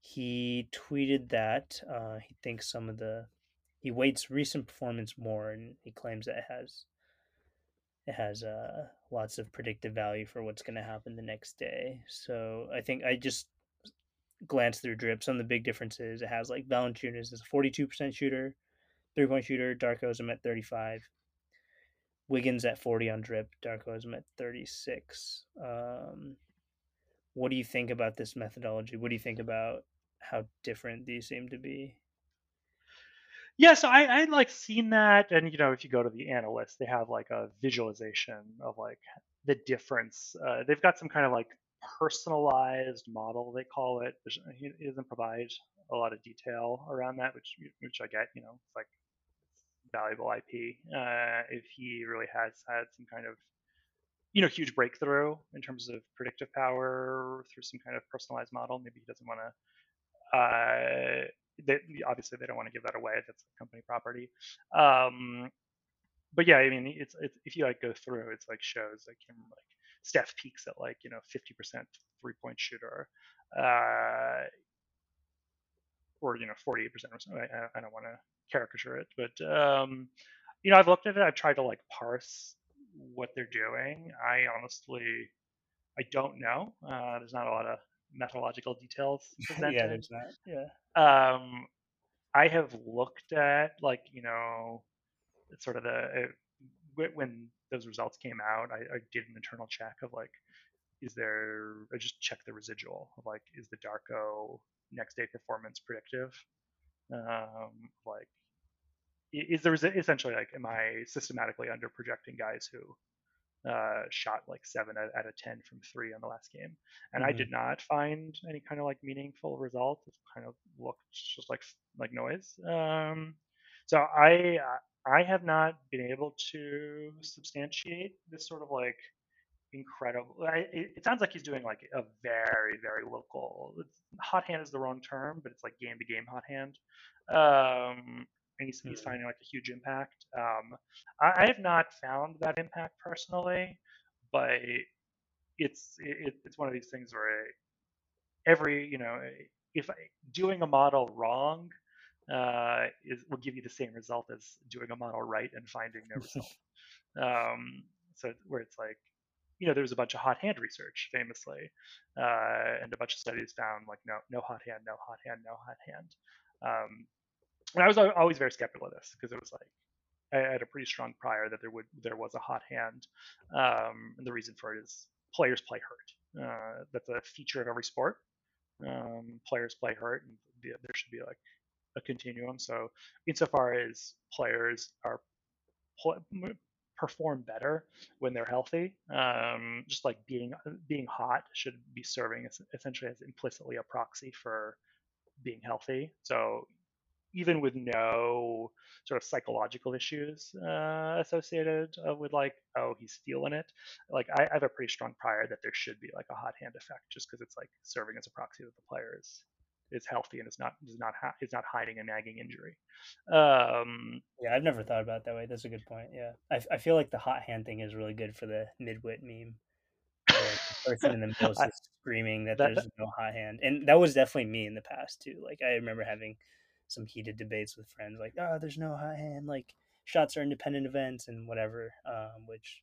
[SPEAKER 2] he tweeted that uh, he thinks some of the he weights recent performance more, and he claims that it has it has uh, lots of predictive value for what's going to happen the next day. So I think I just glanced through Drip. Some of the big differences it has like Valanciunas is a forty two percent shooter, three point shooter. Darko's him at thirty five. Wiggins at 40 on drip. Darko has him at 36. Um, what do you think about this methodology? What do you think about how different these seem to be?
[SPEAKER 3] Yeah, so I I like seen that, and you know, if you go to the analyst, they have like a visualization of like the difference. Uh, they've got some kind of like personalized model they call it. He doesn't provide a lot of detail around that, which which I get. You know, it's like valuable IP uh, if he really has had some kind of you know huge breakthrough in terms of predictive power through some kind of personalized model. Maybe he doesn't want to. Uh, they, obviously, they don't want to give that away. That's company property. Um, but yeah, I mean, it's, it's if you like go through, it's like shows like him like Steph peaks at like you know 50% three point shooter, uh, or you know 48% or something. I, I don't want to caricature it, but um, you know, I've looked at it. I've tried to like parse what they're doing. I honestly, I don't know. Uh, there's not a lot of methodological details presented.
[SPEAKER 2] yeah, there's not. Yeah.
[SPEAKER 3] Um, I have looked at like you know, sort of the uh, when those results came out. I, I did an internal check of like, is there? I just checked the residual of like, is the Darko next day performance predictive? Um, like is there essentially like am I systematically under projecting guys who uh, shot like seven out, of ten from three on the last game, and mm-hmm. I did not find any kind of like meaningful result. It kind of looked just like like noise. Um, so I I have not been able to substantiate this sort of like incredible. I, it, it sounds like he's doing like a very very local. Hot hand is the wrong term, but it's like game to game hot hand. Um, and he's, he's finding like a huge impact. Um, I, I have not found that impact personally, but it's it, it's one of these things where every you know if I, doing a model wrong uh, is will give you the same result as doing a model right and finding no result. um, so where it's like you know there was a bunch of hot hand research famously, uh, and a bunch of studies found like no no hot hand, no hot hand, no hot hand. Um, and I was always very skeptical of this because it was like I had a pretty strong prior that there would there was a hot hand, um, and the reason for it is players play hurt. Uh, that's a feature of every sport. Um, players play hurt, and there should be like a continuum. So insofar as players are perform better when they're healthy, um, just like being being hot should be serving essentially as implicitly a proxy for being healthy. So even with no sort of psychological issues uh, associated uh, with like, oh, he's feeling it. Like I, I, have a pretty strong prior that there should be like a hot hand effect, just because it's like serving as a proxy that the player is is healthy and is not is not ha- is not hiding a nagging injury. Um,
[SPEAKER 2] yeah, I've never thought about it that way. That's a good point. Yeah, I, I feel like the hot hand thing is really good for the midwit meme. person in the middle is screaming that, that there's no hot hand, and that was definitely me in the past too. Like I remember having some heated debates with friends like oh there's no high hand like shots are independent events and whatever um, which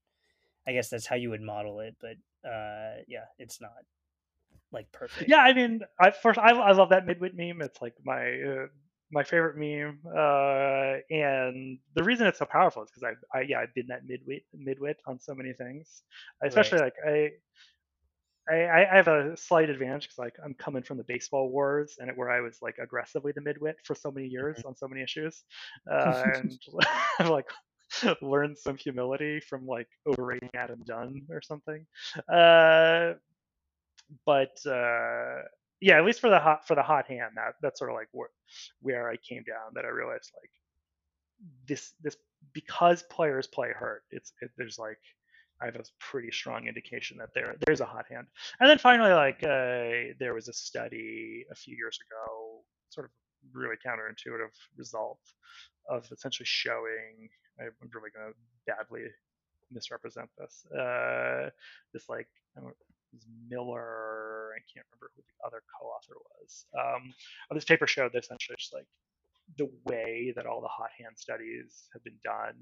[SPEAKER 2] i guess that's how you would model it but uh, yeah it's not like perfect
[SPEAKER 3] yeah i mean i first i, I love that midwit meme it's like my uh, my favorite meme uh, and the reason it's so powerful is because I, I yeah i've been that midwit midwit on so many things especially right. like i I, I have a slight advantage because like I'm coming from the baseball wars and it, where I was like aggressively the midwit for so many years mm-hmm. on so many issues, uh, and like learned some humility from like overrating Adam Dunn or something. Uh, but uh, yeah, at least for the hot for the hot hand, that that's sort of like where where I came down. That I realized like this this because players play hurt. It's it, there's like I have a pretty strong indication that there there's a hot hand. And then finally, like uh, there was a study a few years ago, sort of really counterintuitive result of essentially showing. I'm really going to badly misrepresent this. Uh, this like this Miller, I can't remember who the other co-author was. Um, this paper showed that essentially just like the way that all the hot hand studies have been done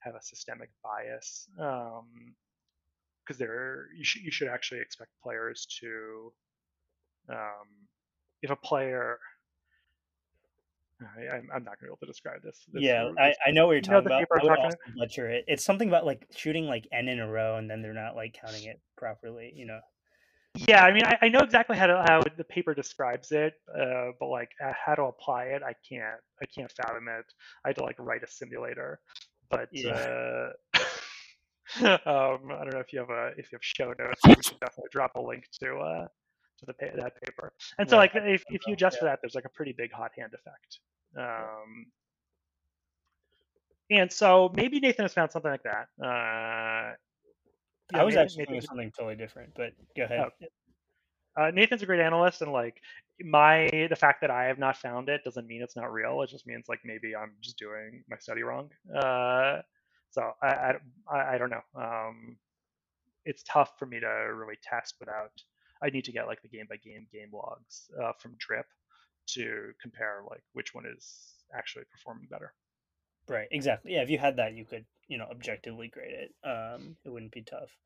[SPEAKER 3] have a systemic bias because um, there you should you should actually expect players to um, if a player I, am not going to be able to describe this. this
[SPEAKER 2] yeah, I, I know what you're talking you know about. I would butcher it. It's something about like shooting like n in a row and then they're not like counting it properly. You know.
[SPEAKER 3] Yeah, I mean, I, I know exactly how to, how the paper describes it, uh, but like uh, how to apply it, I can't. I can't fathom it. I had to like write a simulator, but yeah. uh, um, I don't know if you have a if you have show notes. We should definitely drop a link to uh, to the that paper. And so, like, if if you adjust yeah. for that, there's like a pretty big hot hand effect. Um, and so maybe Nathan has found something like that. Uh,
[SPEAKER 2] yeah, I was Nathan, actually doing something totally different, but go ahead.
[SPEAKER 3] Oh. Uh, Nathan's a great analyst, and like my the fact that I have not found it doesn't mean it's not real. It just means like maybe I'm just doing my study wrong. Uh, so I, I I don't know. Um, it's tough for me to really test without. I need to get like the game by game game logs uh, from Drip to compare like which one is actually performing better.
[SPEAKER 2] Right. Exactly. Yeah. If you had that, you could you know objectively grade it. Um, it wouldn't be tough.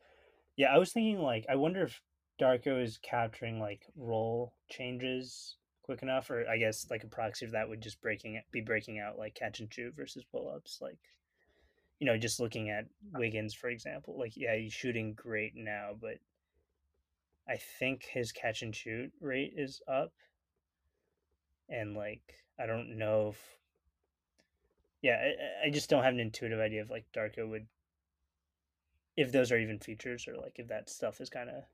[SPEAKER 2] Yeah, I was thinking like I wonder if Darko is capturing like role changes quick enough, or I guess like a proxy of that would just breaking it be breaking out like catch and shoot versus pull ups, like you know just looking at Wiggins for example. Like yeah, he's shooting great now, but I think his catch and shoot rate is up, and like I don't know if yeah, I, I just don't have an intuitive idea of like Darko would if those are even features or like if that stuff is kind of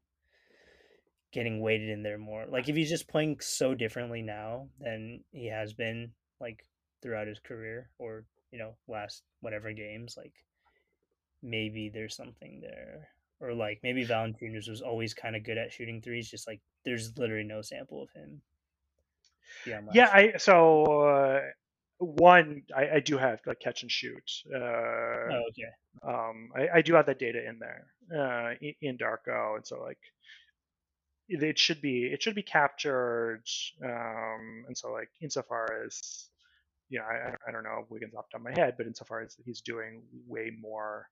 [SPEAKER 2] getting weighted in there more. Like if he's just playing so differently now than he has been like throughout his career or you know last whatever games like maybe there's something there or like maybe Valanciunas was always kind of good at shooting threes just like there's literally no sample of him
[SPEAKER 3] yeah I so uh, one I, I do have like catch and shoot uh,
[SPEAKER 2] oh, okay
[SPEAKER 3] um I, I do have that data in there uh in, Darko and so like it should be it should be captured um and so like insofar as you know I, I don't know if Wiggins off the top of my head but insofar as he's doing way more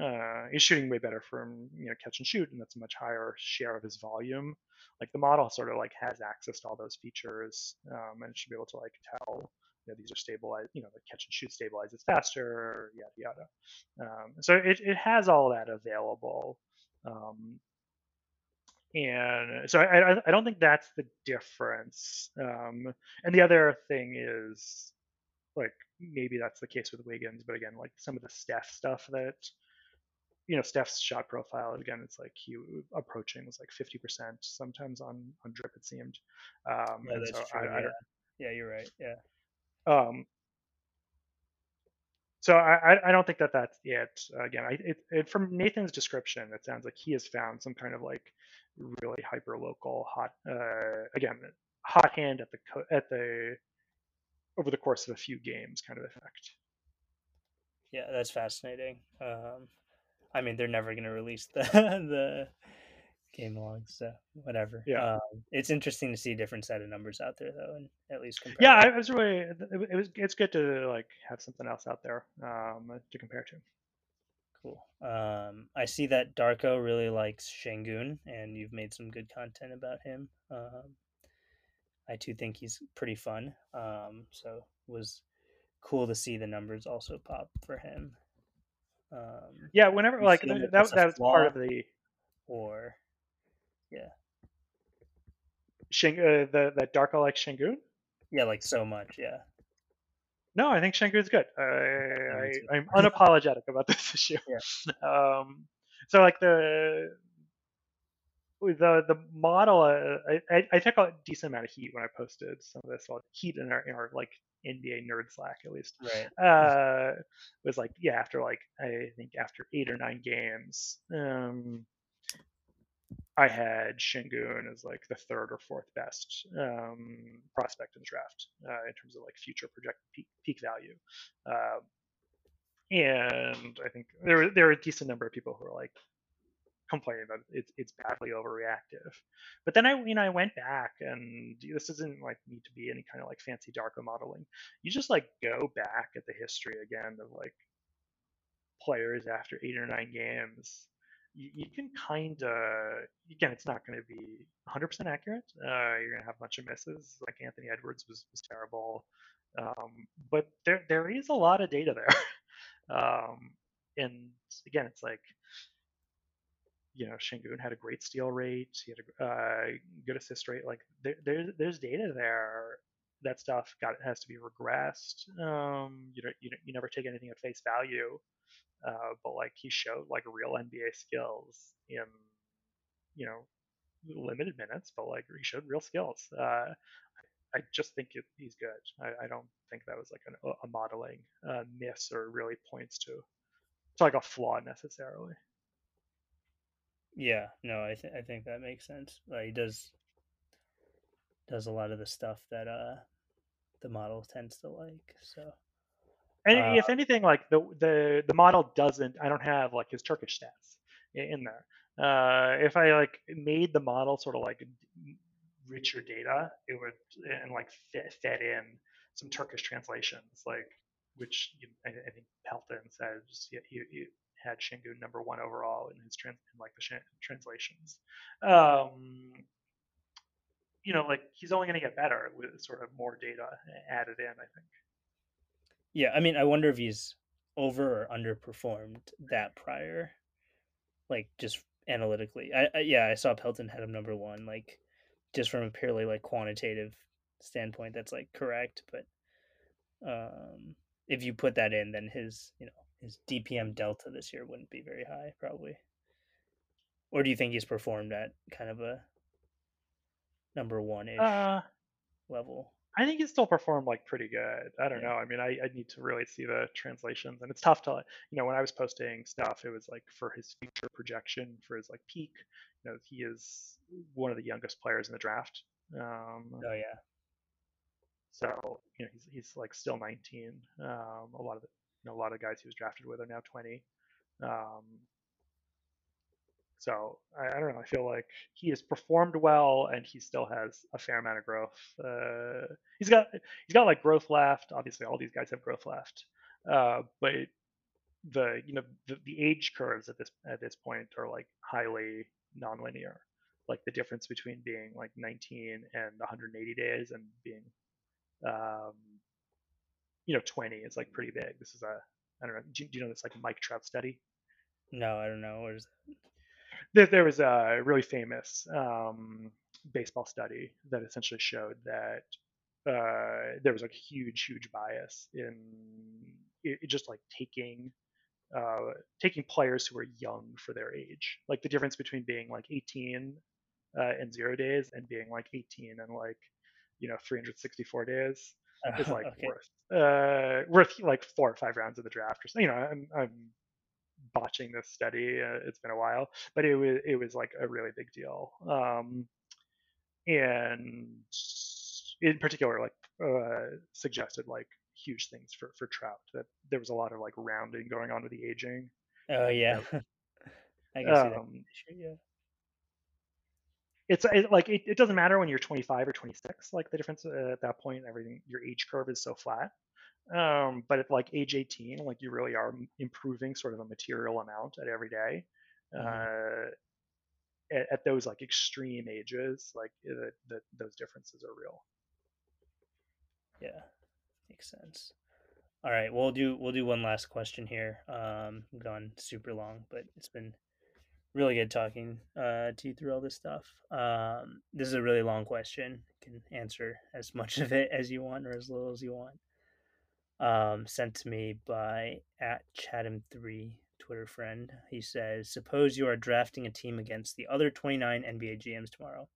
[SPEAKER 3] uh, he's shooting way better from you know catch and shoot, and that's a much higher share of his volume. Like the model sort of like has access to all those features, um, and it should be able to like tell you know these are stabilized, you know the catch and shoot stabilizes faster, yada yada. Um, so it it has all that available. Um, and so I, I don't think that's the difference. Um, and the other thing is, like maybe that's the case with Wiggins, but again, like some of the Steph stuff that you know Steph's shot profile again it's like he approaching was like 50% sometimes on on drip it seemed um
[SPEAKER 2] yeah, that's so true, I, yeah. Yeah you're right yeah
[SPEAKER 3] um so I, I don't think that that's it. Again, I, it, it, from Nathan's description, it sounds like he has found some kind of like really hyper local hot, uh, again, hot hand at the at the over the course of a few games kind of effect.
[SPEAKER 2] Yeah, that's fascinating. Um, I mean, they're never going to release the the game logs, so whatever.
[SPEAKER 3] Yeah,
[SPEAKER 2] um, it's interesting to see a different set of numbers out there, though, and at least
[SPEAKER 3] compare. Yeah, I was really it was it's good to like have something else out there um, to compare to.
[SPEAKER 2] Cool. Um, I see that Darko really likes Sengun and you've made some good content about him. Um, I too think he's pretty fun. Um, so was cool to see the numbers also pop for him. Um,
[SPEAKER 3] yeah, whenever like that, that, that was part of the
[SPEAKER 2] or yeah.
[SPEAKER 3] Shing, uh, the that Darko like Sengun.
[SPEAKER 2] Yeah, like so much. Yeah.
[SPEAKER 3] No, I think Sengun's good. I, I I'm unapologetic about this issue.
[SPEAKER 2] Yeah.
[SPEAKER 3] Um, so like the the the model, uh, I, I took a decent amount of heat when I posted some of this. Well, heat in our, in our like NBA nerd Slack at least.
[SPEAKER 2] Right.
[SPEAKER 3] Uh, was like yeah, after like I think after eight or nine games, um, I had Sengun as like the third or fourth best um, prospect in the draft uh, in terms of like future projected peak, peak value. Uh, and I think there were there were a decent number of people who are like, complaining that it's it's badly overreactive. But then I you know I went back and this doesn't like need to be any kind of like fancy Darko modeling. You just like go back at the history again of like players after eight or nine games. You, you can kind of again it's not going to be 100% accurate. Uh, you're going to have a bunch of misses. Like Anthony Edwards was was terrible. Um, but there there is a lot of data there. um, and again, it's like you know, Sengun had a great steal rate. He had a uh, good assist rate. Like there, there's data there. That stuff got has to be regressed. Um, you know, you you never take anything at face value. Uh, but like he showed like real NBA skills in, you know, limited minutes, but like he showed real skills. Uh, I just think it, he's good. I, I, don't think that was like an, a modeling uh, miss or really points to to like a flaw necessarily.
[SPEAKER 2] Yeah, no, I think I think that makes sense. Like, he does does a lot of the stuff that uh the model tends to like. So,
[SPEAKER 3] and uh, if anything, like the the the model doesn't, I don't have like his Turkish stats in there. Uh, if I like made the model sort of like richer data, it would and like fit, fed in some Turkish translations, like which you, I, I, think Pelton said just he, he, had Sengun number one overall in his trans in like the sh- translations. Um, you know, like he's only going to get better with sort of more data added in. I think.
[SPEAKER 2] Yeah, I mean, I wonder if he's over or underperformed that prior, like just analytically. I, I yeah, I saw Pelton had him number one, like just from a purely like quantitative standpoint, that's like correct. But um, if you put that in, then his you know his DPM delta this year wouldn't be very high, probably. Or do you think he's performed at kind of a number one ish
[SPEAKER 3] uh,
[SPEAKER 2] level?
[SPEAKER 3] I think he still performed like pretty good. I don't
[SPEAKER 2] Yeah.
[SPEAKER 3] know. I mean, I, I need to really see the translations, and it's tough to, you know, when I was posting stuff, it was like for his future projection, for his like peak. You know, he is one of the youngest players in the draft. Um,
[SPEAKER 2] Oh yeah.
[SPEAKER 3] so you know, he's he's like still 19. Um, a lot of the, you know, a lot of guys he was drafted with are now 20. Um, so I, I don't know. I feel like he has performed well, and he still has a fair amount of growth. Uh, he's got he's got like growth left. Obviously, all these guys have growth left, uh, but the you know the, the age curves at this at this point are like highly nonlinear. Like the difference between being like 19 and 180 days and being um, you know 20 is like pretty big. This is a I don't know. Do, you- do you know this like Mike Trout study?
[SPEAKER 2] No, I don't know. What is
[SPEAKER 3] there, there was a really famous um, baseball study that essentially showed that uh, there was a huge, huge bias in it, it just like taking uh, taking players who are young for their age. Like the difference between being like 18 uh, and zero days and being like 18 and like you know 364 days is like
[SPEAKER 2] okay.
[SPEAKER 3] worth uh, worth like four or five rounds of the draft or something. You know, I'm, I'm botching this study. Uh, it's been a while, but it was it was like a really big deal. Um, and in particular, like uh, suggested like huge things for for Trout. That there was a lot of like rounding going on with the aging.
[SPEAKER 2] Oh yeah. I can see that.
[SPEAKER 3] Um,
[SPEAKER 2] Yeah.
[SPEAKER 3] it's it, like it, it doesn't matter when you're 25 or 26 like the difference uh, at that point everything your age curve is so flat um, but at like age 18 like you really are improving sort of a material amount at every day
[SPEAKER 2] Mhm.
[SPEAKER 3] uh, at, at those like extreme ages like the, the, those differences are real
[SPEAKER 2] Yeah. Makes sense. All right, we'll do we'll do one last question here. Um, gone super long, but it's been really good talking uh, to you through all this stuff. Um, this is a really long question. You can answer as much of it as you want or as little as you want. Um, sent to me by at Chatham3 Twitter friend. He says, "Suppose you are drafting a team against the other 29 NBA GMs tomorrow.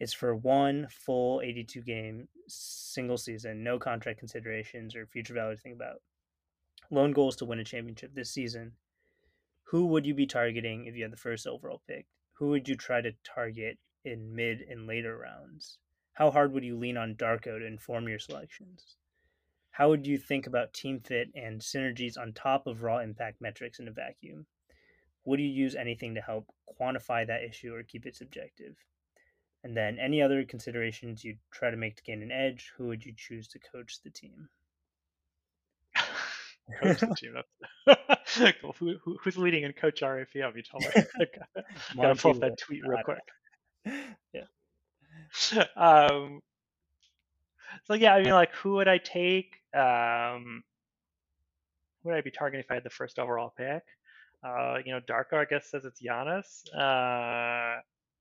[SPEAKER 2] It's for one full 82 game single season, no contract considerations or future value to think about. Lone goal is to win a championship this season. Who would you be targeting if you had the first overall pick? Who would you try to target in mid and later rounds? How hard would you lean on Darko to inform your selections? How would you think about team fit and synergies on top of raw impact metrics in a vacuum? Would you use anything to help quantify that issue or keep it subjective? And then any other considerations you'd try to make to gain an edge, who would you choose to coach the team?
[SPEAKER 3] coach the team that's cool. who, who, who's leading in coach RFM you tell me gotta pull up that tweet real quick
[SPEAKER 2] yeah.
[SPEAKER 3] um, so yeah, I mean, like, who would I take? Um, would I be targeting if I had the first overall pick? Uh, you know, Darko, I guess, says it's Giannis. Uh,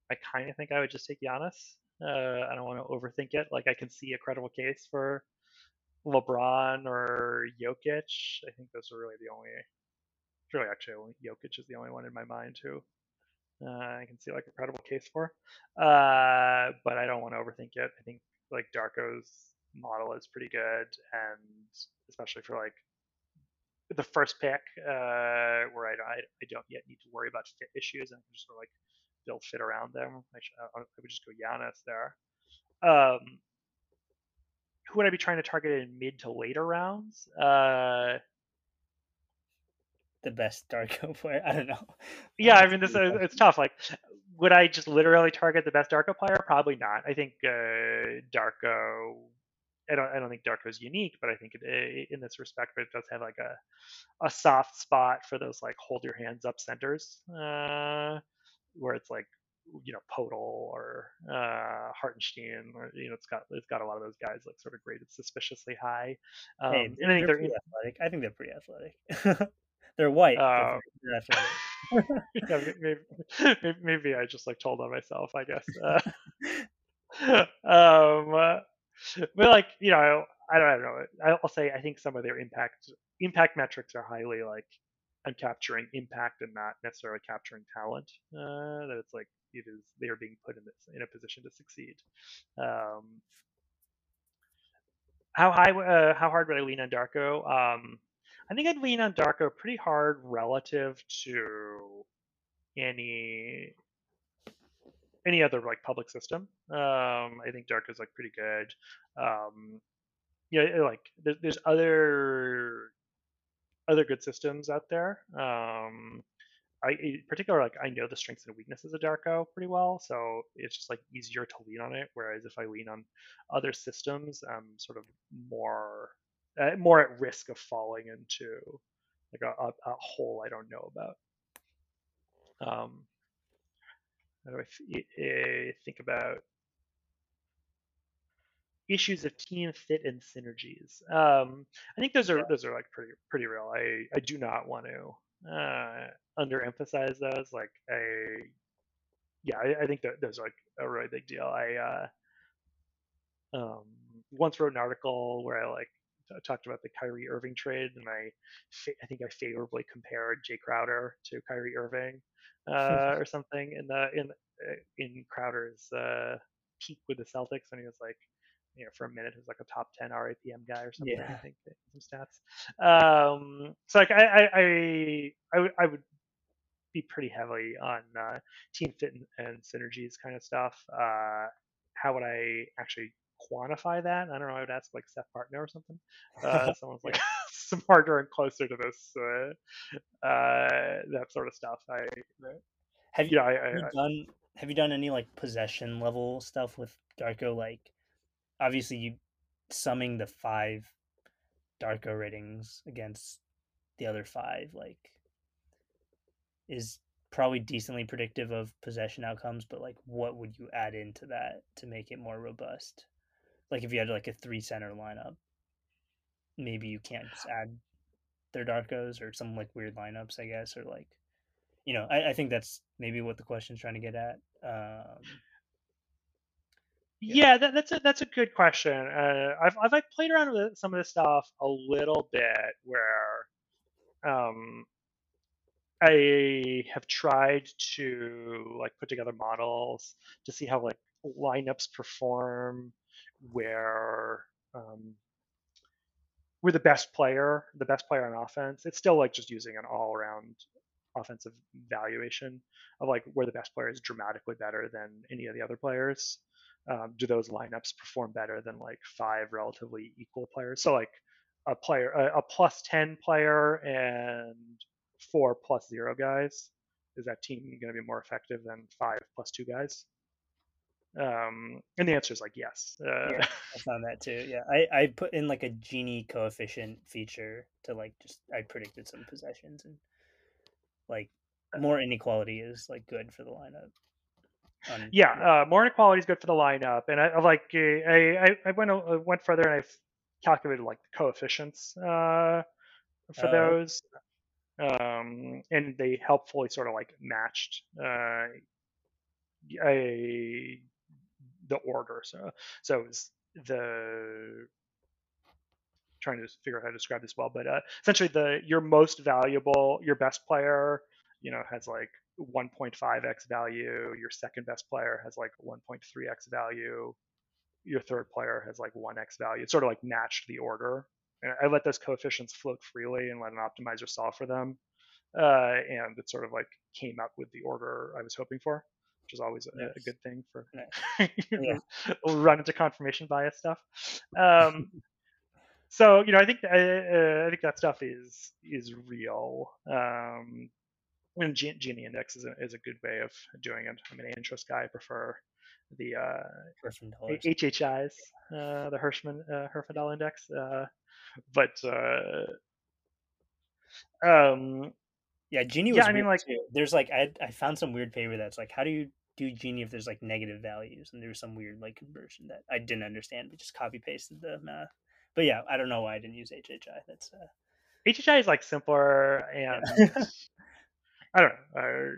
[SPEAKER 3] I kind of think I would just take Giannis. Uh, I don't want to overthink it. Like, I can see a credible case for LeBron or Jokic. I think those are really the only. Really, actually, only Jokic is the only one in my mind who uh, I can see like a credible case for. Uh, but I don't want to overthink it. I think like Darko's model is pretty good, and especially for like the first pick, uh, where I, I, I don't yet need to worry about fit issues and I can just sort of like build fit around them. I, should, I would just go Giannis there. Um, who would I be trying to target in mid to later rounds? Uh,
[SPEAKER 2] The best Darko player. I don't know.
[SPEAKER 3] yeah, I mean, this is, it's tough. Like, would I just literally target the best Darko player? Probably not. I think uh, Darko. I don't. I don't think Darko's unique, but I think it, i in this respect, it does have like a a soft spot for those like hold your hands up centers, uh, where it's like you know Poeltl or uh, Hartenstein, or you know it's got it's got a lot of those guys like sort of graded suspiciously high. Um,
[SPEAKER 2] Hey,
[SPEAKER 3] and I think
[SPEAKER 2] they're
[SPEAKER 3] they're
[SPEAKER 2] pretty athletic. I think they're pretty athletic. they're white. they're, they're
[SPEAKER 3] yeah, maybe, maybe, maybe I just like told on myself, I guess. Uh, um, uh, but like you know, I don't, I don't know. I'll say I think some of their impact impact metrics are highly like I'm capturing impact and not necessarily capturing talent. Uh, that it's like it is they are being put in this in a position to succeed. Um, how high, uh, how hard would I lean on Darko? Um, I think I'd lean on Darko pretty hard relative to any any other like public system. Um, I think Darko is like pretty good. Um, yeah, like there's, there's other other good systems out there. Um, I in particular like I know the strengths and weaknesses of Darko pretty well, so it's just like easier to lean on it. Whereas if I lean on other systems, I'm sort of more uh, more at risk of falling into like a, a, a hole I don't know about. Um, how do I eh, think about issues of team fit and synergies? Um, I think those are those are like pretty pretty real. I I do not want to uh, underemphasize those. Like I yeah, I, I think that those are like a really big deal. I uh, um, once wrote an article where I like talked about the Kyrie Irving trade, and I I think I favorably compared Jay Crowder to Kyrie Irving uh, or something in the in uh, in Crowder's uh, peak with the Celtics, and he was like, you know, for a minute, he was like a top ten RAPM guy or something. Yeah. I think some stats. Um, so like I I I, I, w- I would be pretty heavily on uh, team fit and, and, synergies kind of stuff. Uh, how would I actually quantify that? I don't know. I would ask like Seth Partnow or something. Uh, someone's like smarter and closer to this uh, uh, that sort of stuff. I
[SPEAKER 2] have you, I, have you I, done have you done any like possession level stuff with Darko? Like, obviously, you summing the five Darko ratings against the other five, like, is probably decently predictive of possession outcomes. But like, what would you add into that to make it more robust? Like, if you had like a three center lineup, maybe you can't just add their Darkos or some like weird lineups, I guess, or like you know, I, I think that's maybe what the question's trying to get at. Um,
[SPEAKER 3] yeah, yeah that, that's a that's a good question. Uh, I've I've like played around with some of this stuff a little bit, where um, I have tried to like put together models to see how like lineups perform, where um, we're the best player, the best player on offense. It's still like just using an all around offensive valuation of like where the best player is dramatically better than any of the other players. Um, do those lineups perform better than like five relatively equal players? So like a player, a, a plus ten player and four plus zero guys. Is that team going to be more effective than five plus two guys? Um, and the answer is like yes. Uh,
[SPEAKER 2] yeah, I found that too. Yeah, I, I put in like a Gini coefficient feature to like just I predicted some possessions and like more inequality is like good for the lineup.
[SPEAKER 3] Um, yeah, uh, more inequality is good for the lineup, and I, I like I, I went I went further and I calculated like the coefficients uh, for uh, those, um, and they helpfully sort of like matched uh, a the order. So so it was the trying to figure out how to describe this well, but uh, essentially the your most valuable, your best player, you know, has like 1.5x value. Your second best player has like 1.3x value. Your third player has like 1x value. It sort of like matched the order. And I let those coefficients float freely and let an optimizer solve for them. Uh, and it sort of like came up with the order I was hoping for, which is always a, yes. a good thing for yeah. run into confirmation bias stuff. Um, so you know, I think uh, I think that stuff is is real. Um, and G- Gini index is a, is a good way of doing it. I'm an interest guy. I prefer the uh, HHIs, uh, the Hirschman uh, Herfindahl index. Uh, but uh, um,
[SPEAKER 2] yeah, Gini. yeah, I mean, like, too. there's like I I found some weird paper that's like, how do you do Gini if there's like negative values? And there's some weird like conversion that I didn't understand, but just copy pasted the math but yeah, I don't know why I didn't use HHI. That's uh...
[SPEAKER 3] HHI is like simpler and I don't know. Uh,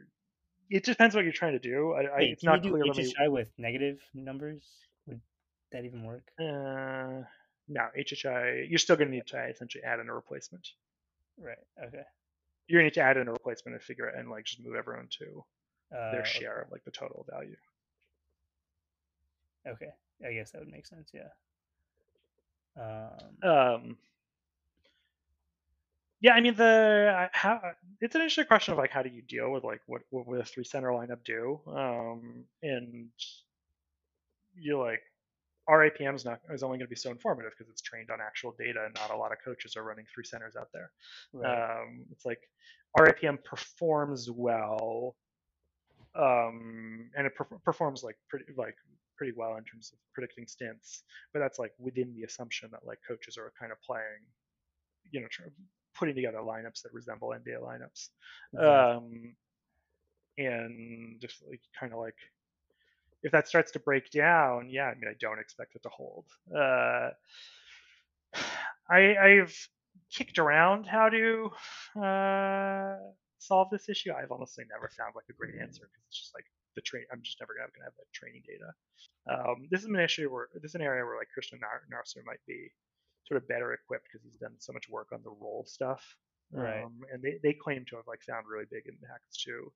[SPEAKER 3] it depends what you're trying to do. I, Wait, it's not
[SPEAKER 2] clear. Do HHI me... with negative numbers would that even work?
[SPEAKER 3] Uh, no, HHI. You're still going to need to essentially add in a replacement.
[SPEAKER 2] Right. Okay.
[SPEAKER 3] You're going to need to add in a replacement and figure it and like just move everyone to uh, their share okay. of like the total value.
[SPEAKER 2] Okay, I guess that would make sense. Yeah. Um,
[SPEAKER 3] Um, yeah, I mean the how it's an interesting question of like how do you deal with like what what would a three center lineup do? Um, and you like RAPM is not is only going to be so informative because it's trained on actual data, and not a lot of coaches are running three centers out there.
[SPEAKER 2] right.
[SPEAKER 3] Um, it's like RAPM performs well, um, and it per- performs like pretty like pretty well in terms of predicting stints, but that's like within the assumption that like coaches are kind of playing, you know, tr- putting together lineups that resemble NBA lineups,
[SPEAKER 2] Exactly.
[SPEAKER 3] um, and just like kind of like if that starts to break down, yeah, I mean, I don't expect it to hold. Uh, I, I've kicked around how to uh, solve this issue. I've honestly never found like a great answer because it's just like the train. I'm just never gonna, gonna have that training data. Um, this is an issue where this is an area where like Krishna Nar- Narsu might be sort of better equipped because he's done so much work on the role stuff.
[SPEAKER 2] Right.
[SPEAKER 3] Um, and they, they claim to have like found really big impacts to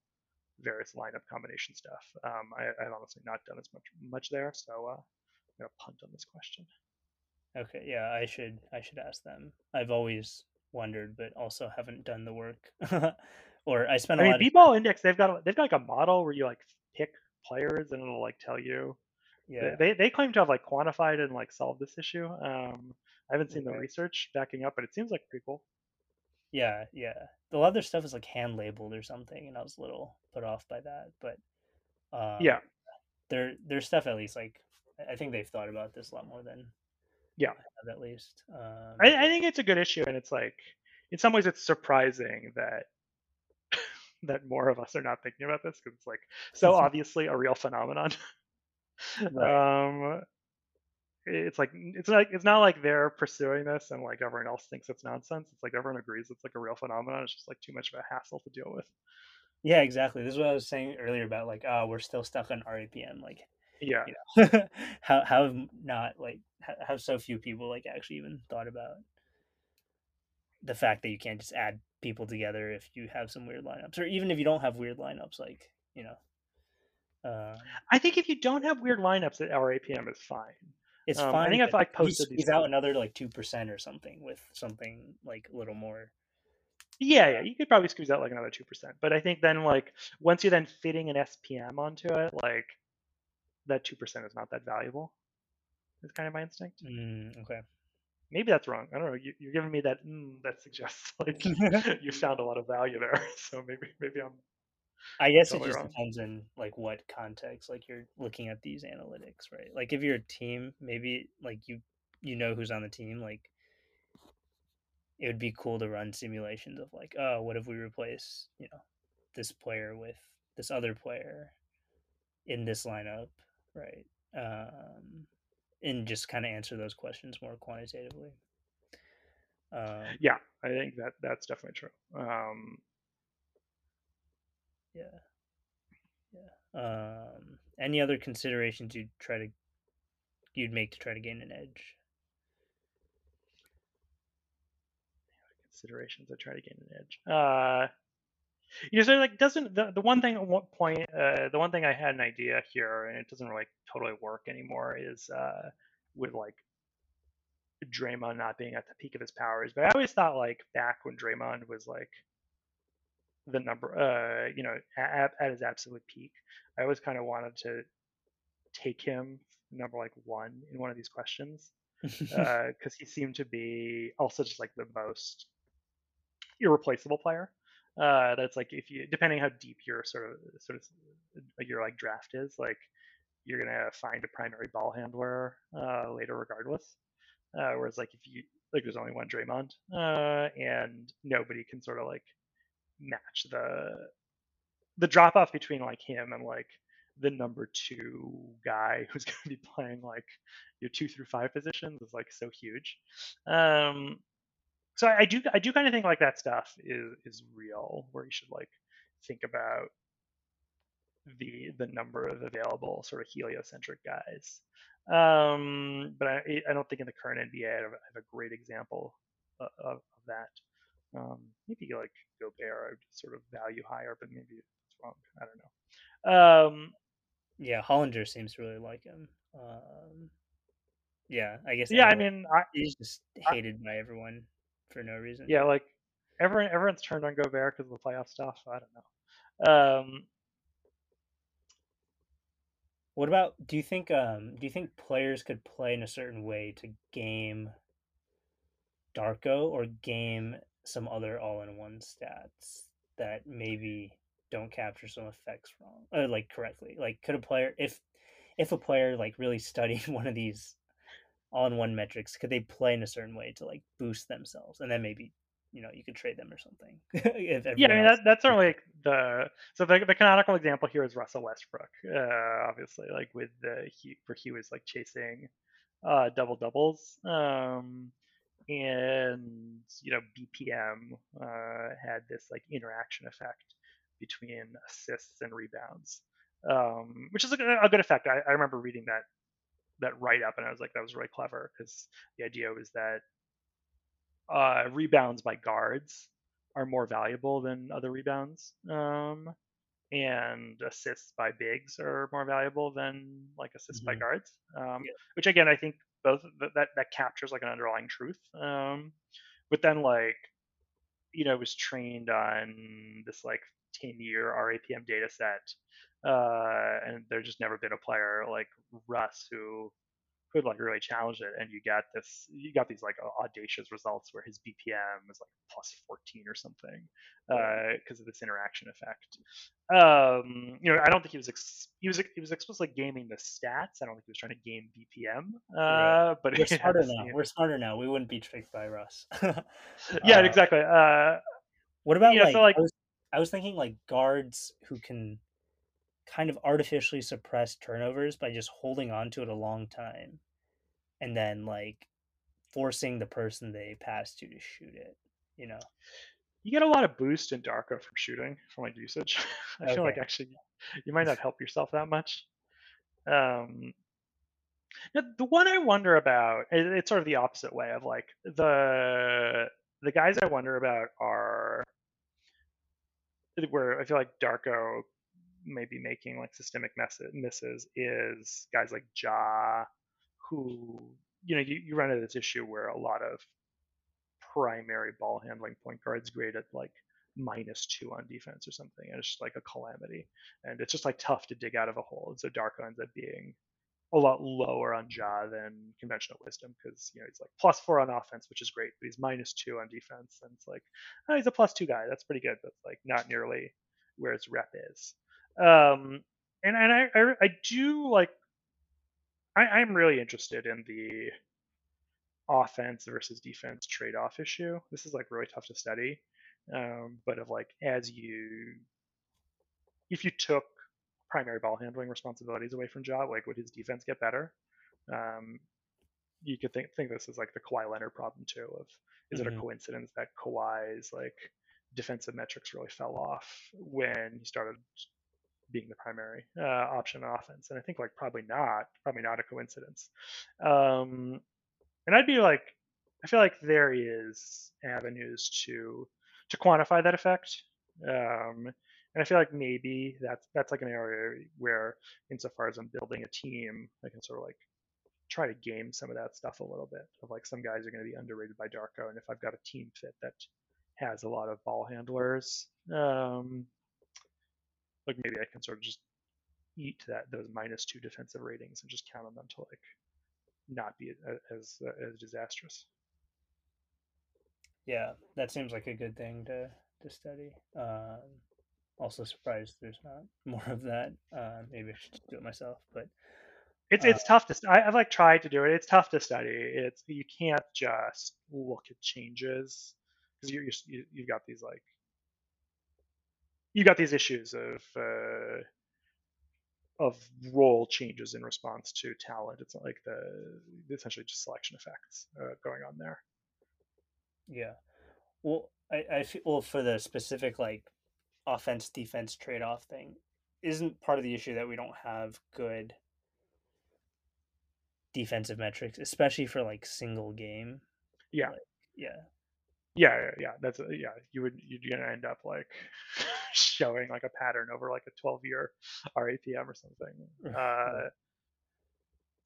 [SPEAKER 3] various lineup combination stuff. Um, I, I've honestly not done as much much there, so uh, I'm gonna punt on this question.
[SPEAKER 2] Okay, yeah, I should I should ask them. I've always wondered, but also haven't done the work. or I spent a
[SPEAKER 3] I mean,
[SPEAKER 2] lot of
[SPEAKER 3] B-ball index they've got they've got like a model where you like pick players and it'll like tell you.
[SPEAKER 2] yeah.
[SPEAKER 3] They they claim to have like quantified and like solved this issue. Um, I haven't seen the research backing up, but it seems like pretty cool.
[SPEAKER 2] Yeah, yeah. A lot of their stuff is like hand labeled or something, and I was a little put off by that. But um,
[SPEAKER 3] Yeah.
[SPEAKER 2] their their stuff at least like I- think they've thought about this a lot more than
[SPEAKER 3] Yeah.
[SPEAKER 2] I have at least. Um,
[SPEAKER 3] I, I think it's a good issue, and it's like in some ways it's surprising that that more of us are not thinking about this because it's like so obviously a real phenomenon.
[SPEAKER 2] Right.
[SPEAKER 3] um, it's like it's like it's not like they're pursuing this and like everyone else thinks it's nonsense. It's like everyone agrees it's like a real phenomenon. It's just like too much of a hassle to deal with.
[SPEAKER 2] yeah, exactly. This is what I was saying earlier about like, oh, we're still stuck on RAPM. Like,
[SPEAKER 3] Yeah,
[SPEAKER 2] you know, how how have not like how have so few people like actually even thought about the fact that you can't just add people together if you have some weird lineups, or even if you don't have weird lineups, like you know, um,
[SPEAKER 3] I think if you don't have weird lineups, at RAPM is fine.
[SPEAKER 2] it's
[SPEAKER 3] Um, I
[SPEAKER 2] fine.
[SPEAKER 3] think I've, like, posted these
[SPEAKER 2] squeeze out another like two percent or something with something like a little more.
[SPEAKER 3] Yeah, yeah, you could probably squeeze out like another two percent. But I think then like once you're then fitting an SPM onto it, like that two percent is not that valuable. Is kind of my instinct.
[SPEAKER 2] Mm, okay.
[SPEAKER 3] Maybe that's wrong. I don't know. You, you're giving me that mm, that suggests like you found a lot of value there. So maybe maybe I'm
[SPEAKER 2] I guess
[SPEAKER 3] Totally
[SPEAKER 2] it just
[SPEAKER 3] wrong.
[SPEAKER 2] depends on like what context like you're looking at these analytics, right? Like if you're a team, maybe like you you know who's on the team, like it would be cool to run simulations of like, oh, what if we replace, you know, this player with this other player in this lineup, right? Um and just kind of answer those questions more quantitatively. Um,
[SPEAKER 3] yeah. I think that that's definitely true. Um,
[SPEAKER 2] Yeah. Yeah. Um, any other considerations you'd try to you'd make to try to gain an edge?
[SPEAKER 3] considerations. I try to gain an edge. Uh, you know, so like doesn't the, the one thing at one point uh, the one thing I had an idea here and it doesn't really totally work anymore is uh, with like Draymond not being at the peak of his powers. But I always thought like back when Draymond was like the number uh you know at, at his absolute peak, I always kind of wanted to take him number like one in one of these questions because he seemed to be also just like the most irreplaceable player. Uh, that's like if you depending how deep your sort of sort of your like draft is, like you're gonna find a primary ball handler uh, later regardless. Uh, whereas like if you like there's only one Draymond uh, and nobody can sort of like match the the drop off between like him and like the number two guy who's going to be playing like your two through five positions is like so huge. Um, so I, I do I do kind of think like that stuff is is real, where you should like think about the the number of available sort of heliocentric guys. Um, but I, I don't think in the current NBA I have, I have a great example of, of that. Um, maybe like Gobert, I would sort of value higher, but maybe it's wrong. I don't know. Um,
[SPEAKER 2] yeah, Hollinger seems to really like him. Um, Yeah, I guess.
[SPEAKER 3] Yeah, I mean, I,
[SPEAKER 2] he's just
[SPEAKER 3] I-
[SPEAKER 2] hated by everyone for no reason.
[SPEAKER 3] yeah, like everyone everyone's turned on Gobert because of the playoff stuff. I don't know. Um,
[SPEAKER 2] What about? Do you think? Um, do you think players could play in a certain way to game Darko or game some other all-in-one stats that maybe don't capture some effects wrong, or like correctly? Like, could a player, if if a player like really studied one of these all-in-one metrics, could they play in a certain way to like boost themselves, and then maybe you know you could trade them or something? if
[SPEAKER 3] yeah, I mean that, that's certainly like the so the, the canonical example here is Russell Westbrook, uh, obviously, like with the he where he was like chasing uh, double doubles, um, and you know BPM uh, had this like interaction effect between assists and rebounds, um, which is a, good- a good effect. I, I remember reading that that write up, and I was like, that was really clever because the idea was that uh, rebounds by guards are more valuable than other rebounds. Um, and assists by bigs are more valuable than like assists by
[SPEAKER 2] Mhm.
[SPEAKER 3] guards. Um,
[SPEAKER 2] Yeah.
[SPEAKER 3] Which again, I think both that, that that captures like an underlying truth. Um, but then like, you know, was trained on this like 10 year RAPM data set. Uh, and there's just never been a player like Russ who could like really challenge it and you got this you got these like audacious results where his bpm is like plus 14 or something because of this interaction effect um you know i don't think he was ex- he was he was explicitly gaming the stats i don't think he was trying to game bpm uh but
[SPEAKER 2] We're smarter now. We're smarter now. We wouldn't be tricked by Russ.
[SPEAKER 3] yeah
[SPEAKER 2] Uh,
[SPEAKER 3] exactly uh
[SPEAKER 2] What about
[SPEAKER 3] Yeah,
[SPEAKER 2] like,
[SPEAKER 3] so, like-
[SPEAKER 2] I, was, I was thinking like guards who can kind of artificially suppress turnovers by just holding on to it a long time and then like forcing the person they pass to to shoot it, you know.
[SPEAKER 3] you get a lot of boost in Darko from shooting from like usage. I feel like actually you might not help yourself that much. Um, now, the one I wonder about, it- it's sort of the opposite way of like the the guys I wonder about are where I feel like Darko may be making like systemic misses is guys like Ja, who you know you, you run into this issue where a lot of primary ball handling point guards grade at like minus two on defense or something, and it's just like a calamity. And it's just like tough to dig out of a hole. And so Darko ends up being a lot lower on Ja than conventional wisdom because you know he's like plus four on offense, which is great, but he's minus two on defense, and it's like oh, he's a plus two guy. That's pretty good, but like not nearly where his rep is. Um, and and I I, I do like I, I'm really interested in the offense versus defense trade-off issue. This is like really tough to study, um, but of like as you, if you took primary ball handling responsibilities away from Ja, like would his defense get better? Um, you could think think this is like the Kawhi Leonard problem too. Of is it
[SPEAKER 2] Mhm.
[SPEAKER 3] a coincidence that Kawhi's like defensive metrics really fell off when he started being the primary uh, option on offense? And I think like probably not, probably not a coincidence. Um, and I'd be like, I feel like there is avenues to to quantify that effect. Um, and I feel like maybe that's that's like an area where, insofar as I'm building a team, I can sort of like try to game some of that stuff a little bit. Of like some guys are going to be underrated by Darko, and if I've got a team fit that has a lot of ball handlers, um, like maybe I can sort of just eat that those minus two defensive ratings and just count on them to like not be as as disastrous.
[SPEAKER 2] Yeah, that seems like a good thing to to study. Um, also surprised there's not more of that. Uh, maybe I should do it myself, but
[SPEAKER 3] It's
[SPEAKER 2] Uh,
[SPEAKER 3] it's tough to. I, I've like tried to do it. It's tough to study. It's you can't just look at changes because you, you you've got these like you got these issues of uh, of role changes in response to talent. It's not like the essentially just selection effects uh, going on there.
[SPEAKER 2] Yeah. Well, I, I feel well for the specific like offense defense trade off thing, isn't part of the issue that we don't have good defensive metrics, especially for like single game.
[SPEAKER 3] Yeah.
[SPEAKER 2] Like, yeah.
[SPEAKER 3] Yeah, yeah, yeah. That's a, yeah. You would you're gonna end up like showing like a pattern over like a 12 year RAPM or something. Uh,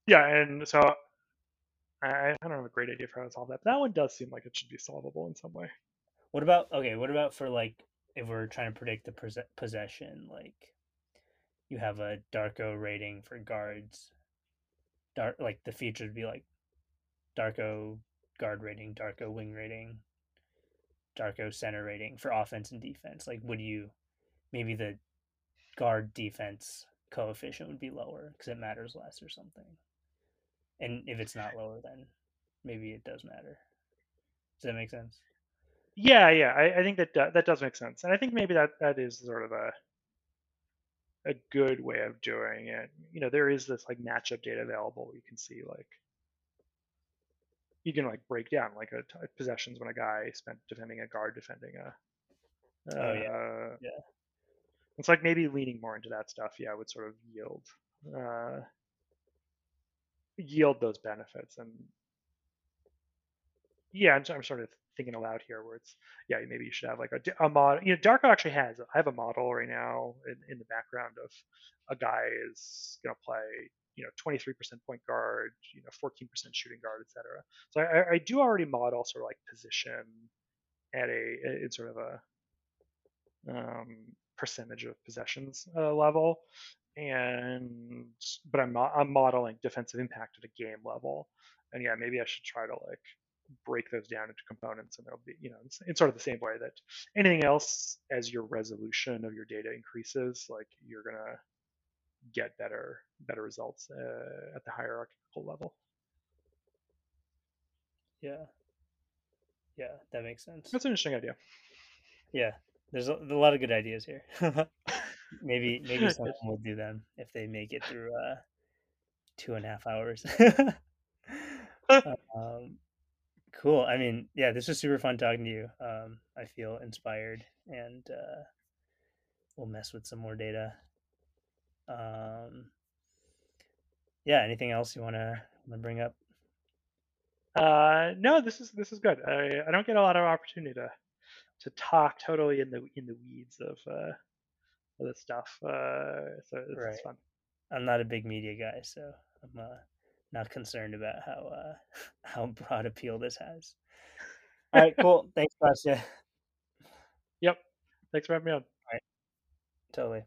[SPEAKER 3] yeah, and so I, I don't have a great idea for how to solve that. But that one does seem like it should be solvable in some way.
[SPEAKER 2] What about okay? What about for like if we're trying to predict the pos- possession? Like you have a Darko rating for guards. Dark like the feature would be like Darko guard rating, Darko wing rating, Darko center rating for offense and defense. Like would you maybe the guard defense coefficient would be lower because it matters less or something. And if it's not lower, then maybe it does matter. Does that make sense?
[SPEAKER 3] Yeah, yeah, I, I think that do- that does make sense, and I think maybe that that is sort of a a good way of doing it. You know, there is this like matchup data available. You can see like you can like break down like a possessions when a guy spent defending a guard defending a.
[SPEAKER 2] Oh, yeah.
[SPEAKER 3] uh,
[SPEAKER 2] Yeah.
[SPEAKER 3] It's like maybe leaning more into that stuff. Yeah, would sort of yield uh, yield those benefits and yeah, I'm, I'm sort of thinking aloud here where it's yeah maybe you should have like a, a mod you know darko actually has i have a model right now in, in the background of a guy is going to play you know 23% point guard you know 14% shooting guard etc so I, I do already model sort of like position at a in sort of a um, percentage of possessions uh, level and but i'm not i'm modeling defensive impact at a game level and yeah maybe i should try to like break those down into components and there'll be you know it's, it's sort of the same way that anything else as your resolution of your data increases like you're gonna get better better results uh, at the hierarchical level
[SPEAKER 2] Yeah. Yeah, that makes sense.
[SPEAKER 3] that's an interesting idea
[SPEAKER 2] Yeah, there's a, a lot of good ideas here. maybe maybe someone will do them if they make it through uh, two and a half hours. um, cool. I mean, yeah, this was super fun talking to you. Um, I feel inspired, and uh, we'll mess with some more data. Um, yeah. Anything else you want to bring up?
[SPEAKER 3] uh no this is this is good i i don't get a lot of opportunity to to talk totally in the in the weeds of uh of this stuff uh so this
[SPEAKER 2] Right.
[SPEAKER 3] fun
[SPEAKER 2] I'm not a big media guy, so I'm uh, not concerned about how uh, how broad appeal this has. All right, cool. Thanks, Basha.
[SPEAKER 3] yep thanks for having me on
[SPEAKER 2] Totally.